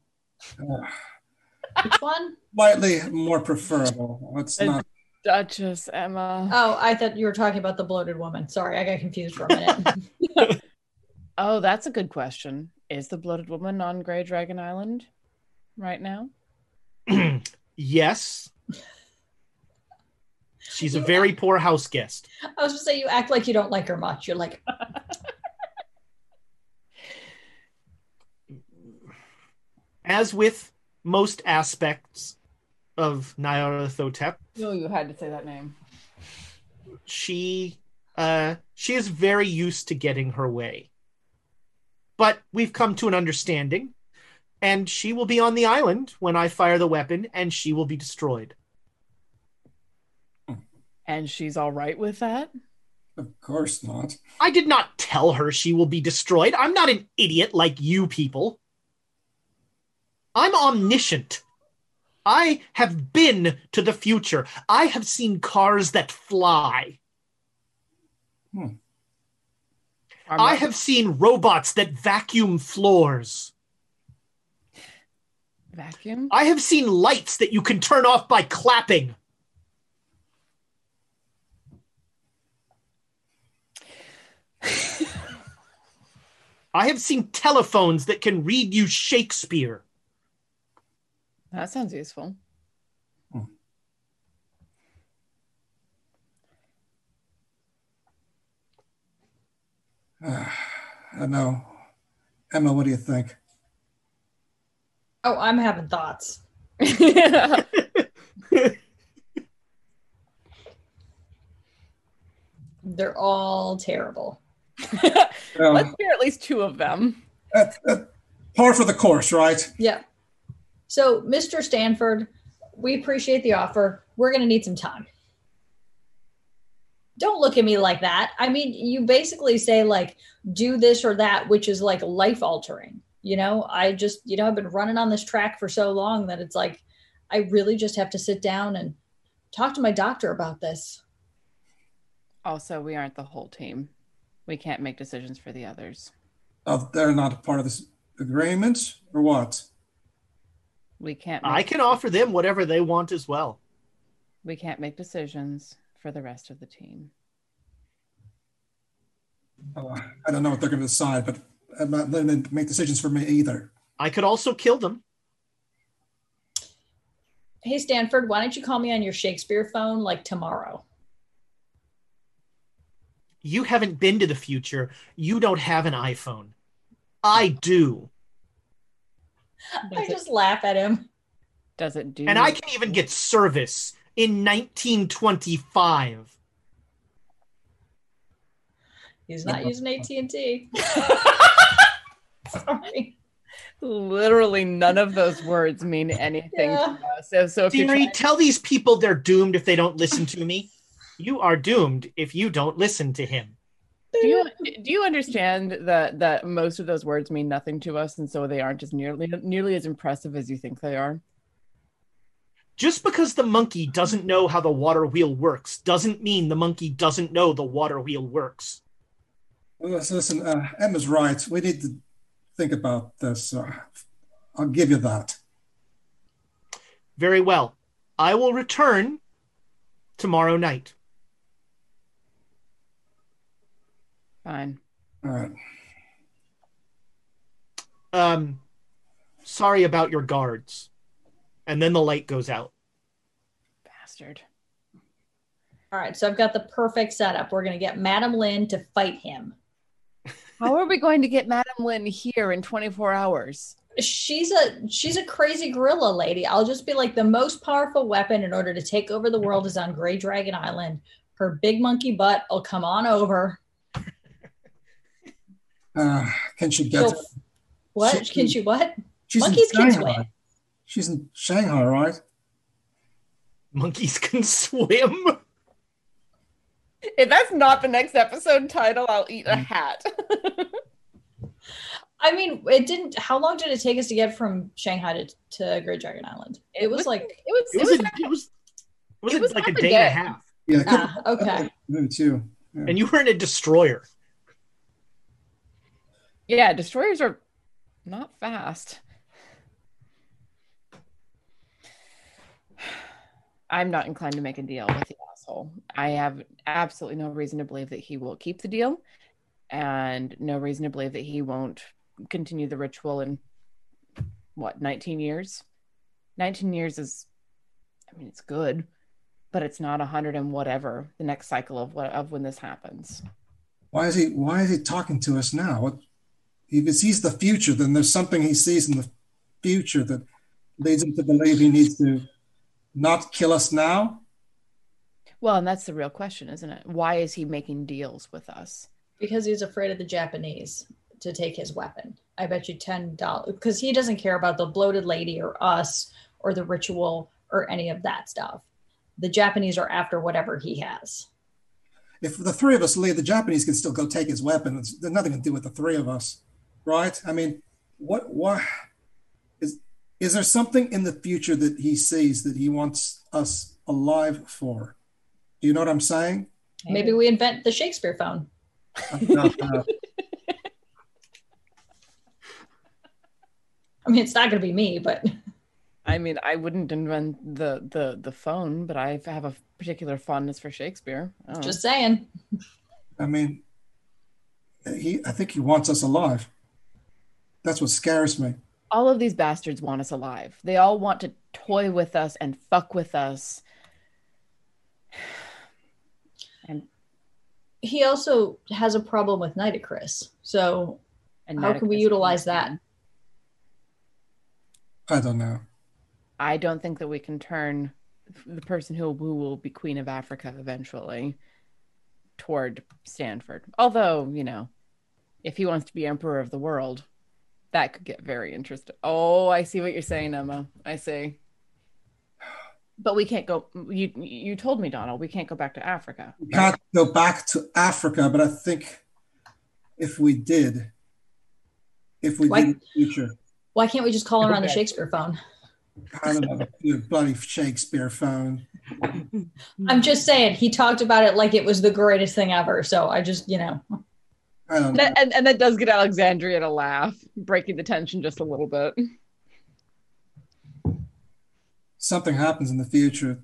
Which one? Slightly more preferable. It's not. Duchess Emma. Oh, I thought you were talking about the bloated woman. Sorry, I got confused for a minute. [LAUGHS] Oh, that's a good question. Is the bloated woman on Grey Dragon Island right now? [CLEARS THROAT] yes. She's a very poor house guest. I was going to say you act like you don't like her much. You're like, [LAUGHS] As with most aspects of Nyarlathotep, No, you had to say that name. she uh she is very used to getting her way. But we've come to an understanding, and she will be on the island when I fire the weapon, and she will be destroyed. And she's all right with that? Of course not. I did not tell her she will be destroyed. I'm not an idiot like you people. I'm omniscient. I have been to the future. I have seen cars that fly. Hmm. I have seen robots that vacuum floors. vacuum. I have seen lights that you can turn off by clapping. [LAUGHS] I have seen telephones that can read you Shakespeare. That sounds useful. [SIGHS] I don't know. Emma, what do you think? oh, I'm having thoughts. [LAUGHS] They're all terrible. Um, Let's hear at least two of them. at- at par for the course, right? Yeah. So, Mr. Stanford, we appreciate the offer. We're going to need some time. Don't look at me like that. I mean, you basically say, like, do this or that, which is like life altering. You know, I just, you know, I've been running on this track for so long that it's like, I really just have to sit down and talk to my doctor about this. Also, we aren't the whole team. We can't make decisions for the others. Oh, they're not a part of this agreement, or what? We can't. I make- can offer them whatever they want as well. We can't make decisions for the rest of the team. Oh, I don't know what they're going to decide, but I'm not letting them make decisions for me either. I could also kill them. Hey, Stanford, why don't you call me on your Shakespeare phone like tomorrow? You haven't been to the future. You don't have an iPhone. I do. I Does it, just laugh at him. does it do? And I can even get service in 1925. He's not using AT&T. [LAUGHS] Sorry. Literally, none of those words mean anything Yeah. to us. So, so if you're Siri, trying- tell these people they're doomed if they don't listen to me. You are doomed if you don't listen to him. Do you do you understand that that most of those words mean nothing to us, and so they aren't as nearly nearly as impressive as you think they are? Just because the monkey doesn't know how the water wheel works doesn't mean the monkey doesn't know the water wheel works. Listen, listen uh, Emma's right. We need to think about this. Uh, I'll give you that. Very well. I will return tomorrow night. Fine. All right. Um, sorry about your guards. And then the light goes out. Bastard. All right, so I've got the perfect setup. We're going to get Madam Lin to fight him. How are we going to get Madam Lin here in 24 hours? She's a she's a crazy gorilla lady. I'll just be like the most powerful weapon in order to take over the world is on Grey Dragon Island. Her big monkey butt will come on over. Uh, can she get? She'll- What She- can she? What? She's Monkeys in can Shanghai. swim. She's in Shanghai, right? Monkeys can swim. If that's not the next episode title, I'll eat Mm. a hat. [LAUGHS] I mean, it didn't. How long did it take us to get from Shanghai to, to Great Dragon Island? It, was, like it was It was, a, it was, was It it was like a day, day. and a half. Yeah. it ah, okay. Me too. Yeah. And you were in a destroyer. Yeah, destroyers are not fast. [SIGHS] I'm not inclined to make a deal with the asshole. I have absolutely no reason to believe that he will keep the deal and no reason to believe that he won't continue the ritual in what, 19 years? 19 years is I mean it's good, but it's not a 100 and whatever the next cycle of what of when this happens. Why is he? Why is he talking to us now? What? If he sees the future, then there's something he sees in the future that leads him to believe he needs to not kill us now. Well, and that's the real question, isn't it? Why is he making deals with us? because he's afraid of the Japanese to take his weapon. I bet you ten dollars because he doesn't care about the bloated lady or us or the ritual or any of that stuff. The Japanese are after whatever he has. If the three of us leave, the Japanese can still go take his weapon. It's, there's nothing to do with the three of us, right? I mean, what? why Is is there something in the future that he sees that he wants us alive for? Do you know what I'm saying? Maybe we invent the Shakespeare phone. [LAUGHS] I mean, it's not going to be me, but [LAUGHS] I mean, I wouldn't invent the the the phone, but I have a particular fondness for Shakespeare. Oh. just saying. I mean, he. I think he wants us alive. That's what scares me. all of these bastards want us alive. They all want to toy with us and fuck with us. [SIGHS] And He also has a problem with Nitocris. So and how can we utilize that? I don't know. I don't think that we can turn the person who, who will be queen of Africa eventually toward Stanford. Although, you know, if he wants to be emperor of the world, that could get very interesting. Oh, I see what you're saying, Emma. I see. But we can't go. You you told me, Donald, we can't go back to Africa. We can't go back to Africa, but I think if we did, if we Why- did in the future, Why can't we just call her on the Shakespeare phone? I don't know, your bloody Shakespeare phone. I'm just saying, he talked about it like it was the greatest thing ever. So I just, you know, I don't. And, and, and that does get Alexandra to laugh, breaking the tension just a little bit. Something happens in the future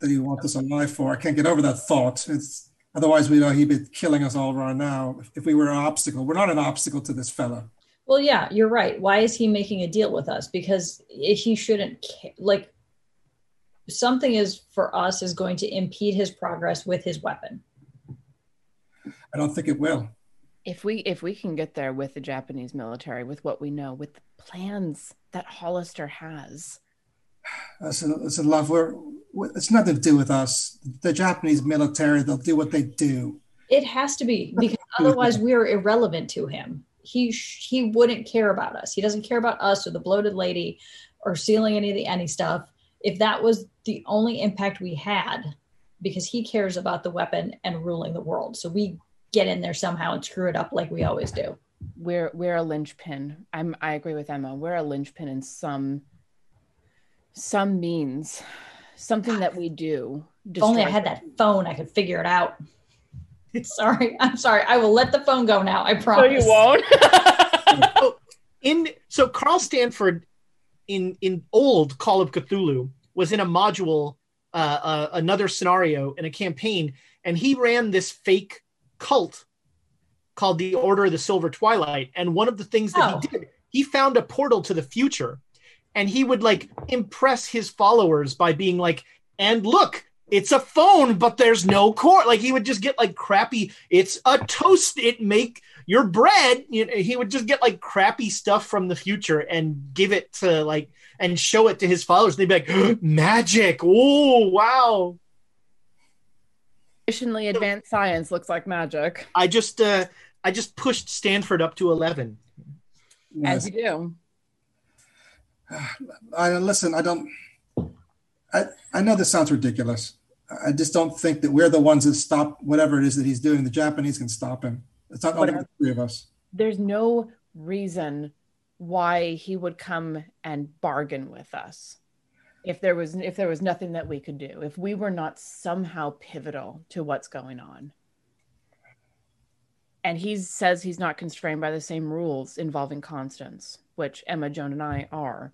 that he wants us alive for. I can't get over that thought. It's otherwise we know uh, he'd be killing us all right now if, if we were an obstacle. We're not an obstacle to this fella. well, yeah, you're right. Why is he making a deal with us? Because he shouldn't, ca- like, something is for us is going to impede his progress with his weapon. I don't think it will. If we if we can get there with the Japanese military, with what we know, with the plans that Hollister has, I said, I said, love, we're, we it's nothing to do with us. The Japanese military, they'll do what they do. It has to be because [LAUGHS] otherwise we're irrelevant to him. He sh- he wouldn't care about us. He doesn't care about us or the bloated lady or stealing any of the any stuff. If that was the only impact we had, because he cares about the weapon and ruling the world, so we get in there somehow and screw it up like we always do. we're we're a linchpin. I'm I agree with Emma. We're a linchpin in some some means, something that we do. If only I had that phone, I could figure it out. [LAUGHS] sorry, I'm sorry. I will let the phone go now. I No, promise. you won't. [LAUGHS] in so Carl Stanford in in old Call of Cthulhu was in a module, uh, uh, another scenario in a campaign, and he ran this fake cult called the Order of the Silver Twilight. And one of the things that Oh. he did, he found a portal to the future. And he would like impress his followers by being like, and look, it's a phone, but there's no cord. Like he would just get like crappy, it's a toast, it make your bread. You know, he would just get like crappy stuff from the future and give it to like and show it to his followers. They'd be like, magic. Oh, wow. Sufficiently advanced science looks like magic. I just uh I just pushed Stanford up to 11. As you do. [SIGHS] I listen. I don't. I I know this sounds ridiculous. I just don't think that we're the ones that stop whatever it is that he's doing. The Japanese can stop him. It's not only the three of us. There's no reason why he would come and bargain with us. If there was if there was nothing that we could do, if we were not somehow pivotal to what's going on. And he says he's not constrained by the same rules involving constants which Emma, Joan, and I are.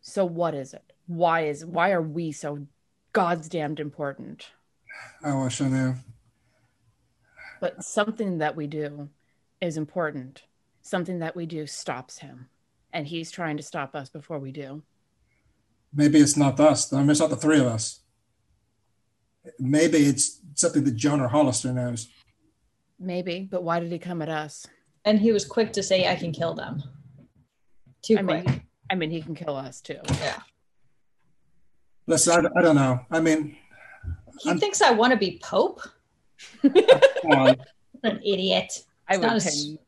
So what is it? Why is why are we so god's damned important? I wish I knew. But something that we do is important. Something that we do stops him. And he's trying to stop us before we do. Maybe it's not us. I mean, it's not the three of us. Maybe it's something that Joan or Hollister knows. Maybe, but why did he come at us? And he was quick to say, I can kill them. Too I quick. mean, I mean, he can kill us too. Yeah. Listen, I, I don't know. I mean, He thinks I want to be Pope. [LAUGHS] [LAUGHS] An idiot. I It's not would a pay.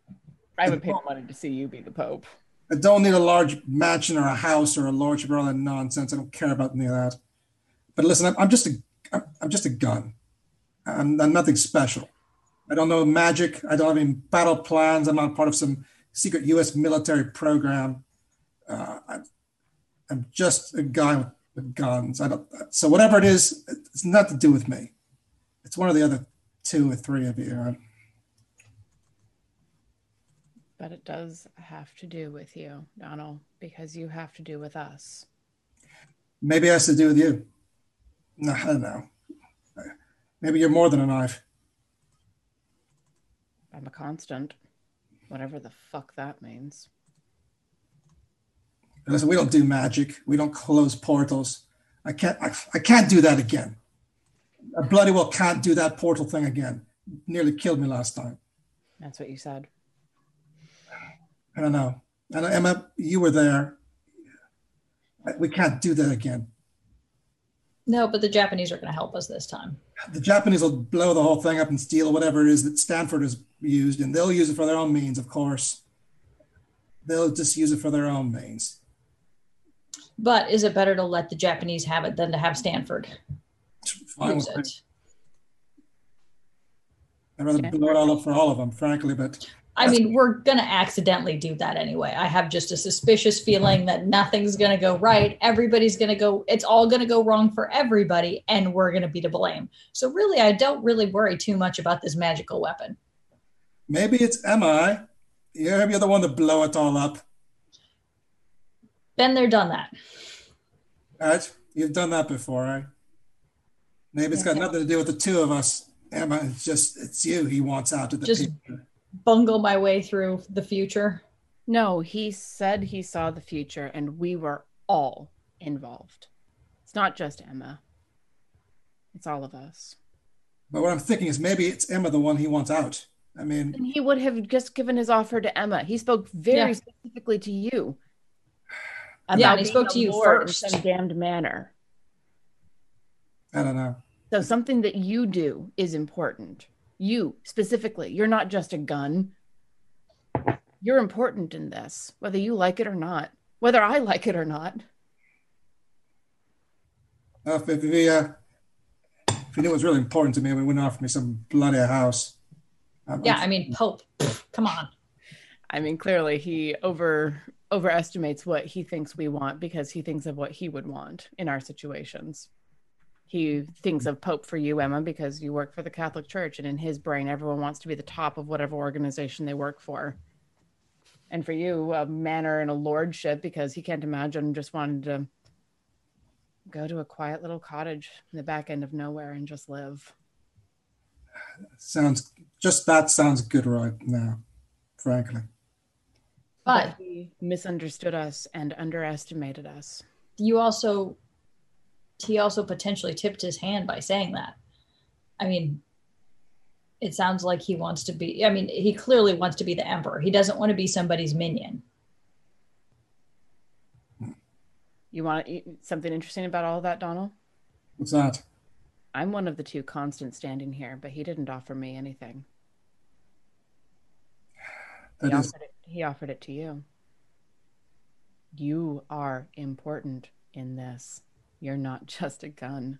I would pay money to see you be the Pope. I don't need a large mansion or a house or a lordship or all that nonsense. I don't care about any of that. But listen, I'm, I'm just a, I'm, just a gun. I'm, I'm nothing special. I don't know magic. I don't have any battle plans. I'm not part of some secret U.S. military program. Uh, I'm just a guy with, with guns. I don't. So whatever it is, it's not to do with me. It's one of the other two or three of you. But it does have to do with you, Donald, because you have to do with us. Maybe it has to do with you. No, I don't know. Maybe you're more than a knife. I'm a constant. Whatever the fuck that means. Listen, we don't do magic. We don't close portals. I can't. I, I can't do that again. I bloody well can't do that portal thing again. Nearly killed me last time. That's what you said. I don't know. And Emma, you were there. We can't do that again. No, but the Japanese are going to help us this time. The Japanese will blow the whole thing up and steal whatever it is that Stanford has used, and they'll use it for their own means, of course. They'll just use it for their own means. But is it better to let the Japanese have it than to have Stanford Fine use it? I'd rather blow it all up for all of them, frankly. But I mean, we're going to accidentally do that anyway. I have just a suspicious mm-hmm. feeling that nothing's going to go right. Everybody's going to go, it's all going to go wrong for everybody, and we're going to be to blame. So, really, I don't really worry too much about this magical weapon. maybe it's Emma. You're the one to blow it all up. Been there, done that. Right? You've done that before, right? Maybe it's got nothing to do with the two of us. Emma, it's just it's you he wants out of the Just- picture. Bungle my way through the future. No, he said he saw the future and we were all involved. It's not just Emma, it's all of us. But what I'm thinking is maybe it's Emma the one he wants out. I mean, And he would have just given his offer to Emma. He spoke very Yeah. specifically to you. Yeah, and he spoke to you first. In some damned manner. I don't know. So something that you do is important. You specifically, you're not just a gun. You're important in this, whether you like it or not, whether I like it or not. Uh, if, if, he, uh, if he knew it was really important to me, we wouldn't offer me some bloody house. Um, Yeah, I mean, Pope, come on. I mean, clearly he over overestimates what he thinks we want because he thinks of what he would want in our situations. He thinks of Pope for you, Emma, because you work for the Catholic Church, and in his brain, everyone wants to be the top of whatever organization they work for. And for you, a manor and a lordship, because he can't imagine just wanting to go to a quiet little cottage in the back end of nowhere and just live. sounds just that sounds good right now, frankly. But he misunderstood us and underestimated us. you also he also potentially tipped his hand by saying that. I mean, it sounds like he wants to be I mean, he clearly wants to be the emperor. He doesn't want to be somebody's minion. You want something interesting about all of that, Donald? What's that? I'm one of the two constants standing here, but he didn't offer me anything. That he, is- offered it, he offered it to you. You are important in this. You're not just a gun.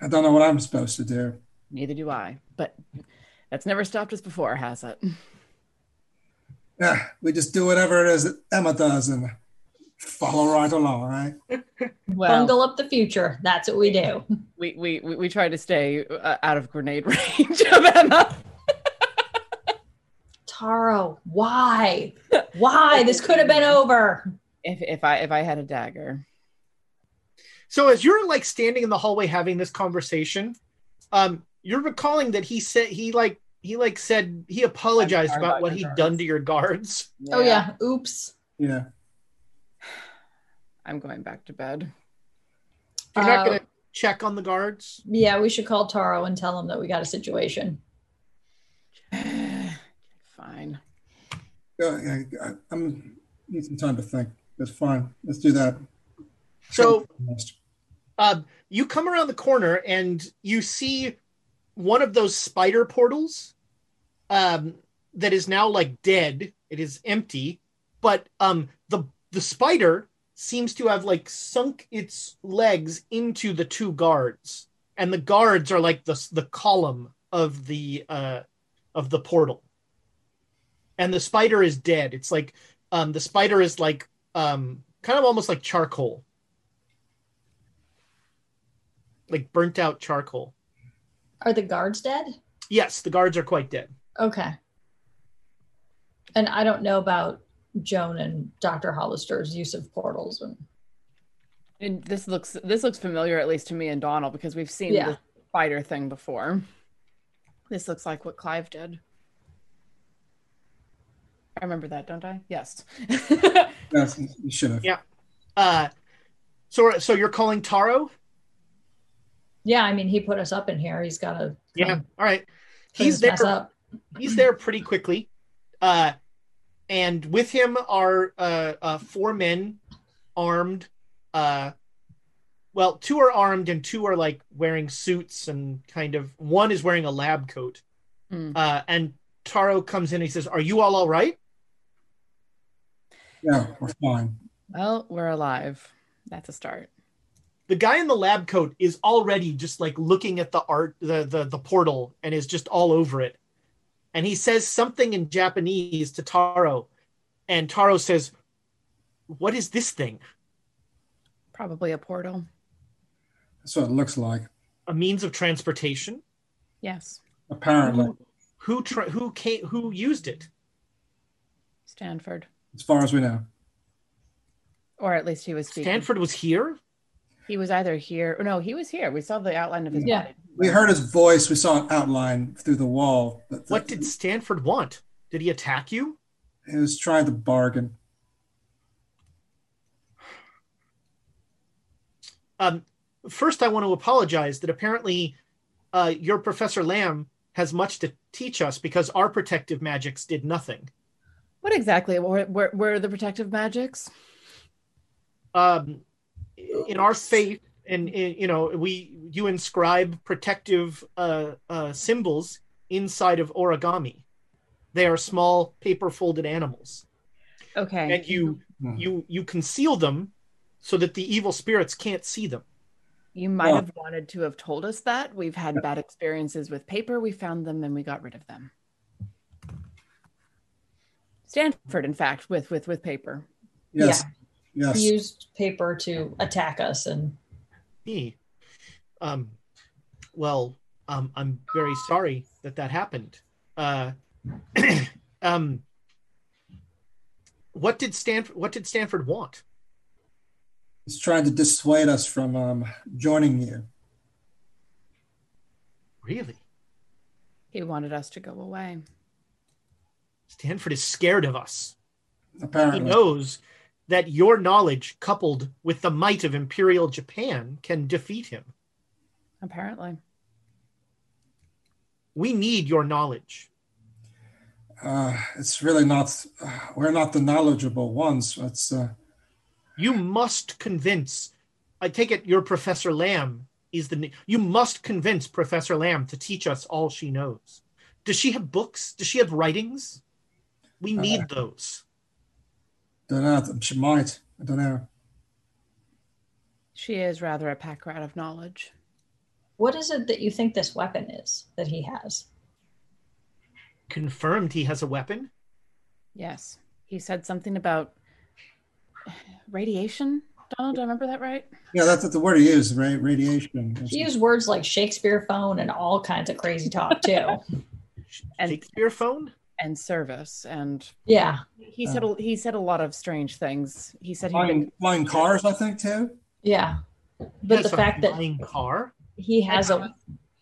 I don't know what I'm supposed to do. Neither do I. But that's never stopped us before, has it? Yeah, we just do whatever it is that Emma does and follow right along, right? [LAUGHS] Well, Bungle up the future. That's what we do. we, we, we, we try to stay uh, out of grenade [LAUGHS] range of Emma. Taro, why? Why? This could have been over. If, if I if I had a dagger, So as you're like standing in the hallway having this conversation, um, you're recalling that he said he like he like said he apologized about about what he'd guards. done to your guards. Oh yeah. Oops. Yeah. I'm going back to bed. You're not Uh, gonna check on the guards. Yeah, we should call Taro and tell him that we got a situation. [SIGHS] Fine. Uh, yeah, I, I'm need some time to think. That's fine. Let's do that. So uh, you come around the corner and you see one of those spider portals um, that is now like dead. It is empty, but um, the the spider seems to have like sunk its legs into the two guards, and the guards are like the the column of the uh, of the portal, and the spider is dead. It's like um, the spider is like um, kind of almost like charcoal like burnt out charcoal. Are the guards dead? Yes, the guards are quite dead. Okay. And I don't know about Joan and Dr. Hollister's use of portals. And And this looks this looks familiar at least to me and Donald because we've seen Yeah. the spider thing before. This looks like what Clive did. I remember that, don't I? Yes. [LAUGHS] Yes, you should have. Yeah. Uh, so so you're calling Taro? yeah, I mean, he put us up in here. He's got to Yeah. All right. He's there. up. He's there pretty quickly. Uh, and with him are uh, uh, four men armed. Uh, well, two are armed and two are like wearing suits and kind of one is wearing a lab coat. Hmm. Uh, and Taro comes in and he says, Are you all all right? Yeah, we're fine. well, we're alive. That's a start. the guy in the lab coat is already just like looking at the art the, the the portal and is just all over it and he says something in japanese to taro and taro says what is this thing Probably a portal. That's what it looks like. a means of transportation Yes. Apparently, who tra- who came who used it Stanford. as far as we know. Or at least he was speaking. stanford was here He was either here or no, he was here. We saw the outline of his Yeah. body. We heard his voice. We saw an outline through the wall. But what did stanford want did he attack you he was trying to bargain? um, first i want to apologize that apparently uh, your professor lamb has much to teach us because our protective magics did nothing What exactly were, were, were the protective magics? um, in our faith and in, you know we you inscribe protective uh, uh, symbols inside of origami they are small paper folded animals Okay. and you Hmm. you you conceal them so that the evil spirits can't see them You might Yeah. have wanted to have told us that. We've had bad experiences with paper. We found them and we got rid of them. Stanford, in fact, with with with paper. Yes. He Yes. used paper to attack us. And he um well um i'm very sorry that that happened uh [CLEARS THROAT] um what did stanford what did stanford want He's trying to dissuade us from um, joining you. Really? He wanted us to go away. Stanford is scared of us. Apparently. He knows that your knowledge, coupled with the might of Imperial Japan, can defeat him. Apparently. We need your knowledge. Uh, it's really not. Uh, we're not the knowledgeable ones. It's. Uh, You must convince. I take it your Professor Lamb is the. You must convince Professor Lamb to teach us all she knows. Does she have books? Does she have writings? We uh, need those. don't know. She might. I don't know. She is rather a pack rat of knowledge. What is it that you think this weapon is that he has? Confirmed he has a weapon. Yes. He said something about radiation. Donald, do I remember that right? Yeah, that's what the word he used. Right, radiation. He used words like Shakespeare phone and all kinds of crazy talk too. And Shakespeare phone and service and yeah. He said a, he said a lot of strange things. He said he'd Flying, been flying cars, I think too. Yeah. But the fact that flying car. he has a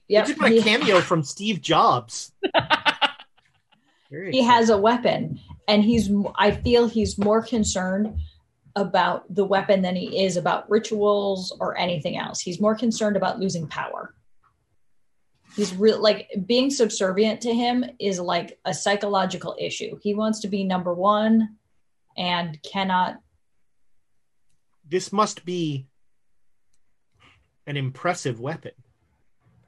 He yeah, did my cameo from Steve Jobs. [LAUGHS] He has a weapon and he's i feel he's more concerned about the weapon than he is about rituals or anything else he's more concerned about losing power he's real like being subservient to him is like a psychological issue he wants to be number one and cannot this must be an impressive weapon.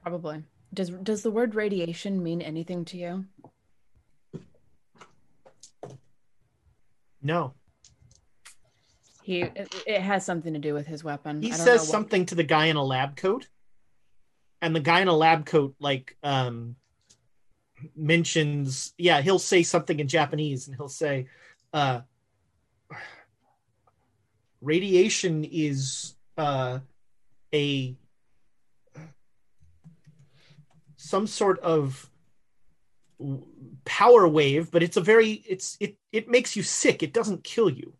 probably. Does does the word radiation mean anything to you? No. He it, has something to do with his weapon. He I don't says something to the guy in a lab coat. And the guy in a lab coat like um mentions yeah, he'll say something in Japanese and he'll say uh radiation is uh a some sort of power wave but it's a very it's it it makes you sick it doesn't kill you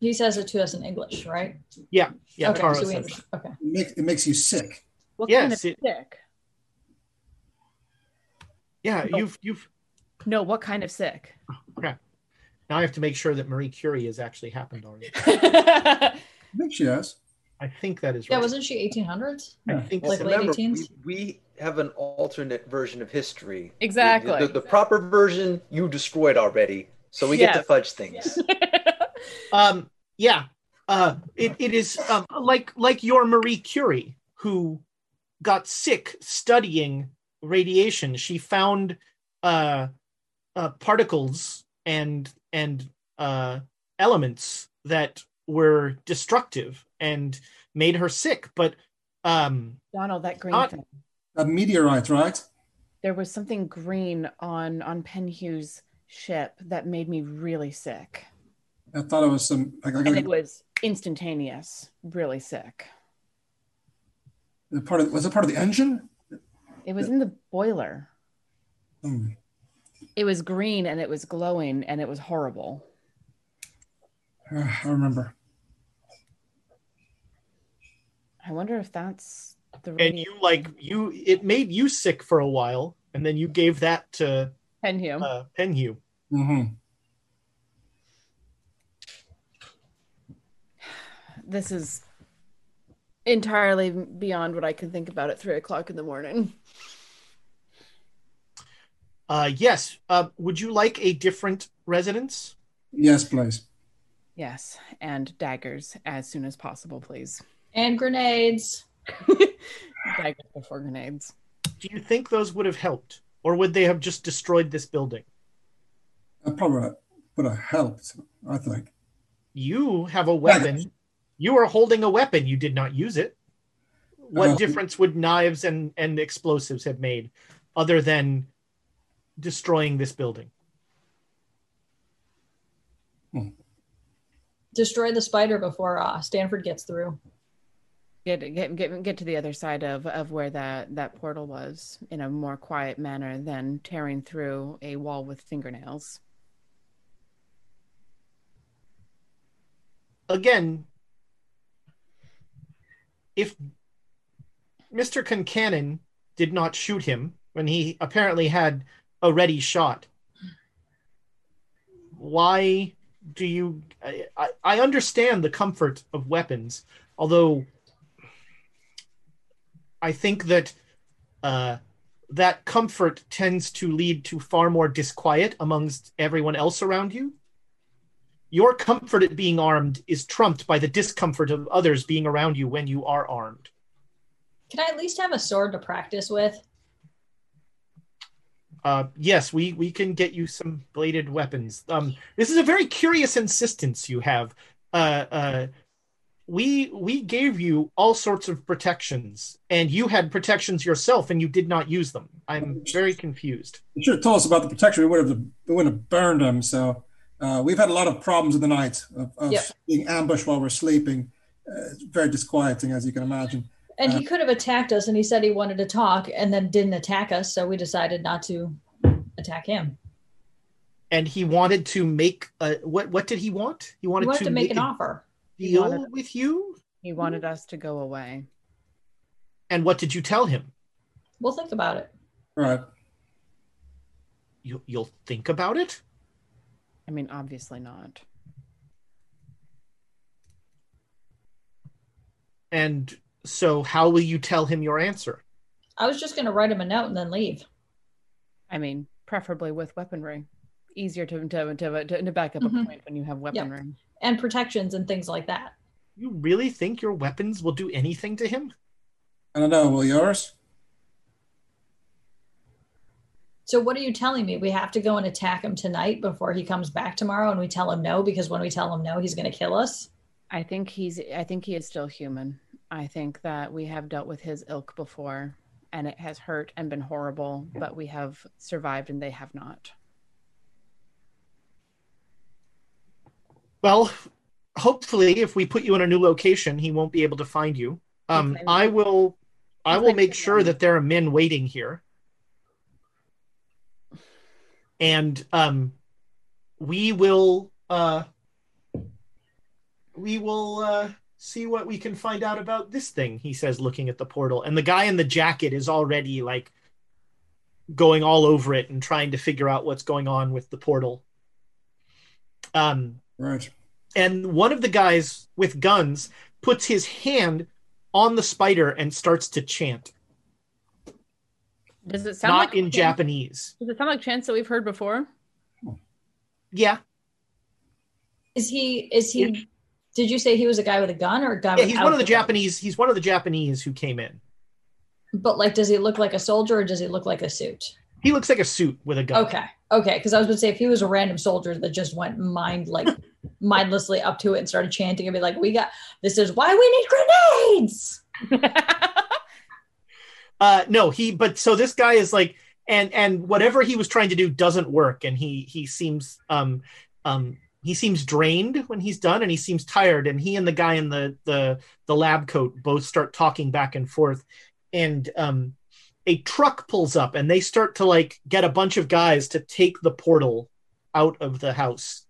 he says it to us in english right yeah yeah okay Taro so we says okay It, make, it makes you sick. What Yes, kind of it- sick? yeah oh. you've you've No, what kind of sick? Oh, crap now i have to make sure that marie curie has actually happened already [LAUGHS] I think she does. i think that is yeah wasn't she 1800s i think Like so. late Remember, 18s? we, we have an alternate version of history. Exactly. The, the- the proper version you destroyed already, so we get to fudge things. [LAUGHS] um yeah uh it, it is um like like your marie curie who got sick studying radiation she found uh, uh particles and and uh elements that were destructive and made her sick but um Donald, that green Not- thing. A meteorite, right? There was something green on on Penhew's ship that made me really sick. I thought it was some. Like, like, And it was instantaneous, really sick. the part of, was it part of the engine? It was in the boiler. Hmm. It was green and it was glowing and it was horrible. Uh, [SIGHS] I remember. I wonder if that's the and you like you it made you sick for a while and then you gave that to Penhew. uh penhew hmm this is entirely beyond what I can think about at three o'clock in the morning. uh yes uh would you like a different residence Yes, please. Yes, and daggers as soon as possible, please. and grenades [LAUGHS] Daggers before grenades. do you think those would have helped or would they have just destroyed this building That probably would have helped. I think. you have a weapon [LAUGHS] you are holding a weapon. You did not use it. What Uh, difference would knives and and explosives have made other than destroying this building? Destroy the spider before uh, stanford gets through. Get get get get to the other side of of where that that portal was in a more quiet manner than tearing through a wall with fingernails. again if mr concannon did not shoot him when he apparently had a ready shot. Why do you? I, I, understand the comfort of weapons, although I think that uh, that comfort tends to lead to far more disquiet amongst everyone else around you. Your comfort at being armed is trumped by the discomfort of others being around you when you are armed. Can I at least have a sword to practice with? Uh, yes, we we can get you some bladed weapons. Um, this is a very curious insistence you have. Uh, uh, we we gave you all sorts of protections, and you had protections yourself, and you did not use them. I'm very confused. You should have told us about the protection. We would have we wouldn't have burned them. So uh, we've had a lot of problems in the night of, of Yep. being ambushed while we're sleeping. Uh, it's very disquieting, as you can imagine. And Uh, he could have attacked us, and he said he wanted to talk, and then didn't attack us. So we decided not to attack him. And he wanted to make a, what? What did he want? He We wanted, wanted to make an a offer. He deal wanted- with you. He wanted us to go away. And what did you tell him? We'll think about it. Right. You you'll think about it. I mean, obviously not. And so, how will you tell him your answer? I was just going to write him a note and then leave. I mean, preferably with weaponry. Easier to to to, to, to back up Mhm. a point when you have weaponry. And protections and things like that. You really think your weapons will do anything to him? I don't know. Will yours? So what are you telling me? We have to go and attack him tonight before he comes back tomorrow, and we tell him no because when we tell him no, he's going to kill us. I think he's. I think he is still human. I think that we have dealt with his ilk before, and it has hurt and been horrible. But we have survived, and they have not. Well, hopefully, if we put you in a new location, he won't be able to find you. Um, I will. I will make sure that there are men waiting here, and um, we will. Uh, we will uh, see what we can find out about this thing. He says, looking at the portal, and the guy in the jacket is already like going all over it and trying to figure out what's going on with the portal. Um, Right. and one of the guys with guns puts his hand on the spider and starts to chant Does it sound not like in chants- japanese Does it sound like chants that we've heard before? yeah Is he? Is he? Did you say he was a guy with a gun or a guy? yeah he's one of the gun? japanese he's one of the japanese who came in But like, does he look like a soldier or does he look like a suit? he looks like a suit with a gun Okay, okay. Because I was going to say if he was a random soldier that just went mind like [LAUGHS] mindlessly up to it and started chanting and be like, "We got this is why we need grenades." [LAUGHS] uh no he but so this guy is like and and whatever he was trying to do doesn't work. And he he seems um um he seems drained when he's done and he seems tired. And he and the guy in the the the lab coat both start talking back and forth. And um a truck pulls up and they start to like get a bunch of guys to take the portal out of the house.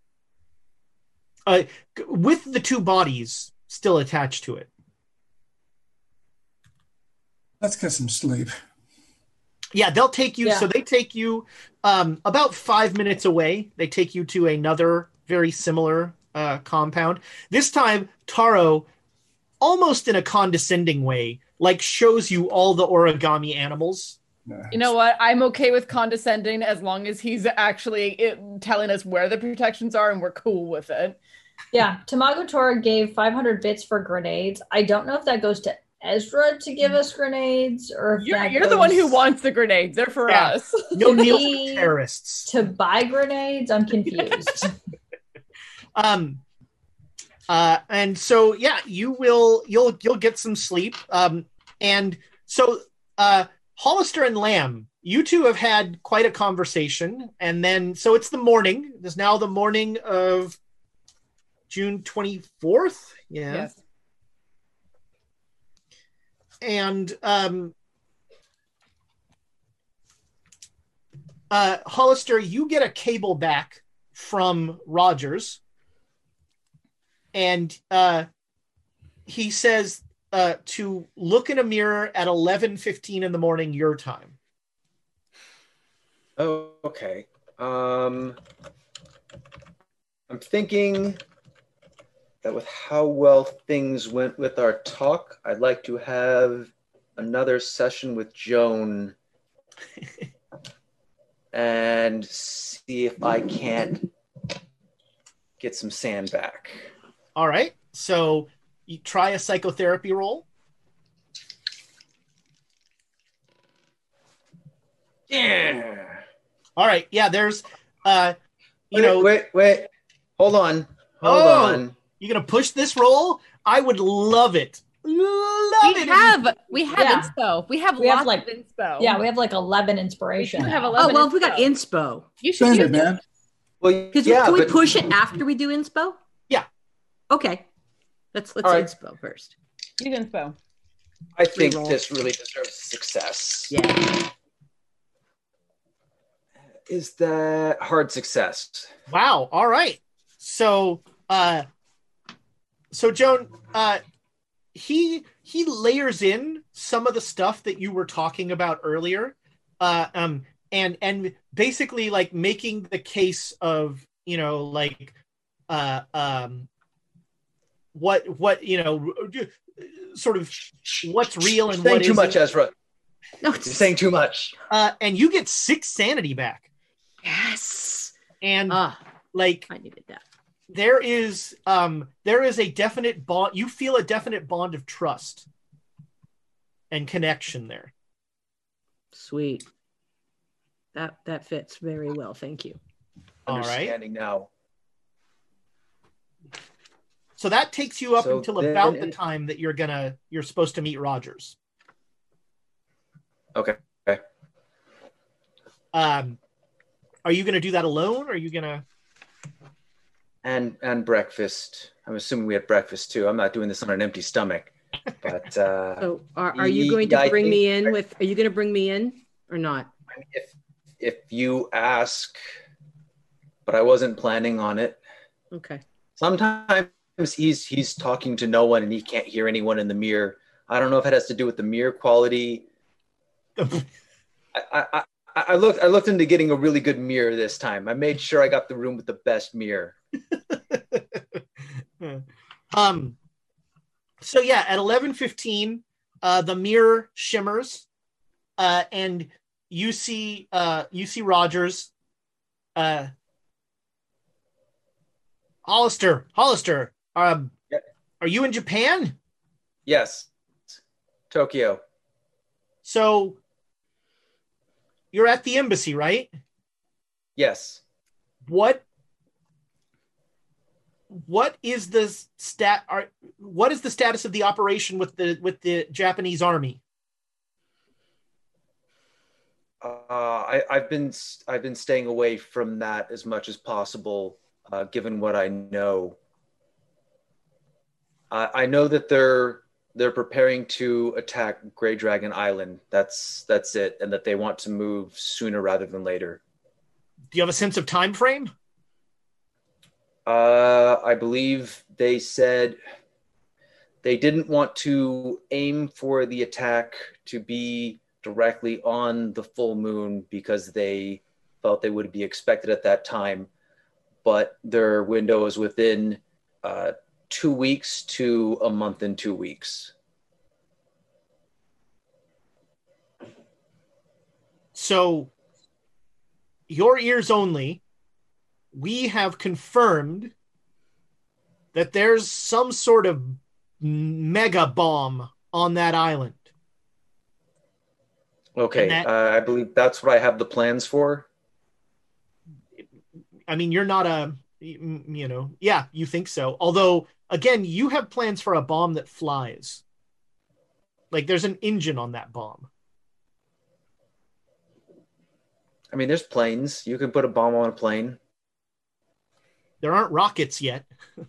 Uh, with the two bodies still attached to it Let's get some sleep. Yeah, they'll take you. Yeah. So they take you um, about five minutes away. They take you to another very similar uh, compound. This time, Taro, almost in a condescending way, like shows you all the origami animals. You know what? I'm okay with condescending as long as he's actually it, telling us where the protections are and we're cool with it. Yeah, Tamago Tora gave 500 bits for grenades. I don't know if that goes to Ezra to give us grenades or if You're, you're the one who wants the grenades. They're for Yeah. us. No [LAUGHS] To deal me- for terrorists. to buy grenades. I'm confused. [LAUGHS] [LAUGHS] Um, uh, and so yeah, you will you'll you'll get some sleep. Um, and so uh, Hollister and Lamb, you two have had quite a conversation, and then so it's the morning. It's now the morning of June twenty fourth. Yeah. Yes. And um uh Hollister, you get a cable back from Rogers and uh he says uh, to look in a mirror at 11:15 in the morning your time. Oh, okay. Um, I'm thinking that with how well things went with our talk, I'd like to have another session with Joan and see if I can't get some sand back. All right. So you try a psychotherapy roll. Yeah. All right. Yeah, there's uh you wait, know wait, wait. Hold on. Hold Oh, on. You're gonna push this roll? I would love it. Love it. we it. have we have Yeah. inspo. We have We lots have, like- of inspo. Yeah, we have like 11 inspiration. We have now. 11 Oh well, if we got inspo. inspo, You should Send it, man. Well, because yeah, can we but- push it after we do inspo? Yeah. Okay. Let's let's All right. inspo first. Use inspo. I think Reroll. this really deserves success. Yeah. Is that hard success? Wow. All right. So uh so Joan, uh he he layers in some of the stuff that you were talking about earlier. Uh um and and basically like making the case of, you know, like uh um what what you know sort of what's real and You're saying too much, isn't. Ezra. No. You're saying too much. uh and you get six sanity back Yes. and Ah, like I needed that. There is um there is a definite bond you feel a definite bond of trust and connection there Sweet. That that fits very well. Thank you. all right Understanding now. so that takes you up So until then- about the time that you're gonna you're supposed to meet rogers Okay. Okay. um are you gonna do that alone or are you gonna And and breakfast. I'm assuming we had breakfast too. I'm not doing this on an empty stomach. But uh, [LAUGHS] So are, are you going to bring me in with are you going to bring me in or not? if if you ask, but I wasn't planning on it. Okay. Sometimes he's he's talking to no one and he can't hear anyone in the mirror. I don't know if it has to do with the mirror quality. [LAUGHS] I, I, I, I looked I looked into getting a really good mirror this time. I made sure I got the room with the best mirror. [LAUGHS] um so yeah at 11:15 uh the mirror shimmers uh and you see uh you see Rogers uh Hollister Hollister um are you in Japan Yes. Tokyo. so you're at the embassy right Yes. what what is the stat are what is the status of the operation with the with the Japanese army Uh, I, I've been I've been staying away from that as much as possible, uh, given what I know. I I know that they're they're preparing to attack Grey Dragon Island. That's that's it, and that they want to move sooner rather than later. do you have a sense of time frame Uh, I believe they said they didn't want to aim for the attack to be directly on the full moon because they felt they would be expected at that time. But their window is within uh, two weeks to a month and two weeks. So, your ears only, we have confirmed that there's some sort of mega bomb on that island. Okay, that- uh, I believe that's what I have the plans for. I mean, you're not a, you know, yeah, you think so. Although, again, you have plans for a bomb that flies. Like, there's an engine on that bomb. I mean, there's planes. You can put a bomb on a plane. There aren't rockets yet. [LAUGHS]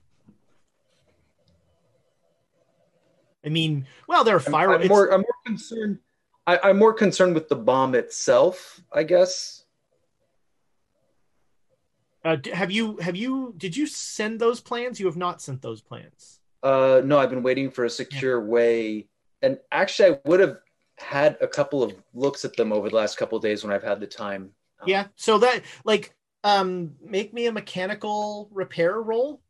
I mean, well, there are I'm, fire. I'm more, I'm more concerned. I, I'm more concerned with the bomb itself, I guess. Uh, have you have you did you send those plans? You have not sent those plans. Uh, no, I've been waiting for a secure way, and actually, I would have had a couple of looks at them over the last couple of days when I've had the time. Yeah. So that like um make me a mechanical repair roll.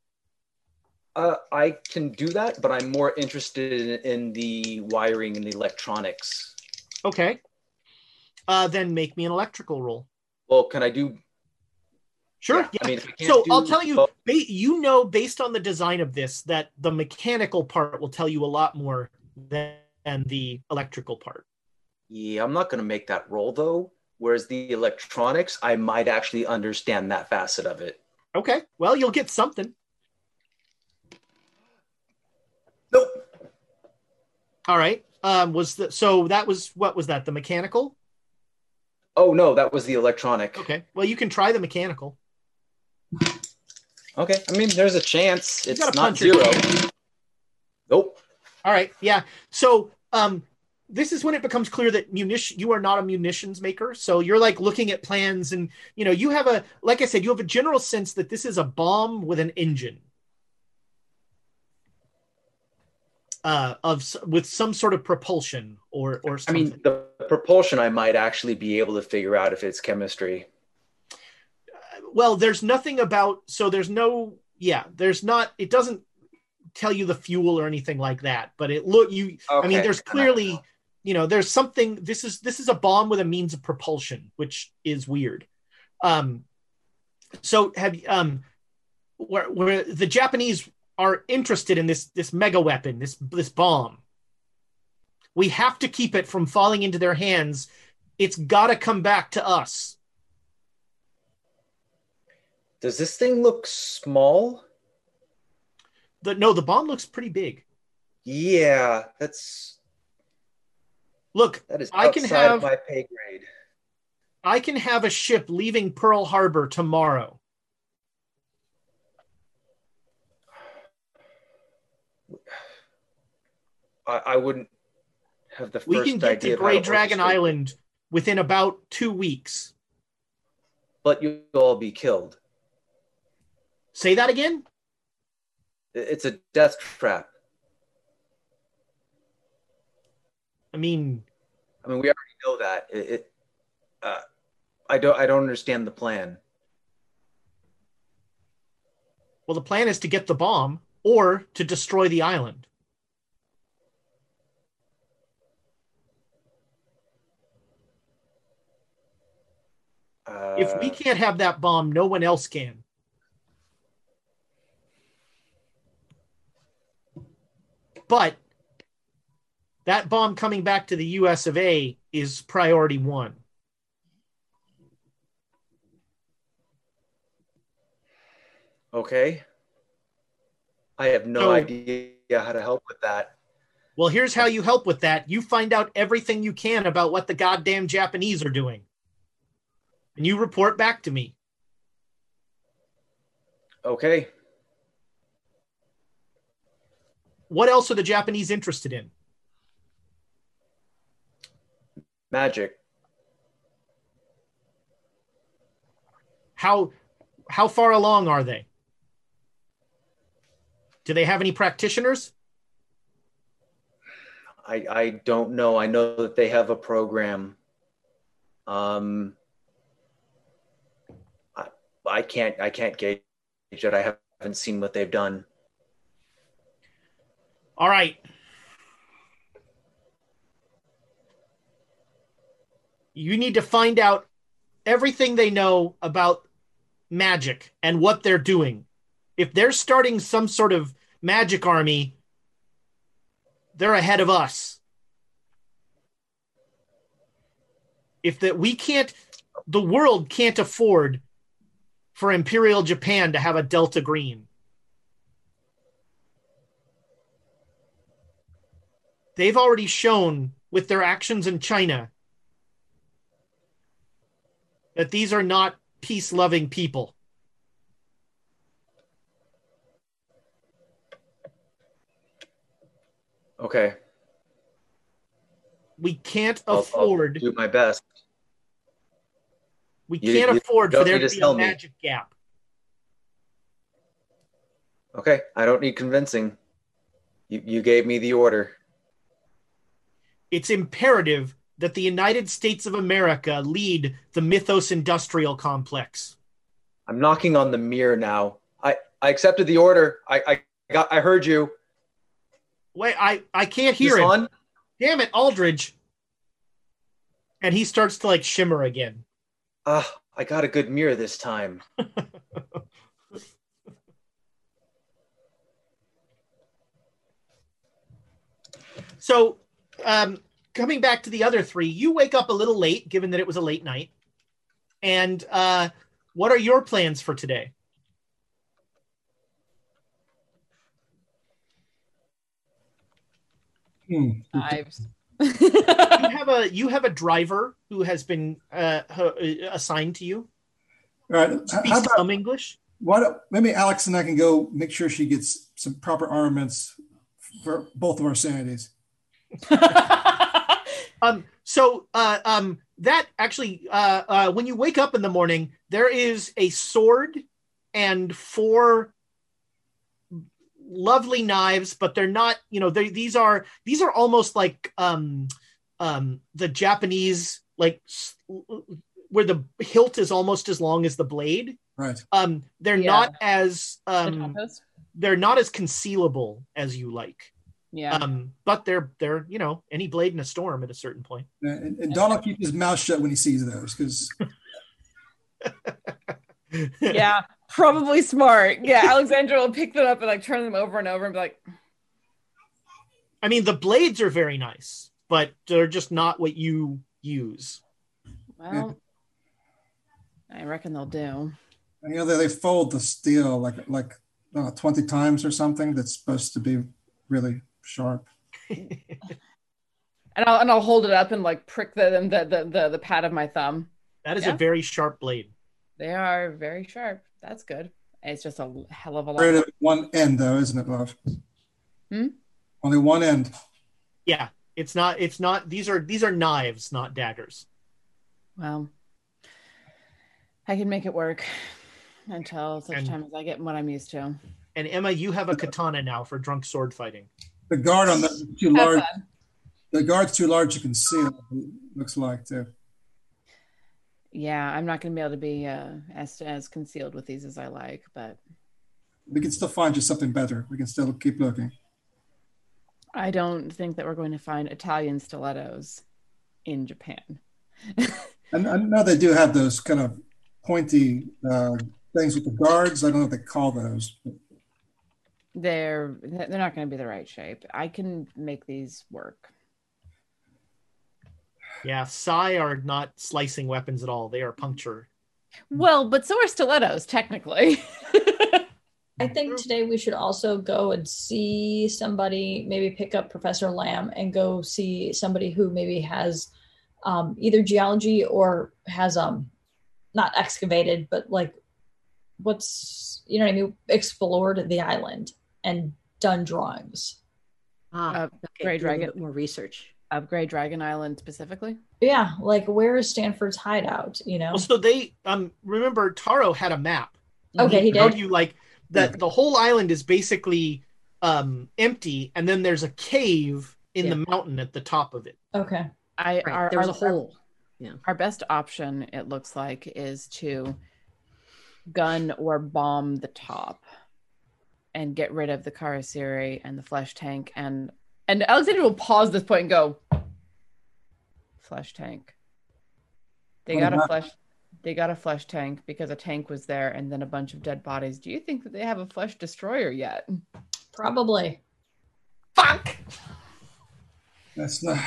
Uh, I can do that, but I'm more interested in, in the wiring and the electronics. Okay. Uh then make me an electrical roll. Well, can I do? Sure. Yeah, I mean, I so do I'll tell you, you know, based on the design of this, that the mechanical part will tell you a lot more than the electrical part. Yeah, I'm not going to make that roll though. Whereas the electronics, I might actually understand that facet of it. Okay. Well, you'll get something. Nope. All right. Um, was the so that was what was that? The mechanical? Oh no, that was the electronic. Okay. Well, you can try the mechanical. Okay. I mean, there's a chance. You It's not zero. Nope. All right. Yeah. So um this is when it becomes clear that munition you are not a munitions maker. So you're like looking at plans and you know, you have a like I said, you have a general sense that this is a bomb with an engine. Uh of with some sort of propulsion or or I something. mean, the propulsion, I might actually be able to figure out if it's chemistry. well there's nothing about so there's no yeah there's not it doesn't tell you the fuel or anything like that but it look you i mean there's clearly you know there's something this is this is a bomb with a means of propulsion which is weird. Um so have um where, where the japanese are interested in this this mega weapon this this bomb. We have to keep it from falling into their hands. It's got to come back to us. Does this thing look small? the no the bomb looks pretty big. Yeah, that's look that is I can have- my pay grade. I can have a ship leaving Pearl Harbor tomorrow. I, I wouldn't have the first We can get to Grey Dragon Island within about two weeks. but you'll all be killed. Say that again? It's a death trap. I mean, I mean, we already know that. It, it uh, I don't. I don't understand the plan. well, the plan is to get the bomb or to destroy the island. Uh, If we can't have that bomb, no one else can. But that bomb coming back to the US of A is priority one. okay. I have no So- idea how to help with that. Well, here's how you help with that. You find out everything you can about what the goddamn Japanese are doing. And you report back to me. Okay. What else are the Japanese interested in? Magic. How how far along are they? Do they have any practitioners? I I don't know. I know that they have a program. Um. I I can't I can't gauge it. I haven't seen what they've done. All right. You need to find out everything they know about magic and what they're doing. If they're starting some sort of magic army, they're ahead of us. If that we can't the world can't afford for Imperial Japan to have a Delta Green. they've already shown with their actions in China that these are not peace loving people. Okay. We can't I'll- I'll afford do my best. we You- can't you afford for there to be a sell me. magic gap. Okay. I don't need convincing. You, you gave me the order. It's imperative that the United States of America lead the Mythos industrial complex. I'm knocking on the mirror now. I, I accepted the order. I, I got I heard you. Wait, I, I can't hear it. on? Damn it, Aldridge. And he starts to like shimmer again. Ah, I got a good mirror this time. [LAUGHS] So, um, coming back to the other three, you wake up a little late, given that it was a late night. And uh, what are your plans for today? Hmm. Knives. you have a you have a driver who has been uh, assigned to you. All right. How Speaks about some English. why don't, maybe Alex and I can go make sure she gets some proper armaments for both of our sanities. [LAUGHS] Um, so uh, um, that actually, uh, uh, when you wake up in the morning, there is a sword and four lovely knives, but they're not. You know, they these are these are almost like um, um, the Japanese like where the hilt is almost as long as the blade. Right. Um, they're Yeah. not as um, Tapas? they're not as concealable as you like. Yeah. Um, but they're they're you know any blade in a storm at a certain point. And, and Donald keeps his mouth shut when he sees those because [LAUGHS] yeah. Probably smart. Yeah. Alexandra will pick them up and like turn them over and over and be like, I mean, the blades are very nice, but they're just not what you use. well, I reckon they'll do. you know they, they fold the steel like like uh, twenty times or something. That's supposed to be really sharp. [LAUGHS] And I'll and I'll hold it up and like prick the the the the, the pad of my thumb. That is Yeah. a very sharp blade. They are very sharp. That's good. It's just a hell of a lot. Right one end though, isn't it, love? Hmm? Only one end. Yeah, it's not. It's not. These are these are knives, not daggers. Well, I can make it work until such And- time as I get what I'm used to. And Emma, you have a katana now for drunk sword fighting. The guard on the too Have large. fun. The guard's too large to conceal. It looks like too. Yeah, I'm not going to be able to be uh, as as concealed with these as I like, but We can still find you something better. We can still keep looking. I don't think that we're going to find Italian stilettos in Japan. [LAUGHS] And I know they do have those kind of pointy uh, things with the guards. I don't know what they call those. but They're they're not going to be the right shape. I can make these work. Yeah, Sai are not slicing weapons at all. They are puncture. Well, but so are stilettos technically. I think today we should also go and see somebody, maybe pick up Professor Lamb and go see somebody who maybe has um, either geology or has um not excavated, but like what's you know what I mean, explored the island and done drawings. Ah, Uh, okay, Grey do a little Dragon. more research. Upgrade Dragon Island specifically. Yeah, like where is Stanford's hideout? You know? Well, so they um remember Taro had a map. Okay, he showed did. you like that the whole island is basically um empty, and then there's a cave in Yeah. the mountain at the top of it. Okay. I Right, our, there was our- a hole. Yeah, our best option, it looks like, is to gun or bomb the top and get rid of the Kharisiri and the flesh tank. And and Alexandra will pause this point and go, flesh tank. They What got a flesh. They got a flesh tank because a tank was there, and then a bunch of dead bodies. Do you think that they have a flesh destroyer yet? Probably. Fuck. That's not.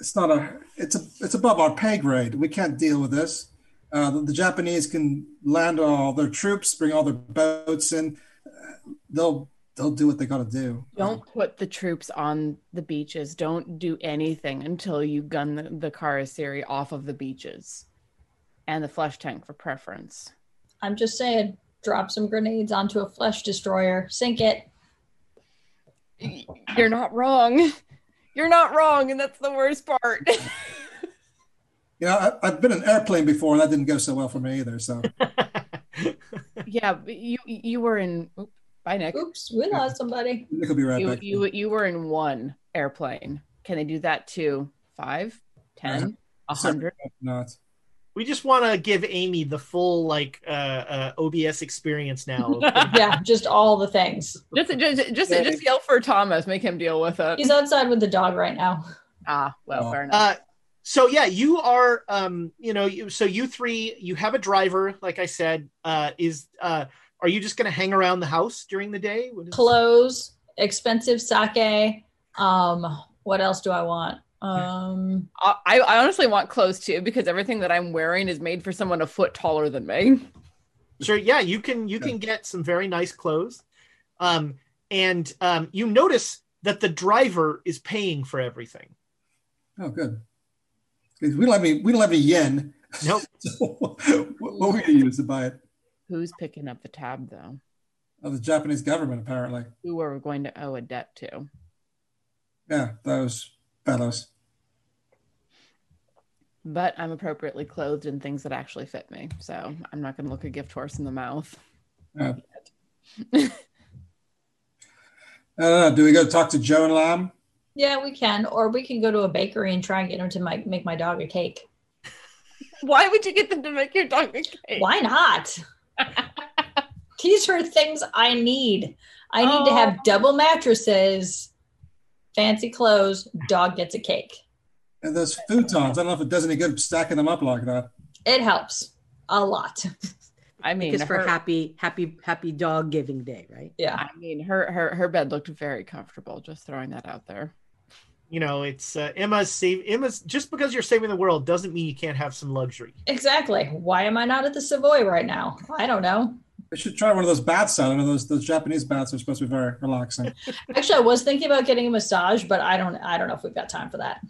It's not a. It's a. It's above our pay grade. We can't deal with this. Uh, the, the Japanese can land all their troops, bring all their boats in. Uh, They'll they'll do what they got to do. Don't put the troops on the beaches. Don't do anything until you gun the, the Kharisiri off of the beaches. And the flesh tank for preference. I'm just saying, drop some grenades onto a flesh destroyer, sink it. You're not wrong. [LAUGHS] You're not wrong, and that's the worst part. [LAUGHS] yeah, I, I've been in an airplane before, and that didn't go so well for me either. So [LAUGHS] [LAUGHS] yeah, you you were in oop, Bye, Nick. Oops, we lost somebody. Nick will be right You, back. you you were in one airplane. Can they do that to five, ten, a hundred? Not. We just want to give Amy the full like uh, uh, OBS experience now. [LAUGHS] yeah, just all the things. Just just just, just yell for Thomas. Make him deal with it. He's outside with the dog right now. Ah, well, fair enough. Uh, so yeah, you are, um, you know, you, so you three, you have a driver, like I said. Uh, is uh, are you just going to hang around the house during the day? What is- Clothes, expensive sake. Um, what else do I want? Um, I, I honestly want clothes too because everything that I'm wearing is made for someone a foot taller than me. Sure, yeah, you can you can get some very nice clothes, um, and um, you notice that the driver is paying for everything. Oh, good. 'Cause We don't have any. We don't have any yen. Nope. [LAUGHS] So what, what are we gonna use to buy it? Who's picking up the tab though? Of the Japanese government, apparently. Who are we going to owe a debt to? Yeah, those fellows. But I'm appropriately clothed in things that actually fit me, so I'm not going to look a gift horse in the mouth. Yeah. I don't know. Do we go talk to Joe and Lamb? Yeah, we can, or we can go to a bakery and try and get him to make, make my dog a cake. [LAUGHS] Why would you get them to make your dog a cake? Why not? [LAUGHS] These are things I need. I need to have oh. double mattresses, fancy clothes, dog gets a cake. And those futons. I don't know if it does any good stacking them up like that. It helps a lot. [LAUGHS] I mean, Because for her- happy, happy, happy dog giving day, right? Yeah. I mean, her her her bed looked very comfortable. Just throwing that out there. You know, it's uh, Emma's save Emma's just because you're saving the world doesn't mean you can't have some luxury. Exactly. Why am I not at the Savoy right now? I don't know. We should try one of those baths out. I know those those Japanese baths are supposed to be very relaxing. [LAUGHS] Actually, I was thinking about getting a massage, but I don't. I don't know if we've got time for that.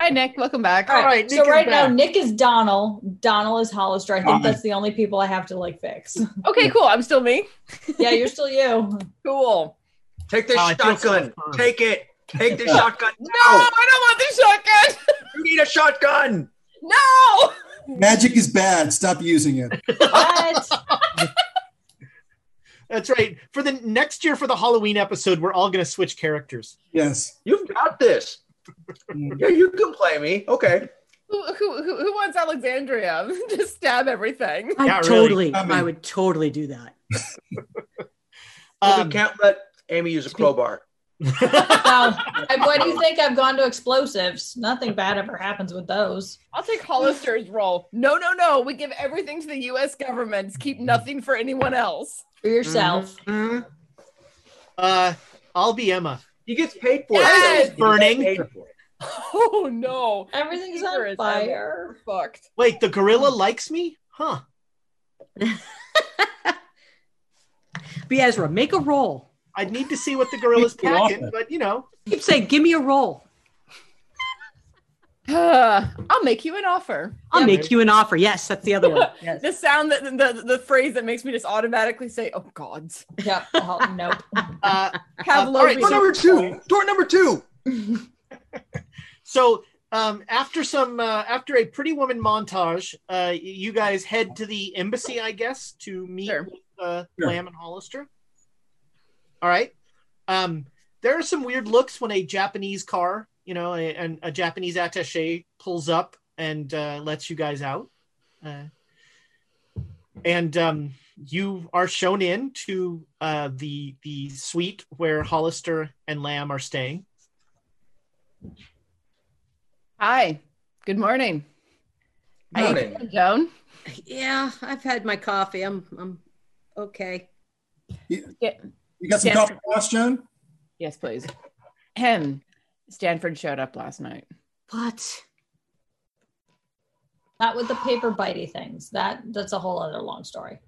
Hi, Nick. Welcome back. All right. Nick so right now, back. Nick is Donald. Donald is Hollister. I think Donald. that's the only people I have to like fix. Okay, cool. I'm still me. yeah, you're still you. [LAUGHS] Cool. Take the Oh, I feel so shotgun. Take it. Take the shotgun. [LAUGHS] No, I don't want the shotgun. [LAUGHS] You need a shotgun. No. Magic is bad. Stop using it. [LAUGHS] What? That's right. For the next year for the Halloween episode, we're all going to switch characters. Yes. You've got this. Yeah, you can play me. Okay. Who, who, who who wants Alexandra to stab everything? I Yeah, really. totally, I mean- I would totally do that. Um, we can't let Amy use a crowbar. Now, [LAUGHS] and why do you think I've gone to explosives? Nothing bad ever happens with those. I'll take Hollister's role. No, no, no. We give everything to the U.S. government. Keep nothing for anyone else. For yourself. Mhm. uh, I'll be Emma. He gets paid for Yes! it. He Burning. it. Oh no. Everything's Peter on is fire. Fucked. Wait, the gorilla likes me? Huh. [LAUGHS] Be Ezra, make a roll. I'd need to see what the gorilla's packing, it. but you know. Keep saying, give me a roll. [LAUGHS] Uh, I'll make you an offer. I'll Yeah. make you an offer. Yes, that's the other one. Yes. [LAUGHS] The sound that the, the phrase that makes me just automatically say, "Oh gods." Yep. Oh, nope. [LAUGHS] Uh, Have Uh, low all right, Door number two. Door number two. so um, after some uh, after a pretty woman montage, uh, you guys head to the embassy, I guess, to meet Sure. with uh, Sure. Lamb and Hollister. All right. Um, there are some weird looks when a Japanese car, you know, and a Japanese attaché pulls up and uh, lets you guys out. Uh, and um, you are shown in to uh, the the suite where Hollister and Lamb are staying. Hi. Good morning. How you Morning. doing, Joan? Yeah, I've had my coffee. I'm, I'm okay. You, Yeah. You got some Yes. coffee for Joan? Yes, please. Hem. Stanford showed up last night. What? Not with the paper bitey things. That that's a whole other long story.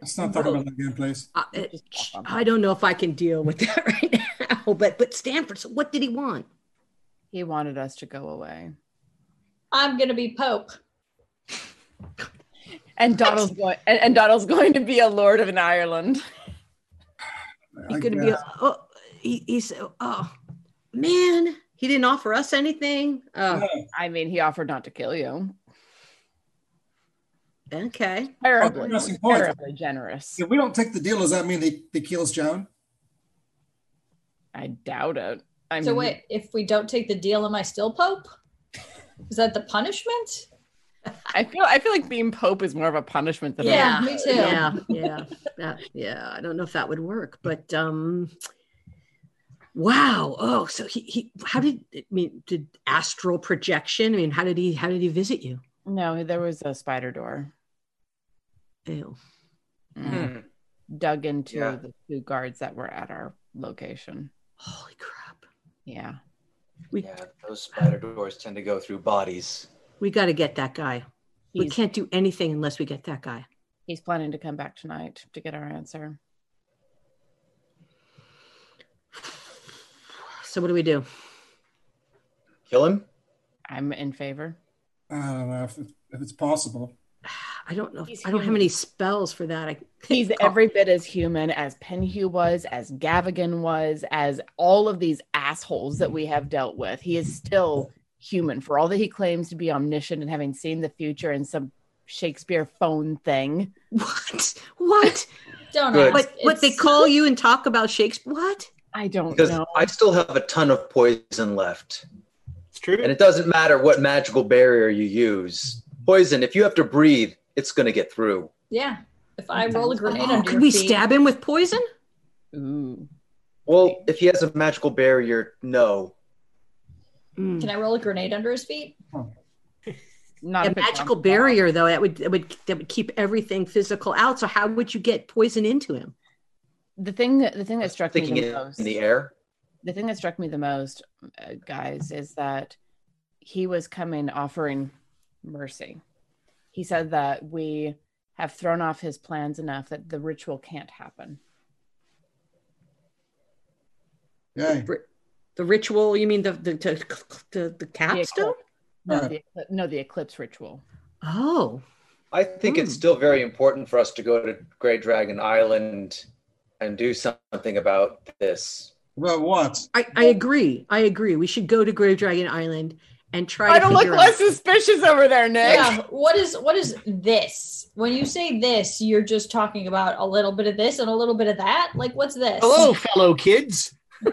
Let's not talk about that again, please. Uh, I, it- I don't know if I can deal with [LAUGHS] that right now. But but Stanford. So what did he want? He wanted us to go away. I'm gonna be Pope. And Donald's going and, and Donald's going to be a lord of an Ireland. [LAUGHS] He's I going to be. Oh, he, said. Oh, man. He didn't offer us anything. Oh, No. I mean, he offered not to kill you. Okay. Terribly, interesting point. terribly generous. If we don't take the deal, does that mean he, he kills Joan? I doubt it. I So mean, wait, if we don't take the deal, am I still Pope? Is that the punishment? I feel I feel like being Pope is more of a punishment than a- Yeah, me too. Yeah, yeah, that, yeah. I don't know if that would work, but um, wow. Oh, so he, he how did I mean did astral projection? I mean, how did he how did he visit you? No, there was a spider door. Ew. Mm. Hmm. Dug into Yeah. the two guards that were at our location. Holy crap. Yeah. We Yeah, those spider doors tend to go through bodies. We got to get that guy. we can't do anything unless we get that guy. he's planning to come back tonight to get our answer. So what do we do? Kill him? I'm in favor. I don't know if, if it's possible. I don't know. He's I don't have any spells for that. I [LAUGHS] He's every bit as human as Penhew was, as Gavigan was, as all of these assholes that we have dealt with. He is still human for all that he claims to be omniscient and having seen the future in some Shakespeare phone thing. what? What? [LAUGHS] Don't know. What? What they call you and talk about Shakespeare? What? I don't Because know. I still have a ton of poison left. It's true. And it doesn't matter what magical barrier you use. Poison, if you have to breathe, it's going to get through. Yeah. If I roll a oh, grenade Oh, under could we feet, stab him with poison? Ooh. Well, if he has a magical barrier, no. Mm. can I roll a grenade under his feet? [LAUGHS] Not a if it's magical barrier though that would that would that would keep everything physical out so how would you get poison into him The thing that the thing that struck me the most in the air. the thing that struck me the most, uh, guys, is that he was coming offering mercy. He said that we have thrown off his plans enough that the ritual can't happen. Yay. The ritual you mean the the the, the, the capstone No, Right. the, eclipse- no, the eclipse ritual. oh I think it's Hmm. still very important for us to go to Grey Dragon Island and do something about this. About what? I, I agree i agree we should go to grave dragon island and try I to don't look figure less suspicious over there, Nick. Yeah. What is what is this? When you say this, you're just talking about a little bit of this and a little bit of that. Like, what's this? Hello, fellow kids. [LAUGHS]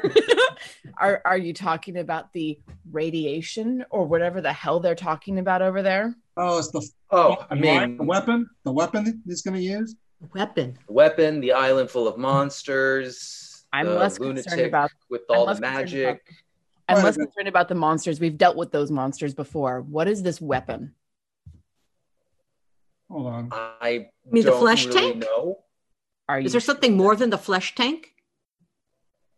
Are are you talking about the radiation or whatever the hell they're talking about over there? Oh, it's the, Oh, I mean the weapon. The weapon he's going to use. weapon the weapon, the island full of monsters, I'm the less concerned lunatic about- with I'm all less the concerned magic. I'm less concerned about the monsters. We've dealt with those monsters before. What is this weapon? Hold on. I mean the flesh really tank? know. Are you is there something more than the flesh tank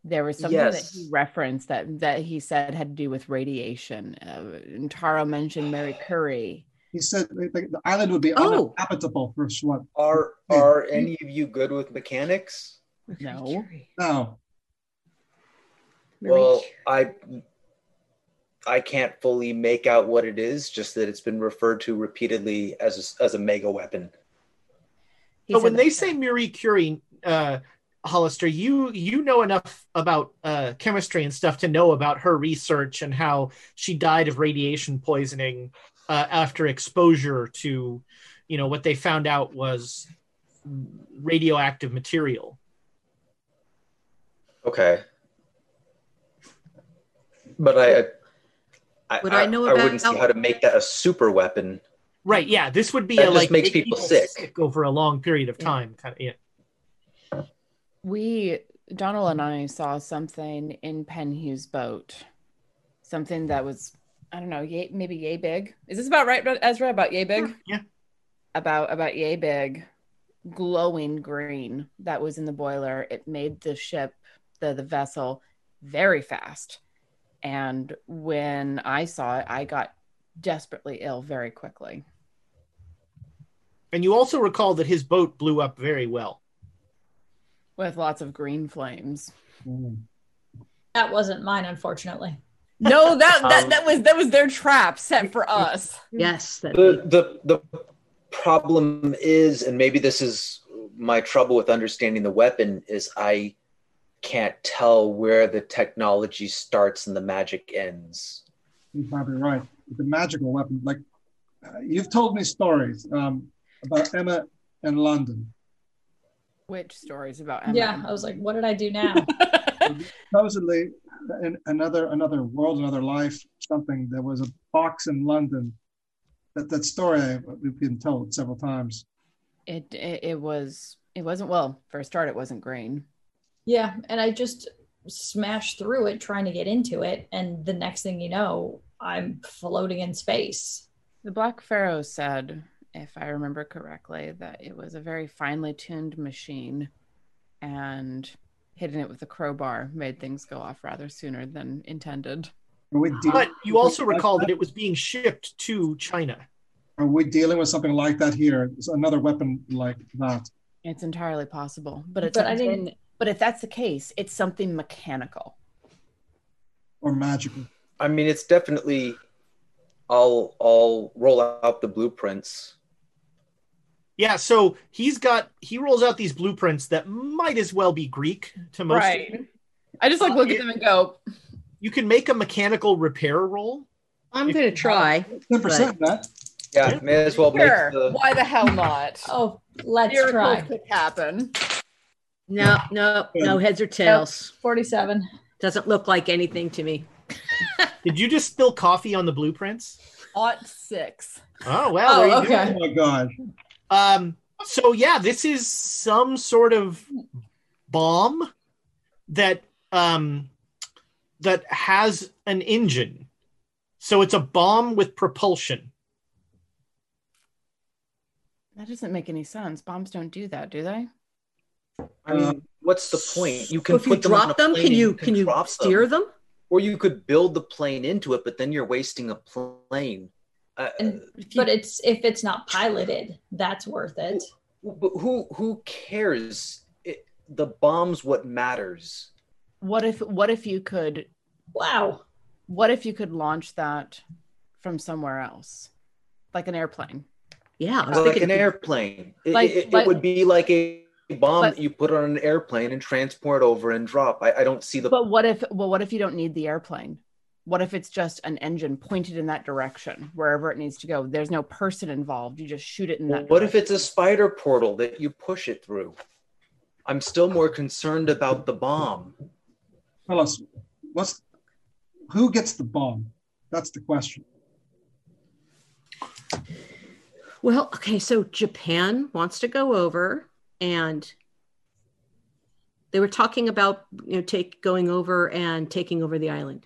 There was something Yes. that he referenced that that he said had to do with radiation. Uh, and Taro mentioned Mary [GASPS] Curry. He said the, the island would be Oh. uninhabitable for what? Are [LAUGHS] are any of you good with mechanics? No. No. Well, I I can't fully make out what it is, just that it's been referred to repeatedly as a, as a mega weapon. He But said when that- they say Marie Curie, uh, Hollister, you you know enough about uh, chemistry and stuff to know about her research and how she died of radiation poisoning uh, after exposure to, you know, what they found out was radioactive material. Okay. But I I, What I know I wouldn't see how to make that a super weapon. Right? Yeah, this would be That a just like makes make people sick. over a long period of Yeah. time. Kind of. Yeah. We Donald and I saw something in Penhew's boat. Something that was I don't know, yay, maybe yay big. Is this about right, Ezra? About yay big? Yeah. About about yay big, glowing green that was in the boiler. It made the ship, the the vessel, very fast. And when I saw it, I got desperately ill very quickly. And you also recall that his boat blew up very well. With lots of green flames. That wasn't mine, unfortunately. No, that that, Um, that was that was their trap set for us. yes The the the problem is, and maybe this is my trouble with understanding the weapon, is I can't tell where the technology starts and the magic ends. You're probably right. The magical weapon, like uh, you've told me stories um, about Emma and London. Which stories about Emma? Yeah, I was like, what did I do now? [LAUGHS] Supposedly, in another another world, another life, something. There was a box in London. That that story we've been told several times. It, it it was it wasn't well. For a start, it wasn't green. yeah, and I just smashed through it trying to get into it, and the next thing you know, I'm floating in space. The Black Pharaoh said, if I remember correctly, that it was a very finely tuned machine, and hitting it with a crowbar made things go off rather sooner than intended. Are we, de- But you also recall that it was being shipped to China. are we dealing with something like that here? It's another weapon like that. It's entirely possible, but it's But I didn't- But if that's the case, it's something mechanical. or magical. I mean, it's definitely. I'll I'll roll out the blueprints. Yeah, so he's got he rolls out these blueprints that might as well be Greek to most. Right. I just like uh, look at them and go, You can make a mechanical repair roll. I'm going to try. Ten percent that. Yeah, may as well sure. make the. Why the hell not? Oh, let's Miracles try. could happen. No, no, no heads or tails. 47. Doesn't look like anything to me. [LAUGHS] Did you just spill coffee on the blueprints? Ought six. Oh well. Oh, you go. okay. Oh my god. Um, so yeah, this is some sort of bomb that um that has an engine. So it's a bomb with propulsion. That doesn't make any sense. Bombs don't do that, do they? I mean, what's the point? You can if you put them on drop a them, plane can and you can you drop steer them? or you could build the plane into it, but then you're wasting a plane. Uh, And, but it's if it's not piloted, that's worth it. but who who cares? It, the bomb's what matters. What if what if you could Wow. what if you could launch that from somewhere else? Like an airplane. Yeah, I was Like an airplane. It, Like- it, it like- would be like a bomb But- that you put on an airplane and transport over and drop. I, I don't see the. But what if well what if you don't need the airplane? What if it's just an engine pointed in that direction, wherever it needs to go? There's no person involved. You just shoot it in that what if it's a spider portal that you push it through? I'm still more concerned about the bomb. Tell us, what's who gets the bomb? That's the question. Well, okay, so Japan wants to go over and they were talking about you know take going over and taking over the island.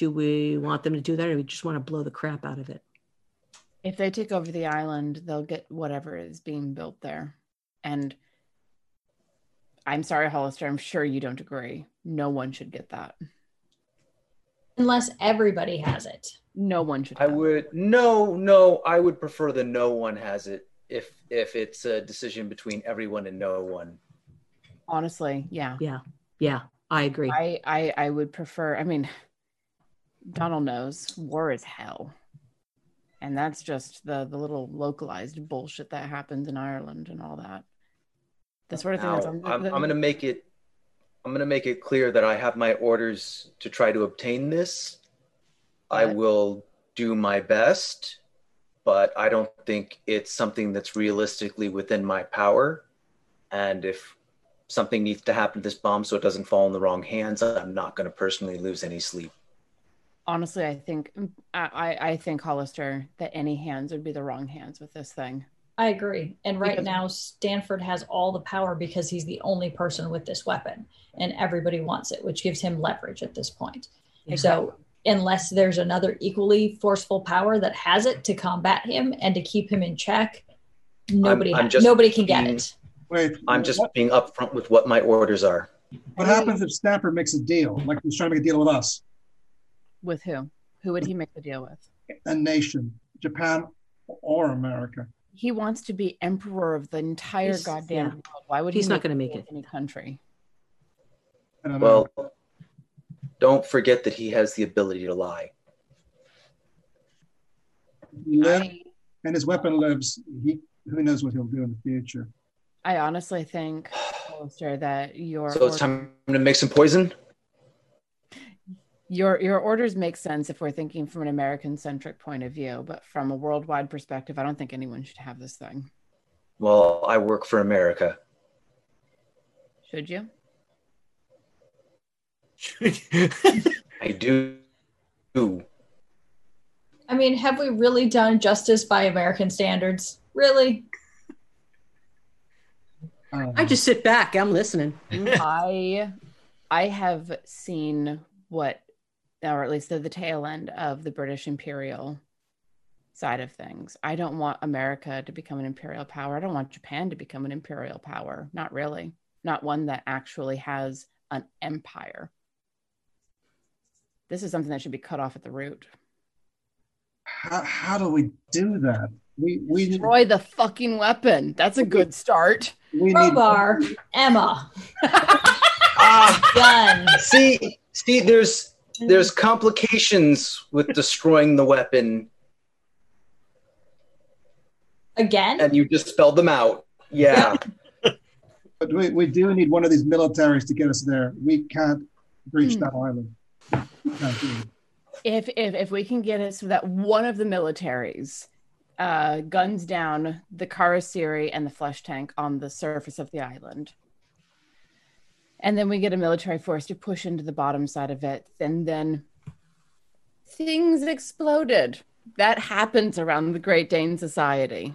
Do we want them to do that or we just want to blow the crap out of it? If they take over the island, they'll get whatever is being built there. And I'm sorry, Hollister, I'm sure you don't agree. No one should get that. Unless everybody has it. No one should. I would no, no. I would prefer the no one has it if if it's a decision between everyone and no one. Honestly, yeah. Yeah. Yeah, I agree. I, I I would prefer. I mean, Donald knows war is hell, and that's just the the little localized bullshit that happens in Ireland and all that. The sort of thing that's I'm, on. I'm going to make it. I'm going to make it clear that I have my orders to try to obtain this. I will do my best, but I don't think it's something that's realistically within my power. And if something needs to happen to this bomb so it doesn't fall in the wrong hands, I'm not going to personally lose any sleep. Honestly, I think mm, I I I think Hollister that any hands would be the wrong hands with this thing. I agree. And right Because- now, Stanford has all the power because he's the only person with this weapon, and everybody wants it, which gives him leverage at this point. So, unless there's another equally forceful power that has it to combat him and to keep him in check, nobody I'm has- just nobody can get it. Wait, I'm just what, being upfront with what my orders are. what happens if Stanford makes a deal, like he's trying to make a deal with us, With who? Who would he make the deal with? a nation, Japan or America? He wants to be emperor of the entire He's- goddamn yeah. world. Why would He's he not gonna make it. with Any country. I know. Well, don't forget that he has the ability to lie. he lives I, and his weapon lives. He who knows what he'll do in the future. I honestly think, [SIGHS] Hollister, that your So it's time to make some poison. Your your orders make sense if we're thinking from an American centric point of view, but from a worldwide perspective, I don't think anyone should have this thing. Well, I work for America. Should you? [LAUGHS] I do. I mean, have we really done justice by American standards? Really? Um, I just sit back. I'm listening. I I have seen what or at least the, the tail end of the British imperial side of things. I don't want America to become an imperial power. I don't want Japan to become an imperial power. Not really. Not one that actually has an empire. This is something that should be cut off at the root. How, how do we do that? We we Destroy the fucking weapon. That's a good start. we need Crowbar, Emma, [LAUGHS] Ah, gun. see, see, there's there's complications with destroying the weapon, Again? and you just spelled them out. Yeah. [LAUGHS] but we, we do need one of these militaries to get us there. We can't breach that island. We can't do it. if if if we can get it so that one of the militaries uh, guns down the Kharisiri and the flesh tank on the surface of the island, and then we get a military force to push into the bottom side of it, and then things exploded. That happens around the Great Dane Society.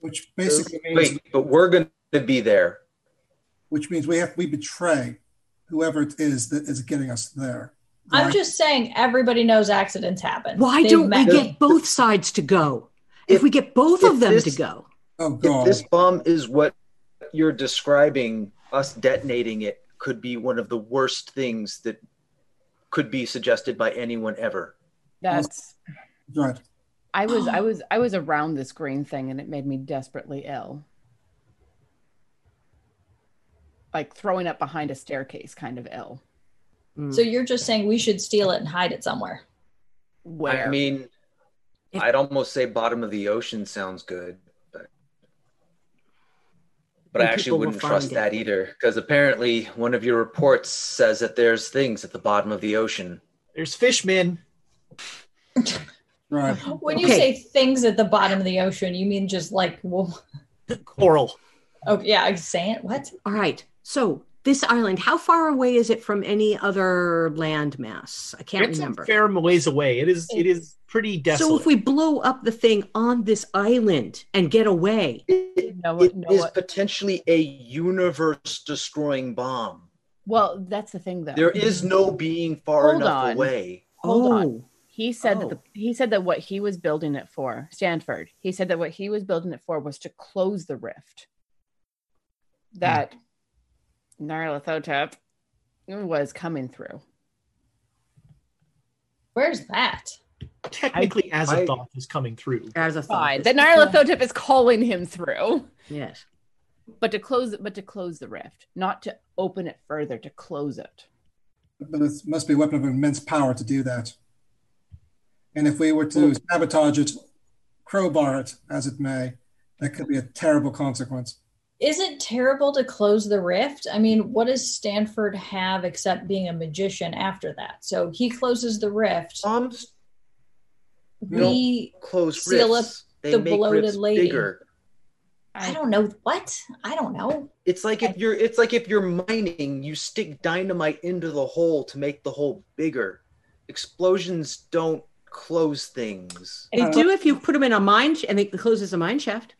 Which basically means Wait, but we're going to be there. which means we have we betray whoever it is that is getting us there. I'm just saying everybody knows accidents happen. Why They've don't we met get me. both sides to go? If, If- we get both of them this- to go, oh If this bomb is what you're describing, us detonating it could be one of the worst things that could be suggested by anyone ever. That's right. I was I was I was around this green thing and it made me desperately ill. Like throwing up behind a staircase kind of ill. Mm. So you're just saying we should steal it and hide it somewhere. Where I mean, If- I'd almost say bottom of the ocean sounds good, but but I actually wouldn't trust it. that either because apparently one of your reports says that there's things at the bottom of the ocean. There's fishmen. [LAUGHS] Right. When you Okay. say things at the bottom of the ocean, you mean just like, well, Coral. oh yeah, I'm saying what? all right. So this island, how far away is it from any other landmass? I can't It's remember. a fair ways away. It is. It is pretty desolate. So if we blow up the thing on this island and get away, no, It no, is potentially a universe destroying bomb. well, that's the thing though. There is no being far Hold enough on. away. Hold oh, on. He said Oh. that the, oh. he said that what he was building it for, Stanford. He said that what he was building it for was to close the rift. That Nyarlathotep was coming through. Where's that? technically, as I- a thought is coming through. as a thought. Fine. this That is- Nyarlathotep is calling him through. Yes. But to close it, but to close the rift, not to open it further, to close it. But it must be a weapon of immense power to do that. And if we were to sabotage it, crowbar it as it may, that could be a terrible consequence. Is it terrible to close the rift? I mean, what does Stanford have except being a magician after that? So he closes the rift. Bombs We close Seal rifts. They the make bloated rifts lady. bigger. I don't know what. I don't know. It's like if you're it's like if you're mining, you stick dynamite into the hole to make the hole bigger. Explosions don't close things. They do if you put them in a mine sh- and it closes a mine shaft.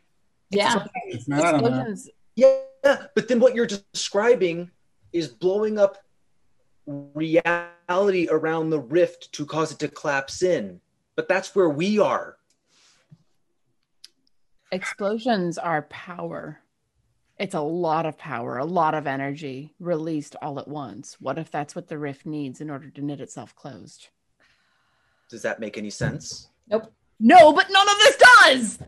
Yeah. Man, I don't. Explosions Yeah, but then what you're describing is blowing up reality around the rift to cause it to collapse in. But that's where we are. explosions are power. It's a lot of power, a lot of energy released all at once. What if that's what the rift needs in order to knit itself closed? Does that make any sense? Nope. No, but none of this does.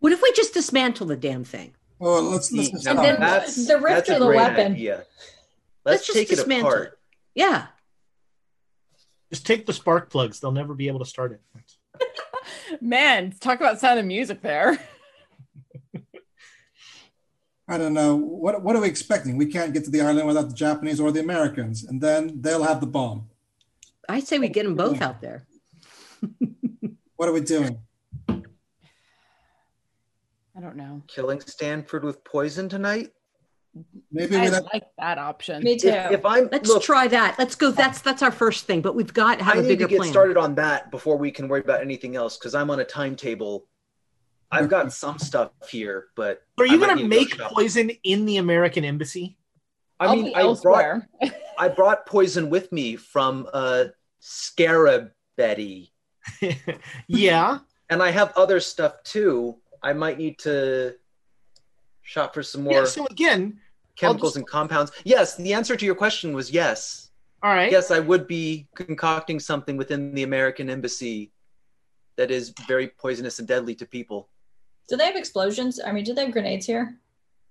What if we just dismantle the damn thing? Well, let's let's just Now, And then that's, the rift that's a the great weapon? idea. Let's Let's, just take it dismantle apart. it. Yeah. Just take the spark plugs. They'll never be able to start it. [LAUGHS] Man, talk about sound of music there. I don't know. What what are we expecting? We can't get to the island without the Japanese or the Americans, and then they'll have the bomb. I say we get them both out there. What are we doing? I don't know. Killing Stanford with poison tonight? Maybe I we like that option. Me too. If, if I'm Let's look, try that. Let's go. That's that's our first thing, but we've got to have I a need bigger to get plan. started on that before we can worry about anything else because I'm on a timetable. I've got some stuff here, but Are you going to need to go make poison in the American embassy? I I'll mean, be I brought elsewhere. I brought poison with me from uh, Scarab Betty, [LAUGHS] yeah. and I have other stuff too. I might need to shop for some more Yeah. So again, chemicals just- and compounds. Yes, the answer to your question was yes. all right. Yes, I would be concocting something within the American embassy that is very poisonous and deadly to people. Do they have explosions? I mean, do they have grenades here?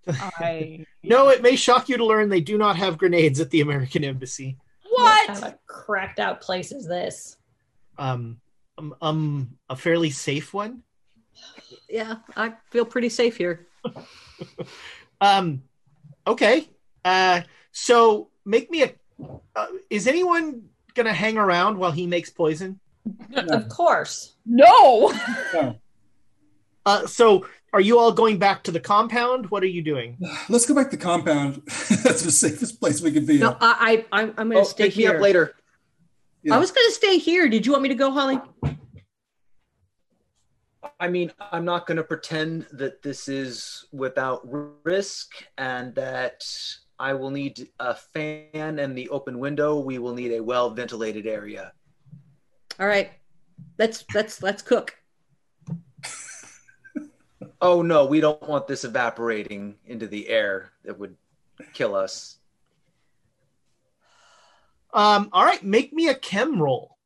I [LAUGHS] No, it may shock you to learn they do not have grenades at the American embassy. What kind of a cracked out place is this? Um, um, um, a fairly safe one. Yeah, I feel pretty safe here. [LAUGHS] Um, okay. Uh, so make me a. Uh, is anyone gonna hang around while he makes poison? [LAUGHS] Of course. no. [LAUGHS] no. Uh, so are you all going back to the compound? What are you doing? [SIGHS] Let's go back to the compound. That's the safest place we could be. No, at. I, I I'm, I'm going Oh, to stay pick me here. up later. Yeah. I was going to stay here. Did you want me to go, Holly? I mean, I'm not going to pretend that this is without risk and that I will need a fan and the open window. We will need a well ventilated area. All right, let's let's let's cook. [LAUGHS] Oh, no, we don't want this evaporating into the air that would kill us. Um, all right, make me a chem roll.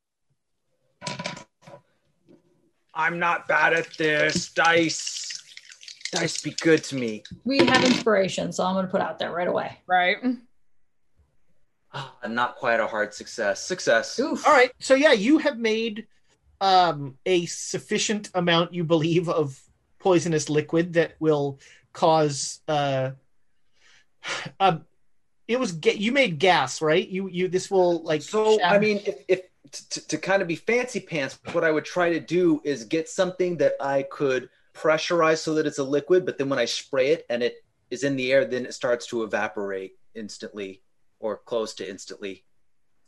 I'm not bad at this. Dice. Dice be good to me. We have inspiration, so I'm going to put out there right away. Right. Ah, not quite a hard success. Success. Oof. All right, so yeah, you have made um, a sufficient amount, you believe, of poisonous liquid that will cause. Uh, [SIGHS] uh, it was ga- you made gas, right? You you this will like. So I mean, if, if to, to kind of be fancy pants, what I would try to do is get something that I could pressurize so that it's a liquid, but then when I spray it and it is in the air, then it starts to evaporate instantly or close to instantly.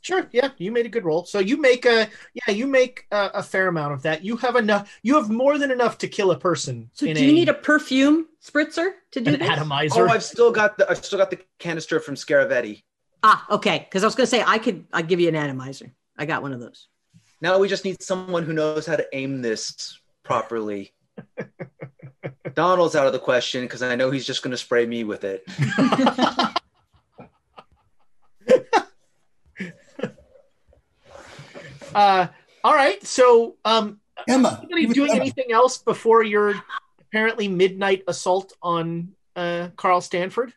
Sure. Yeah, you made a good roll. So you make a yeah, you make a, a fair amount of that. You have enough. You have more than enough to kill a person. So, in do you need a perfume spritzer to do an this? atomizer? Oh, I've still got the I've still got the canister from Scaravetti. Ah, okay. Because I was going to say I could. I'd give you an atomizer. I got one of those. Now we just need someone who knows how to aim this properly. [LAUGHS] Donald's out of the question because I know he's just going to spray me with it. [LAUGHS] Uh, all right. So, um, Emma. anybody you- doing Emma. anything else before your apparently midnight assault on uh, Carl Stanford?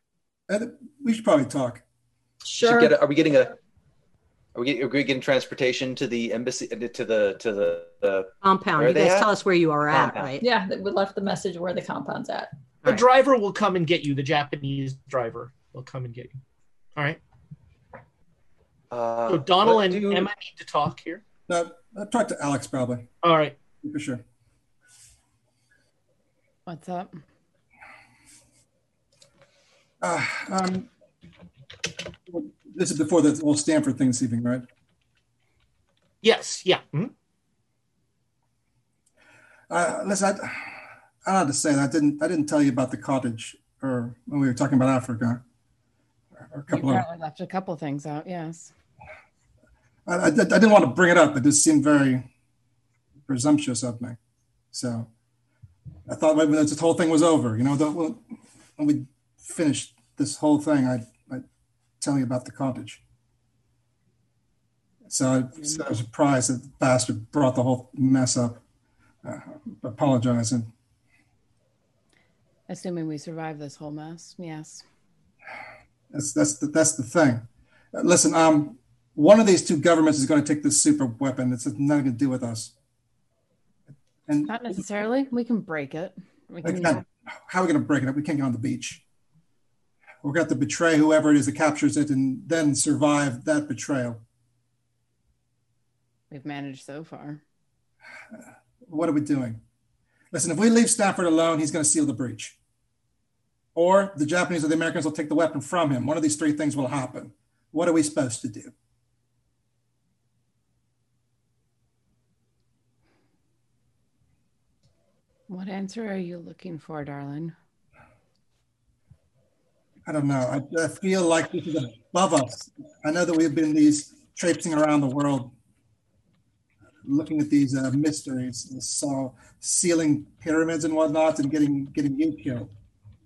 Uh, We should probably talk. Sure. get a, are we getting a? Are we, getting, are we getting transportation to the embassy to the to the? the Compound. You guys at? tell us where you are at, Compound. right? Yeah, we left the message where the compound's at. The All right. driver will come and get you. The Japanese driver will come and get you. All right. uh, So Donald and do- Emma need to talk here. No, I'll talk to Alex probably All right. for sure. What's up? Uh, um, this is before the whole Stanford thing this evening, right? Yes. Yeah. Mhm. Uh, listen, I, I don't know how to say that. I didn't. I didn't tell you about the cottage, or when we were talking about Africa, or a You couple of. left a couple things out. Yes. I, I, I didn't want to bring it up. It just seemed very presumptuous of me. So I thought maybe when this whole thing was over, you know, the, when, when we finished this whole thing, I'd, I'd tell you about the cottage. So I, so I was surprised that the bastard brought the whole mess up. Uh, apologizing. Assuming we survive this whole mess. Yes. That's that's the, that's the thing. Uh, listen, um, one of these two governments is going to take this super weapon. It's nothing to do with us. And Not necessarily. We can break it. We can. how are we going to break it up? We can't get on the beach. We're going to have to betray whoever it is that captures it and then survive that betrayal. We've managed so far. What are we doing? Listen, if we leave Stanford alone, he's going to seal the breach. Or the Japanese or the Americans will take the weapon from him. One of these three things will happen. What are we supposed to do? What answer are you looking for, darling? I don't know. I, I feel like this is above us. I know that we've been these traipsing around the world looking at these uh, mysteries, so sealing pyramids and whatnot, and getting getting you killed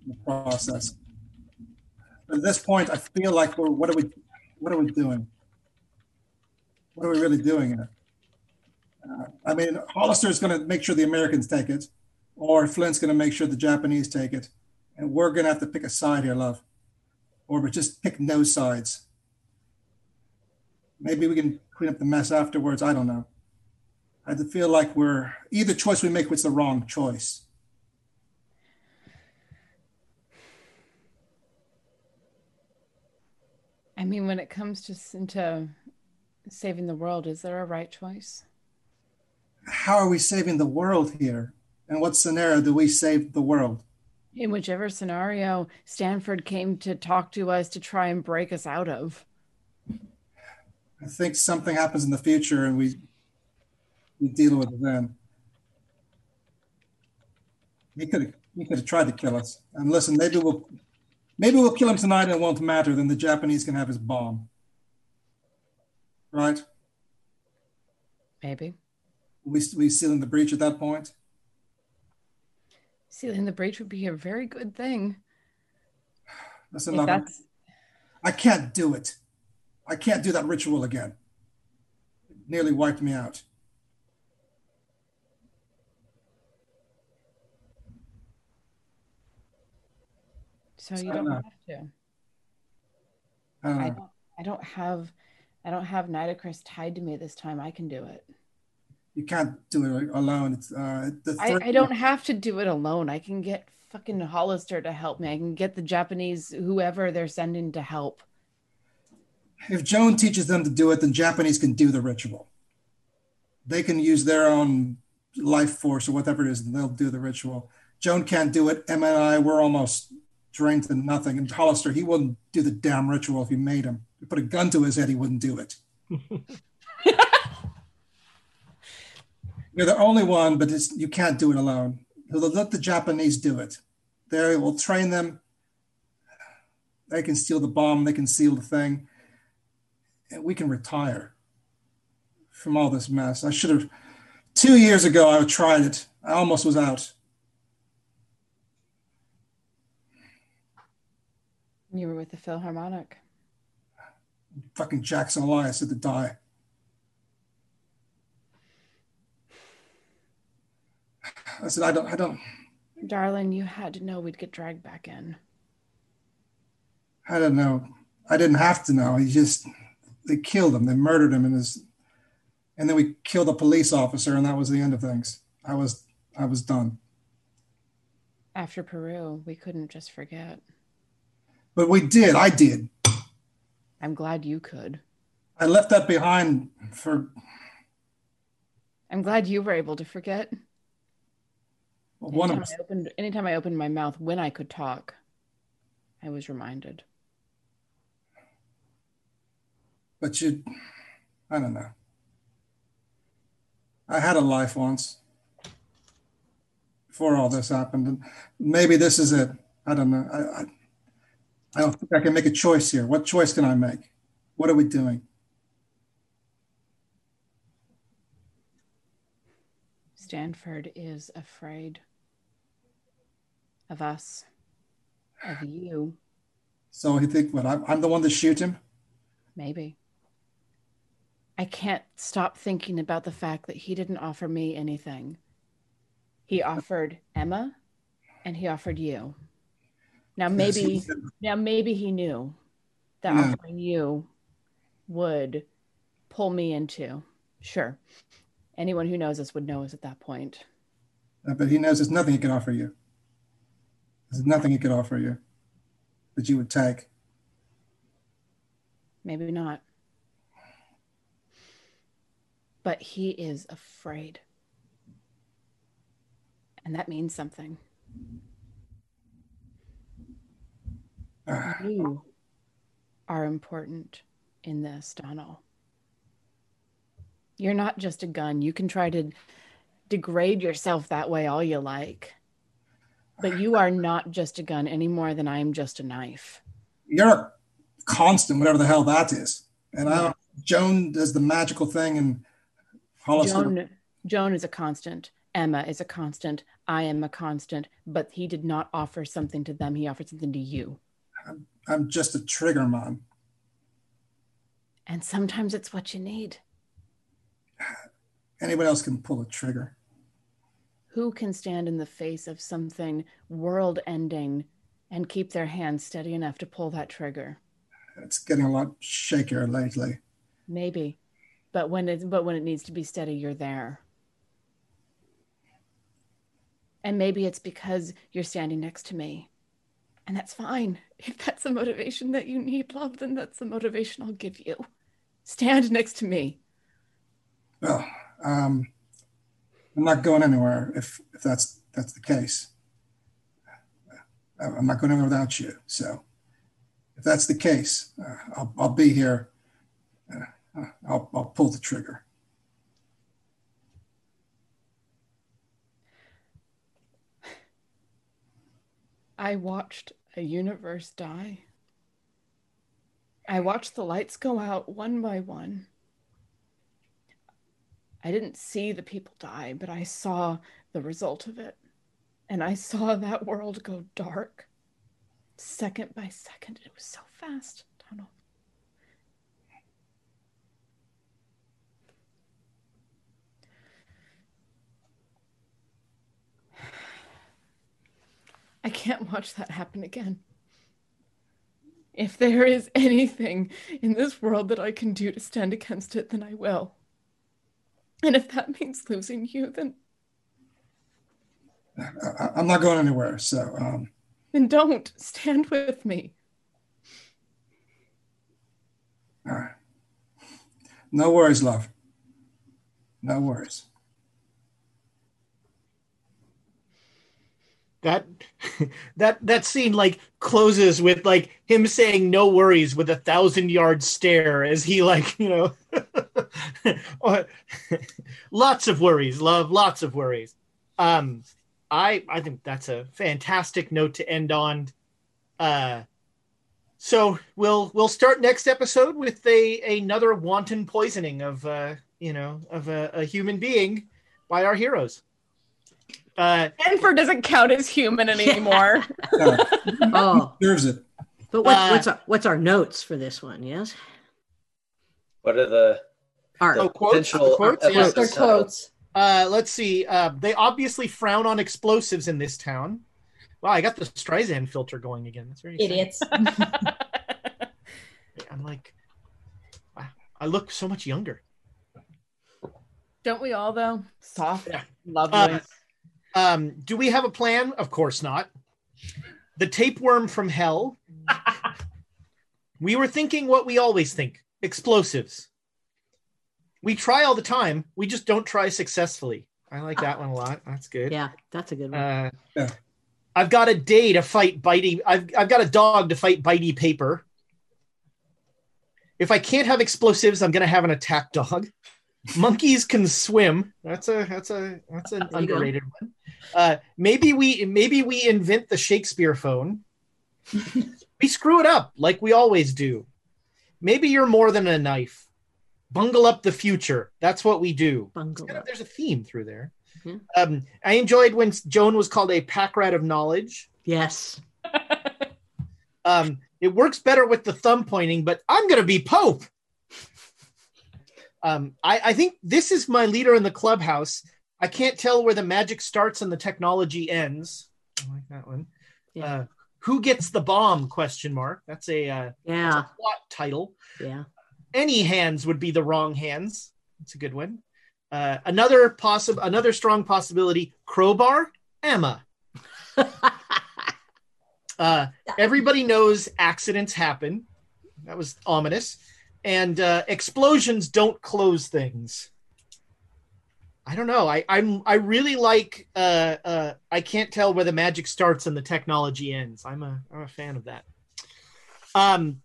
in the process. But at this point, I feel like we're what are we what are we doing? What are we really doing here? Uh, I mean, Hollister is going to make sure the Americans take it, or Flint's going to make sure the Japanese take it, and we're going to have to pick a side here, love, or we just pick no sides. Maybe we can clean up the mess afterwards. I don't know. I feel like we're either choice we make was the wrong choice. I mean, when it comes to into saving the world, is there a right choice? How are we saving the world here? In what scenario do we save the world? In whichever scenario Stanford came to talk to us to try and break us out of. I think something happens in the future and we we deal with it then. He could have he could have tried to kill us. And listen, maybe we'll maybe we'll kill him tonight and it won't matter. Then the Japanese can have his bomb. Right? Maybe. We we seal in the breach at that point. Sealing the breach would be a very good thing. That's Listen, love, I can't do it. I can't do that ritual again. It nearly wiped me out. So you don't have to. Uh, I don't. I don't have. I don't have Nitocris tied to me this time. I can do it. You can't do it alone. It's uh, the I, I don't have to do it alone. I can get fucking Hollister to help me. I can get the Japanese whoever they're sending to help. If Joan teaches them to do it, then Japanese can do the ritual. They can use their own life force or whatever it is, and they'll do the ritual. Joan can't do it. Emma and I, we're almost drained to nothing. And Hollister, he wouldn't do the damn ritual if you made him. If you put a gun to his head, he wouldn't do it. [LAUGHS] You're the only one, but you can't do it alone. Let the Japanese do it. They will train them. They can steal the bomb. They can seal the thing. And we can retire from all this mess. I should have. Two years ago, I would tried it. I almost was out. You were with the Philharmonic. Fucking Jackson Elias had to die. I said, I don't, I don't. Darling, you had to know we'd get dragged back in. I don't know. I didn't have to know. He just, they killed him. They murdered him in his, and then we killed a police officer, and that was the end of things. I was, I was done. After Peru, we couldn't just forget. But we did. I did. I'm glad you could. I left that behind for. I'm glad you were able to forget. One anytime of. I opened, anytime I opened my mouth when I could talk, I was reminded. But you, I don't know. I had a life once before all this happened, and maybe this is it. I don't know. I, I, I don't think I can make a choice here. What choice can I make? What are we doing? Stanford is afraid of us, of you, So he think what? I'm, I'm the one to shoot him. maybe. I can't stop thinking about the fact that he didn't offer me anything. He offered Emma and he offered you. Now maybe now maybe he knew that Yeah. offering you would pull me into. Sure. Anyone who knows us would know us at that point. Uh, But he knows there's nothing he can offer you. There's nothing he could offer you that you would take. Maybe not. but he is afraid. And that means something. [SIGHS] You are important in this, Donald. You're not just a gun. You can try to degrade yourself that way all you like. But you are not just a gun any more than I am just a knife. You're a constant, whatever the hell that is. And I don't, Joan does the magical thing, and Hollister. Joan, Joan is a constant. Emma is a constant. I am a constant. But he did not offer something to them. He offered something to you. I'm, I'm just a trigger man. And sometimes it's what you need. Anyone else can pull a trigger. Who can stand in the face of something world ending and keep their hand steady enough to pull that trigger? It's getting a lot shakier lately. Maybe. But when it but when it needs to be steady, you're there. And maybe it's because you're standing next to me. And that's fine. [LAUGHS] If that's the motivation that you need, love, then that's the motivation I'll give you. Stand next to me. Well, um, I'm not going anywhere if, if that's that's the case. I'm not going anywhere without you. So, if that's the case, uh, I'll, I'll be here. Uh, I'll, I'll pull the trigger. I watched a universe die. I watched the lights go out one by one. I didn't see the people die, but I saw the result of it. And I saw [LAUGHS] that world go dark second by second. It was so fast, Donald. [SIGHS] I can't watch that happen again. If there is anything in this world that I can do to stand against it, then I will. And if that [LAUGHS] means losing you, then I, I'm not going anywhere. So, um, then don't stand with me. all right. No worries, love. No worries. That [LAUGHS] that that scene like closes with like him saying no worries with a thousand yard stare as he like you know [LAUGHS] [LAUGHS] lots of worries love lots of worries. Um i i think that's a fantastic note to end on. Uh so we'll we'll start next episode with a another wanton poisoning of uh you know of a, a human being by our heroes uh, Enfer doesn't count as human anymore. [LAUGHS] Oh, Deserves it. but what, Uh, what's our, what's our notes for this one? Yes, What are the, our the Oh, quotes? potential Quotes? Yes. Their quotes. Uh, let's see. Uh, they obviously frown on explosives in this town. Wow, I got the Streisand filter going again. That's very. Idiots. [LAUGHS] [LAUGHS] I'm like, wow, I look so much younger. Don't we all though? Soft, Yeah. lovely. Uh, um, do we have a plan? Of course not. The tapeworm from hell. [LAUGHS] we were thinking what we always think explosives. We try all the time. We just don't try successfully. I like that one a lot. That's good. yeah, that's a good one. Uh, Yeah. I've got a day to fight bitey. I've, I've got a dog to fight bitey paper. If I can't have explosives, I'm gonna have an attack dog. Monkeys can swim. That's a that's a that's an There underrated one. Uh, maybe we maybe we invent the Shakespeare phone. [LAUGHS] we screw it up like we always do. Maybe you're more than a knife. Bungle up the future. That's what we do. Bungle Kind of- there's a theme through there. Yeah. Um, I enjoyed when Joan was called a pack rat of knowledge. Yes. [LAUGHS] Um, it works better with the thumb pointing, but I'm going to be Pope. Um, I, I think this is my leader in the clubhouse. I can't tell where the magic starts and the technology ends. I like that one. Yeah. Uh, who gets the bomb? Question mark. That's a, uh, that's a Yeah. plot title. Yeah. Any hands would be the wrong hands. That's a good one. Uh, another possible, another strong possibility. Crowbar, Emma. [LAUGHS] Uh, everybody knows accidents happen. That was ominous. And uh, explosions don't close things. I don't know. I I'm I really like. Uh, uh, I can't tell where the magic starts and the technology ends. I'm a I'm a fan of that. Um,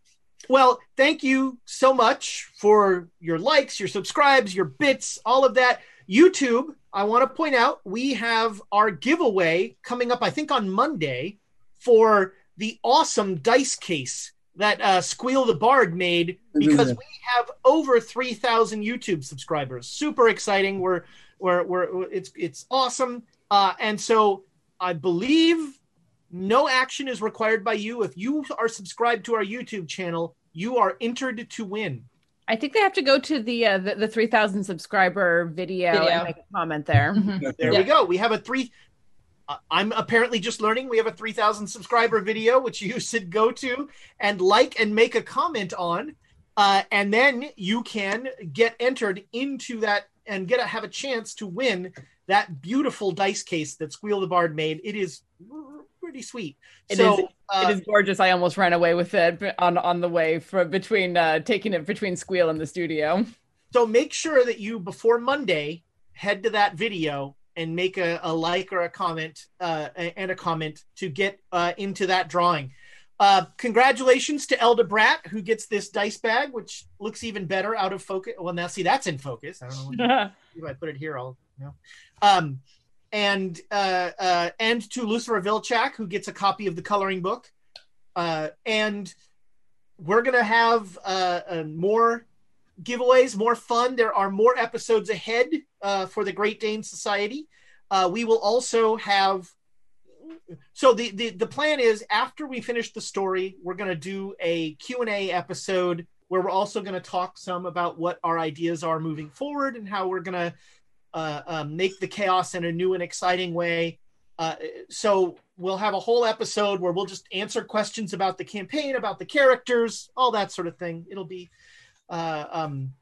well, thank you so much for your likes, your subscribes, your bits, all of that. YouTube, I want to point out we have our giveaway coming up, I think on Monday, for the awesome dice case that uh, Squeal the Bard made [LAUGHS] because we have over 3,000 YouTube subscribers. Super exciting. We're, we're, we're, it's, it's awesome. Uh, and so I believe no action is required by you. If you are subscribed to our YouTube channel, you are entered to win. I think they have to go to the uh, the, the three thousand subscriber video, Video. and make a comment there. [LAUGHS] There Yeah. we go. We have a three. Uh, I'm apparently just learning. We have a 3,000 subscriber video, which you [LAUGHS] should go to and like and make a comment on. Uh, and then you can get entered into that and get a, have a chance to win that beautiful dice case that Squeal the Bard made. It is pretty sweet. It so, is- uh, it is gorgeous. I almost ran away with it on on the way for between uh, taking it between Squeal and the studio. So make sure that you before Monday head to that video and make a, a like or a comment uh, and a comment to get uh, into that drawing. Uh, congratulations to Elda Brat who gets this dice bag, which looks even better out of focus. Well, now see that's in focus. I don't know [LAUGHS] if I put it here. I'll you know. Um, and uh, uh, and to Lucifer Vilchak who gets a copy of the coloring book. Uh, and we're gonna have uh, uh, more giveaways, more fun. There are more episodes ahead uh, for the Great Dane Society. Uh, we will also have. So the, the the plan is after we finish the story, we're going to do a Q and A episode where we're also going to talk some about what our ideas are moving forward and how we're going to uh, um, make the chaos in a new and exciting way. Uh, so we'll have a whole episode where we'll just answer questions about the campaign, about the characters, all that sort of thing. It'll be uh, um,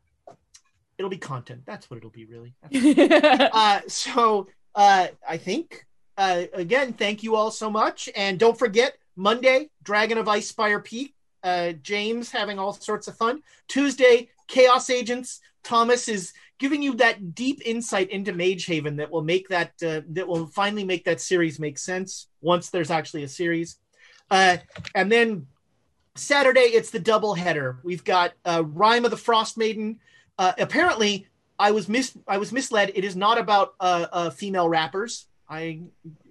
it'll be content. That's what it'll be, really. [LAUGHS] uh, so uh, I think uh, again, thank you all so much, and don't forget Monday, Dragon of Icespire Peak. Uh, James having all sorts of fun. Tuesday, Chaos Agents. Thomas is giving you that deep insight into Mage Haven that will make that uh, that will finally make that series make sense once there's actually a series. Uh, and then Saturday, it's the double header. We've got uh, Rime of the Frostmaiden. Uh, apparently, I was mis I was misled. It is not about uh, uh, female rappers. I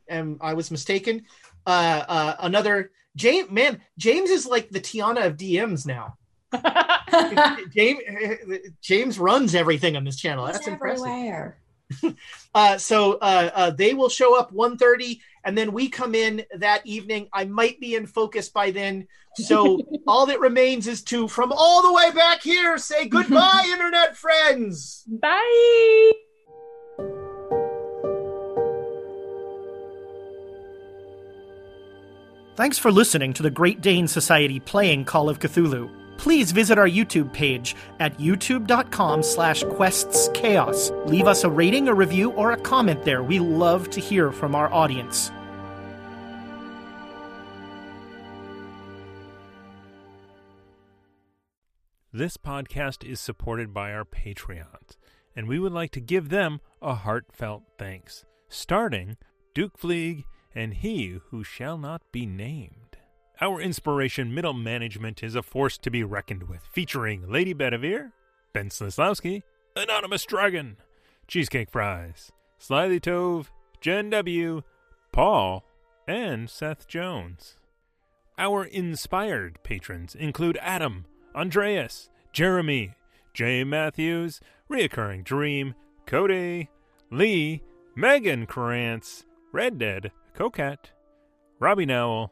am I was mistaken. Uh, uh, another James man, James is like the Tiana of DMs now. [LAUGHS] James James runs everything on this channel. That's impressive. [LAUGHS] Uh, so uh, uh, they will show up 1.30 and then we come in that evening i might be in focus by then so [LAUGHS] all that remains is to from all the way back here say goodbye [LAUGHS] internet friends Bye. Thanks for listening to the Great Dane Society playing Call of Cthulhu. Please visit our YouTube page at youtube.com slash questschaos. Leave us a rating, a review, or a comment there. We love to hear from our audience. This podcast is supported by our Patreons, and we would like to give them a heartfelt thanks, starting Duke Fleeg and He Who Shall Not Be Named. Our inspiration middle management is a force to be reckoned with, featuring Lady Bedivere, Ben Slislawski, Anonymous Dragon, Cheesecake Fries, Slyly Tove, Jen W., Paul, and Seth Jones. Our inspired patrons include Adam, Andreas, Jeremy, Jay Matthews, Reoccurring Dream, Cody, Lee, Megan Krantz, Red Dead, Coquette, Robbie Nowell,